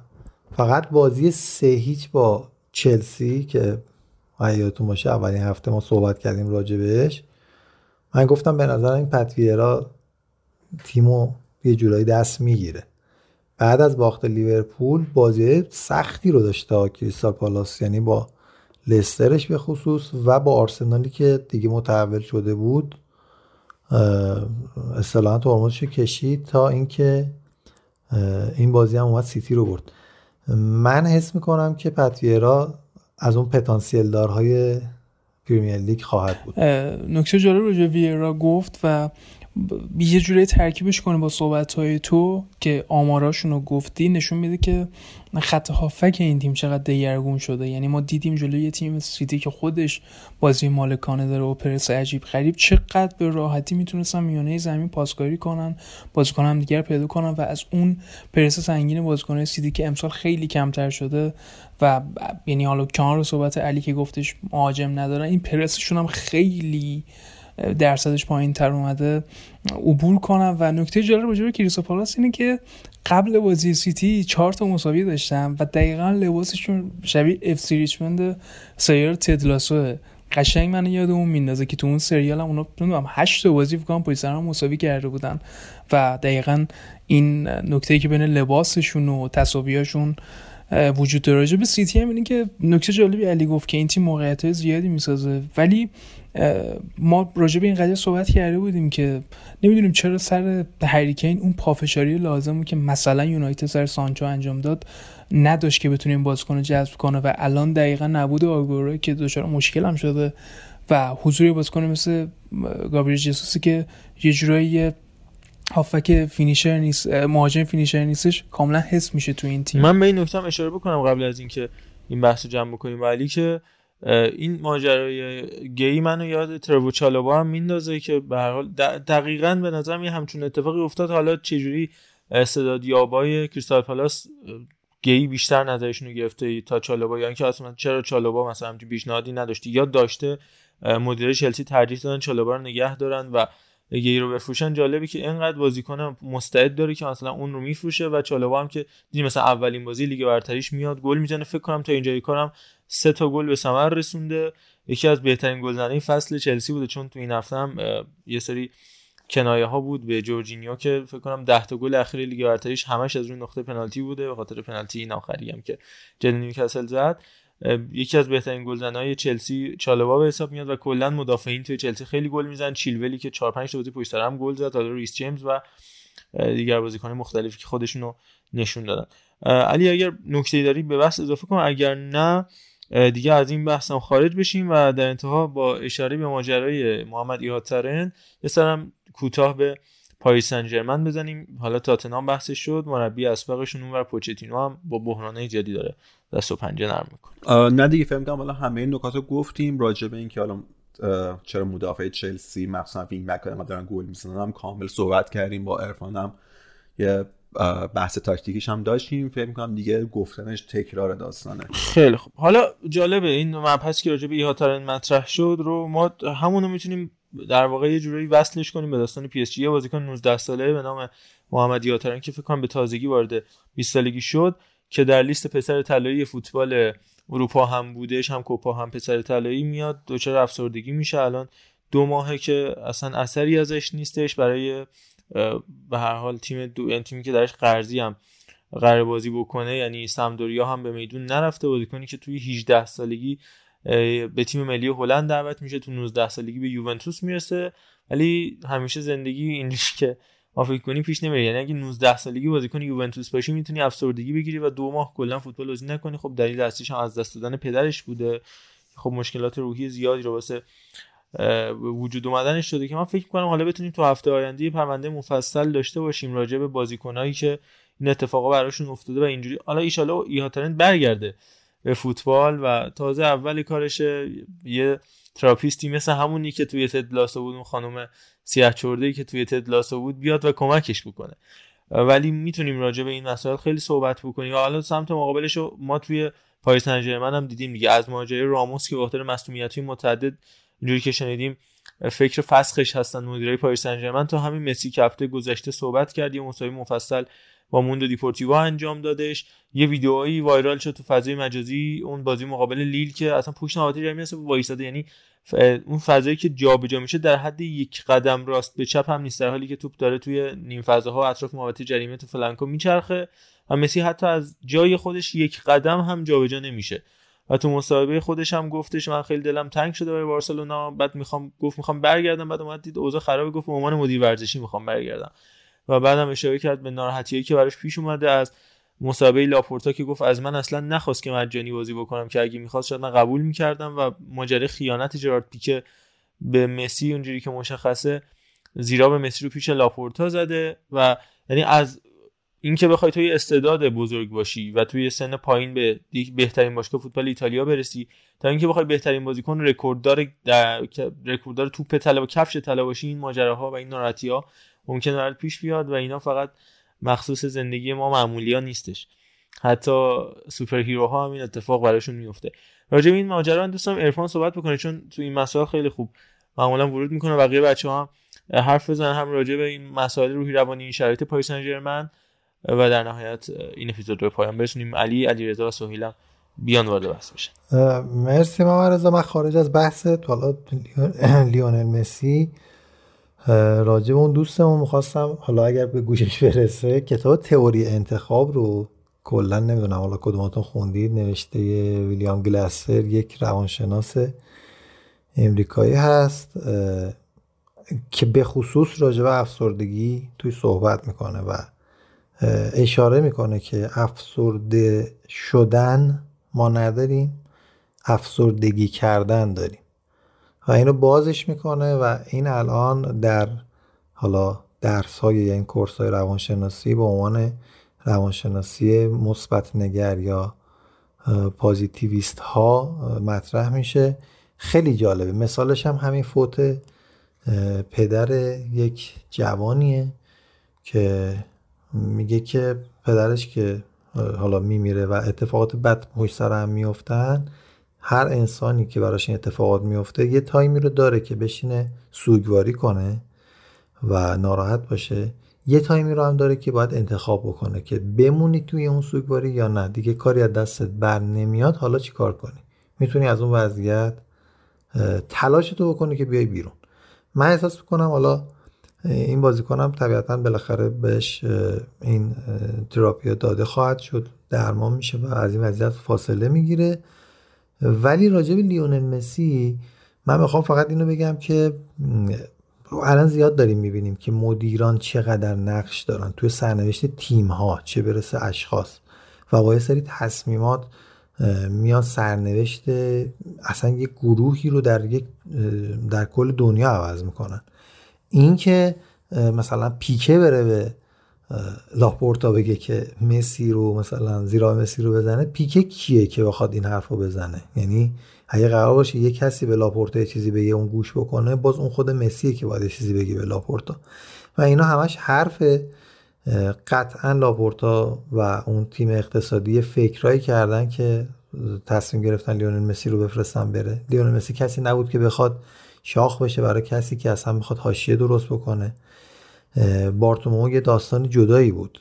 فقط بازی سه هیچ با چلسی که یادتون باشه اولین هفته ما صحبت کردیم راجع بهش من گفتم به نظر این پتویرا تیمو یه جورایی دست می‌گیره. بعد از باخت لیورپول بازی سختی رو داشته کریستال پالاس یعنی با لسترش به خصوص و با آرسنالی که دیگه متحول شده بود اصطلاحا ترمزش کشید تا اینکه این بازی هم اومد سیتی رو برد. من حس می‌کنم که پتویرا از اون پتانسیل دارهای پریمیر لیگ خواهد بود. نکته جالب راجع ویرا گفت و یه جوری ترکیبش کنه با صحبت تو که آماراشون رو گفتی نشون میده که خط هافک این تیم چقدر دگرگون شده. یعنی ما دیدیم جلوی یه تیم سیتی که خودش بازی مالکانه داره و پرس عجیب غریب چقدر به راحتی می‌تونستن میانه زمین پاسکاری کنن بازیکن هم دیگر پیدا کنن و از اون پرس سنگین بازیکن سیتی که امسال خیلی کمتر شده و یعنی حالا کنار صحبت علی که گفتش مهاجم ندارن این پرسشون هم خیلی درصدش پایین تر اومده عبور کنن. و نکته جالب راجع به کریستال پالاس اینه که قبل بازی سیتی چهار تا مساوی داشتم و دقیقا لباسشون شبیه اف سی ریچموند سریال تدلاسو قشنگ من یاد اون میندازه که تو اون سریال هم اونا نمی‌دونم 8 تا بازی فکر کنم مساوی کرده بودن. و دقیقا این نکته که بین لباسشون و تصاویاشون وجود داره. به سیتی هم که نکته جالبی علی گفت که این تیم موقعیت زیادی می‌سازه. ولی ما راجع به این قضیه صحبت کرده بودیم که نمی‌دونیم چرا سر هریکین اون پافشاری لازمه که مثلا یونایتد سر سانچو انجام داد نداشت که بتونیم بازیکن جذب کنه و الان دقیقا نبود آگورو که دچار مشکل هم شده و حضور بازیکن مثل گابریل جسوسی که یه جورایی هافک فینیشر نیست مهاجم فینیشر نیستش کاملا حس میشه تو این تیم. من به این نکته اشاره بکنم قبل از اینکه این بحث رو جمع بکنیم. ولی که این ماجرای گی منو یاد ترو چالوبا هم میندازه که به هر حال دقیقا به نظرم یه همچون اتفاقی افتاد. حالا چجوری استعداد یابای کریستال پالاس گی بیشتر نظرشون رو گرفته تا چالوبا یا اینکه اصلا چرا چالوبا مثلا همچین پیشنهادی نداشتی یا داشته مدیر چلسی ترجیح دادن چالوبا رو نگه دارن و گی رو بفروشن جالبی که اینقدر بازیکن مستعد داره که مثلا اون رو میفروشه و چالوبا هم که دیدیم مثلا اولین بازی لیگ برتریش میاد گل می‌زنه فکر کنم تا اینجای کارم سه تا گل به ثمر رسونده. یکی از بهترین گلزنهای فصل چلسی بوده چون تو این هفته هم یه سری کنایه ها بود به جورجینیو که فکر کنم 10 تا گل اخیر لیگ برتریش همش از روی نقطه پنالتی بوده به خاطر پنالتی این آخری هم که جلوی نیوکاسل زد. یکی از بهترین گلزنهای چلسی چالوبا به حساب میاد و کلا مدافعین توی چلسی خیلی گل می‌زنن. چیلولی که 4 5 تا بازی پشت هم گل زد. حالا ریس جیمز و دیگر بازیکن مختلفی که خودشون رو نشون دادن. علی اگر نکته داری به بحث اضافه کن اگر نه دیگه از این بحث هم خارج بشیم و در انتها با اشاره به ماجرای محمد ایهاترن یه سرم کوتاه به پاریس سن بزنیم. حالا تاتنام بحثش شد. مربی اسبقشون اونور. پوچتینو هم با بحرانه زیادی داره. دست و پنجه نرم می‌کنه. نه دیگه فکر کنم حالا همه این نکات رو گفتیم راجع به اینکه حالا چرا مدافع چلسی مخصوصا wing back دارن گل می‌زنن. هم کامل صحبت کردیم با عرفانم یه بحث تاکتیکیش هم داشتیم. فکر می‌کنم دیگه گفتنش تکرار داستانه. خیلی خوب. حالا جالبه این مبحث که راجع به ایهاترن مطرح شد رو ما همونو می‌تونیم در واقع یه جورایی وصلش کنیم به داستان پی اس جی. بازیکن 19 ساله به نام محمد ایهاترن که فکر کنم به تازگی وارد 20 سالگی شد که در لیست پسر طلایی فوتبال اروپا هم بودش هم کوپا هم پسر طلایی میاد دچار افسردگی میشه. الان دو ماهه که اصلا اثری ازش نیستش. برای به هر حال تیم دو یعنی تیمی که درش قرضی هم قرار بازی بکنه یعنی سمدوریا هم به میدون نرفته. بازیکنی که توی 18 سالگی به تیم ملی هلند دعوت میشه تو 19 سالگی به یوونتوس می‌رسه. ولی همیشه زندگی اینجوری که ما فکر کنی پیش نمیره یعنی اگه 19 سالگی بازیکن یوونتوس باشی می‌تونی افسردگی بگیری و دو ماه کلا فوتبال بازی نکنی. خب دلیل اصلیش هم از دست دادن پدرش بوده. خب مشکلات روحی زیادی رو واسه وجود اومدنش شده که من فکر کنم حالا بتونیم تو هفته آینده پرونده مفصل داشته باشیم راجع به بازیکنایی که این اتفاقا براشون افتاده و اینجوری. حالا ایشالا ایهاترن برگرده. به فوتبال و تازه اول کارش یه تراپیستی مثل همونی که توی تدلاسو بود اون خانم سیاه چرده که توی تدلاسو بود بیاد و کمکش بکنه. ولی می‌تونیم راجع به این مسائل خیلی صحبت بکنیم. حالا سمت مقابلش ما توی پاریس سن هم دیدیم دیگه. از ماجرای راموس که خاطر مسئولیت‌های متعدد اینجوری که شنیدیم فکر فسخش هستن مدیرای پاریس سن تا همین مسی که هفته گذشته صحبت کرد یه مصاحبه مفصل با موندو دپورتیوو انجام دادش. یه ویدئویی viral شد تو فضای مجازی اون بازی مقابل لیل که اصلا پشت دفاع جمعی هست وایساده. یعنی اون فضایی که جابجا میشه در حد یک قدم راست به چپ هم نیست در حالی که توپ داره توی نیم فضاها اطراف محوطه جریمه تو فلان‌کو میچرخه و مسی حتی از جای خودش یک قدم هم جابجا نمیشه. و تو مصاحبه خودش هم گفتش من خیلی دلم تنگ شده برای بارسلونا بعد می‌خوام گفت می‌خوام برگردم. بعد اومد دید اوضاع خرابه گفت به عنوان مدیر ورزشی می‌خوام برگردم. و بعدم اشاره کرد به ناراحتیایی که براش پیش اومده. از مسابقه لاپورتا که گفت از من اصلا نخواست که مجانی بازی بکنم که اگه می‌خواست شاید من قبول می‌کردم و ماجرای خیانت جرارد پیکه به مسی اونجوری که مشخصه زیرا به مسی رو پیش لاپورتا زده و یعنی از اینکه بخوای توی استعداد بزرگ باشی و توی سن پایین به بهترین باشگاه فوتبال ایتالیا برسی تا اینکه بخوای بهترین بازیکن رکورددار رکورددار توپ طلا و کفش طلا باشی این ماجراها و این ناراحتی ممکنه پیش بیاد و اینا فقط مخصوص زندگی ما معمولی ها نیستش. حتی super hero ها هم این اتفاق براشون میفته راجع به این ماجرا دوستم عرفان صحبت بکنه چون تو این مسائل خیلی خوب معمولا ورود می‌کنه. بقیه بچه هم حرف بزنن. هم راجع به این مسائل روحی روانی این شرایط پاریس سن و در نهایت این اپیزود رو پایان برسونیم. علی علیرضا و سهیلم بیان وارد بحث بشن. مرسی محمد رضا. من خارج از بحث حالا لیونل مسی. راجع به اون دوستمون می‌خواستم حالا اگر به گوشش برسه کتاب تئوری انتخاب رو کلا نمی‌دونم حالا کدوماتون خوندید؟ نوشته ویلیام گلاسر یک روانشناس امریکایی هست که به خصوص راجع به افسردگی توی صحبت می‌کنه و اشاره می‌کنه که افسرده شدن ما نداریم افسردگی کردن داریم. و اینو بازش می‌کنه و این الان در حالا درس های یعنی کورس های روانشناسی به عنوان روانشناسی مثبت نگر یا پازیتیویست ها مطرح میشه. خیلی جالبه. مثالش هم همین فوت پدر یک جوانیه که میگه که پدرش که حالا میمیره و اتفاقات بد پشت سر هم میفتن هر انسانی که براش این اتفاقات میفته یه تایمی رو داره که بشینه سوگواری کنه و ناراحت باشه. یه تایمی رو هم داره که باید انتخاب بکنه که بمونی توی اون سوگواری یا نه. دیگه کاری از دستت بر نمیاد حالا چی کار کنی؟ می‌تونی از اون وضعیت تلاش تو بکنی که بیای بیرون. من احساس می‌کنم حالا این بازیکنم طبیعتا بالاخره بهش این تراپیا داده خواهد شد. درمان میشه و از این وضعیت فاصله می‌گیره. ولی راجع به لیونل مسی من می‌خوام فقط اینو بگم که الان زیاد داریم می‌بینیم که مدیران چقدر نقش دارن توی سرنوشت تیم ها چه برسه اشخاص. و با یه سری تصمیمات میان سرنوشت اصلا یک گروهی رو در یک در کل دنیا عوض می‌کنن. این که مثلا پیکه بره به لاپورتا بگه که مسی رو مثلا زیرا مسی رو بزنه پیکه کیه که بخواد این حرف رو بزنه؟ یعنی اگه قرار باشه یه کسی به لاپورتا یه چیزی بگه اون گوش بکنه باز اون خود مسیه که باید چیزی بگه به لاپورتا و اینا همش حرف قطعا لاپورتا و اون تیم اقتصادی فکرایی کردن که تصمیم گرفتن لیونل مسی رو بفرستن بره. لیونل مسی کسی نبود که بخواد شاخ بشه برای کسی که اصلا می‌خواد حاشیه درست بکنه. بارتومو یه داستان جدایی بود.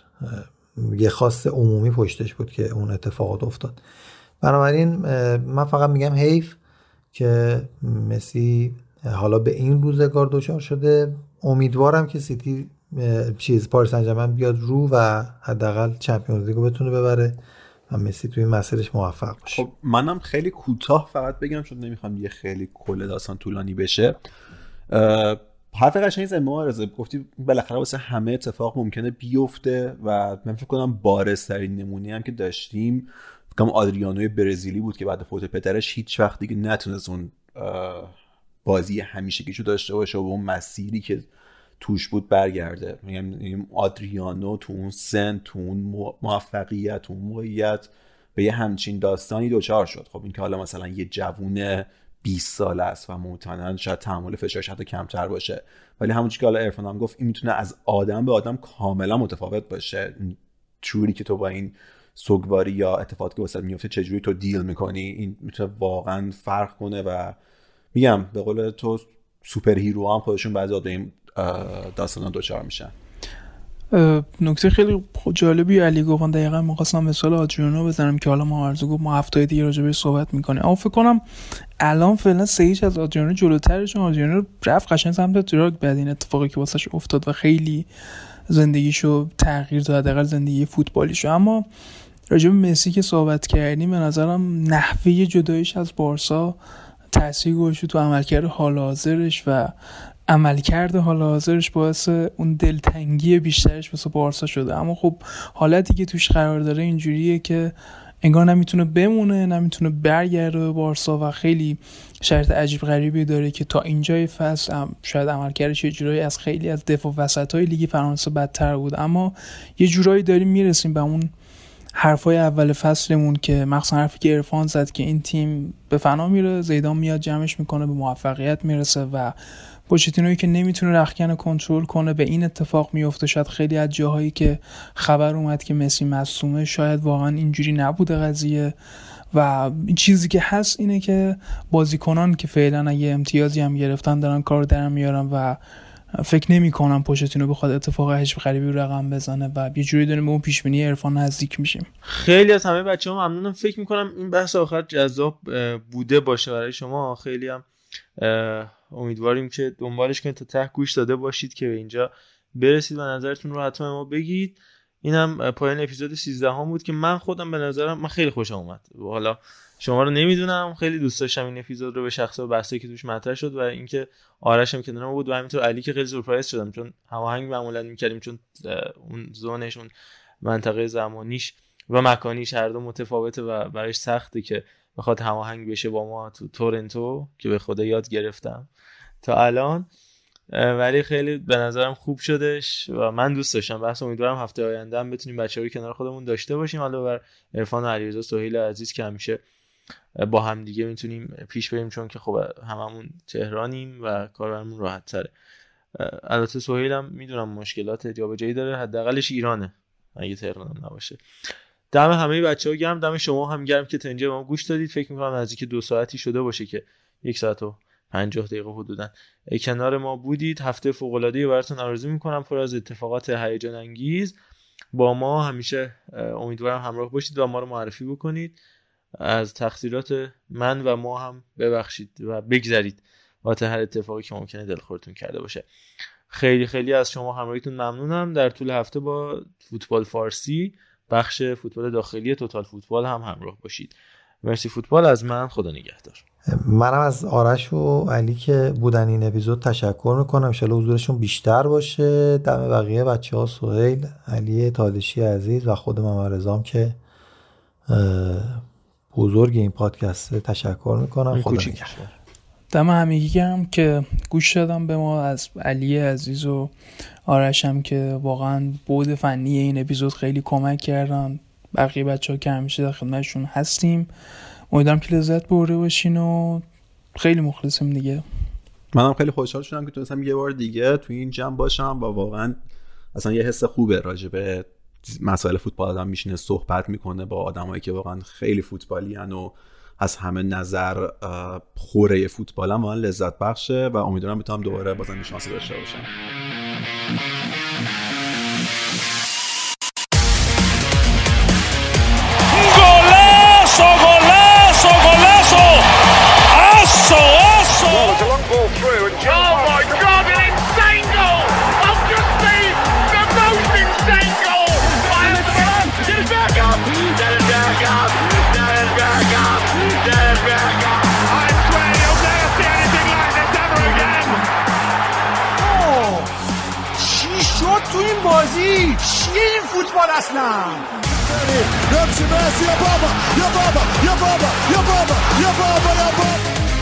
یه خاص عمومی پشتش بود که اون اتفاقات افتاد. بنابراین من فقط میگم حیف که مسی حالا به این روزگار دچار شده. امیدوارم که سیتی چیز پاریس انجمن بیاد رو و حداقل چمپیونز لیگو بتونه ببره و مسی توی مسیرش موفق باشه. خب منم خیلی کوتاه فقط بگم چون نمی‌خوام یه خیلی کل داستان طولانی بشه. حرف قشنگی زن معارضه گفتی بالاخره واسه همه اتفاق ممکنه بیفته و من فکر کنم بارسترین نمونی هم که داشتیم فکر آدریانوی برزیلی بود که بعد فوت پدرش هیچ وقت دیگه نتونست اون بازی همیشگیشو داشته باشه و به اون مسیری که توش بود برگرده. میگم آدریانو تو اون سن تو اون موفقیت تو اون موقعیت به یه همچین داستانی دوچار شد. خب این که حالا مثلا یه جوون 20 سال است و معتنا شاید تحمل فشارش حتی کمتر باشه. ولی همون که حالا ارفان هم گفت این می‌تونه از آدم به آدم کاملا متفاوت باشه. جوری که تو با این سوگواری یا اتفاقی که واسه میفته چجوری تو دیل می‌کنی؟ این می‌تونه واقعا فرق کنه و میگم به قول تو super hero هم خودشون بعضی به این داستان دچار میشن. نکته خیلی جالبی علی گفتن دقیقا می‌خواستم مثال آدریانو بزنم که حالا معارضه گفت ما هفته دیگه راجع صحبت می‌کنه اما فکر کنم الان فعلا سه از آدریانو جلوتره چون آدریانو رفت قشنگ سمت drug بعد این اتفاقی که واسش افتاد و خیلی زندگیشو تغییر داد حداقل زندگی فوتبالیشو. اما راجع به مسی که صحبت کردیم به نظرم نحوه جداییش از بارسا تاثیر گذاشته تو عملکرد حال حاضرش و عملکرد حال حاضرش باعث اون دلتنگی بیشترش واسه بارسا شده. اما خب حالتی که توش قرار داره اینجوریه که انگار نمی‌تونه بمونه نمی‌تونه برگرده به بارسا و خیلی شرط عجیب غریبی داره که تا اینجای فصل هم شاید عملکردش یه جورایی از خیلی از دفاع وسط های لیگ فرانسه بدتر بود. اما یه جورایی داریم می‌رسیم به اون حرفای اول فصلمون که مخصوصا حرفی که ارفان زد که این تیم به فنا میره زیدان میاد جمعش می‌کنه به موفقیت می‌رسه و پوچتینوی که نمی‌تونه رخکن کنترل کنه به این اتفاق میفته. شاید خیلی از جاهایی که خبر اومد که مسی مصومه شاید واقعا اینجوری نبوده قضیه. و چیزی که هست اینه که بازیکنان که فعلا اگه امتیازی هم گرفتن دارن کار در میارن و فکر نمی کنم پوشتینو بخواد اتفاق عجیب غریبی رقم بزنه و یه جوری داریم به اون پیش بینی عرفان نزدیک میشیم. خیلی از همه بچه ها ممنونم. فکر می‌کنم این بحث آخر جذاب بوده باشه برای شما. خیلی هم امیدواریم که دنبالش کنید تا ته گوش داده باشید که به اینجا برسید و نظرتون رو حتما ما بگید. اینم پایان اپیزود 13 هم بود که من خودم به نظرم من خیلی خوشم اومد. حالا شما رو نمی‌دونم خیلی دوست داشتم این اپیزود رو به شخص و بحثی که توش مطرح شد و اینکه آرش هم کنار بود و همینطور علی که خیلی سورپرایز شدم چون هماهنگ معمولا می‌کردیم چون اون زونش اون منطقه زمانیش و مکانیش هر دو متفاوته و برایش سخته که بخواد هماهنگ بشه با ما تو تورنتو که به خدا یاد گرفتم. تا الان ولی خیلی به نظرم خوب شدش و من دوست داشتم. بحث امیدوارم هفته آینده هم بتونیم بچه رو کنار خودمون داشته باشیم. حالا بر عرفان و علیرضا سهیل عزیز که همیشه با هم دیگه می‌تونیم پیش بریم چون که خب هممون تهرانیم و کارمون راحت تره. البته سهیل هم می‌دونم مشکلات جایی داره. حداقلش ایرانه. اگه تهران نباشه. دم همه بچه ها گرم دم شما هم گرم که اینجا ما گوش دادید. فکر می‌کنم نزدیک دو ساعتی شده باشه که یک ساعت و پنجاه دقیقه حدودا. کنار ما بودید. هفته فوق العاده براتون آرزو می‌کنم. پر از اتفاقات هیجان انگیز. با ما همیشه امیدوارم همراه باشید و ما رو معرفی بکنید. از تقصیرات من و ما هم ببخشید و بگذرید. واسه هر اتفاقی که ممکنه دلخورتون کرده باشه. خیلی خیلی از شما همراهیتون ممنونم. در طول هفته با فوتبال فارسی بخش فوتبال داخلی توتال فوتبال هم همراه باشید. مرسی فوتبال از من خدا نگهدار. منم از آرش و علی که بودن این اپیزود تشکر می‌کنم. انشالله حضورشون بیشتر باشه. دم بقیه بچه ها سهیل علی تادشی عزیز و خود من رزام که بزرگ این پادکست. تشکر می‌کنم. خدا نگهدار. دم همگی گرم که گوش دادم به ما از علی عزیز و آرشم که واقعا بود فنی این اپیزود خیلی کمک کردن. بقیه بچه ها که همیشه در خدمتشون هستیم. امیدوارم که لذت برده باشین و خیلی مخلصیم دیگه. منم خیلی خوشحال شدم که تونستم یه بار دیگه تو این جمع باشم و واقعا اصلا یه حس خوبه راجع به مسائل فوتبال آدم میشینه صحبت می‌کنه با آدمایی که واقعا خیلی فوتبالی و از همه نظر خوره فوتبال هم لذت بخشه و امیدوارم بتونم دوباره بازم شانس داشته باشم. بازی این فوتبال اصلا نفس یا بابا یا بابا یا بابا یا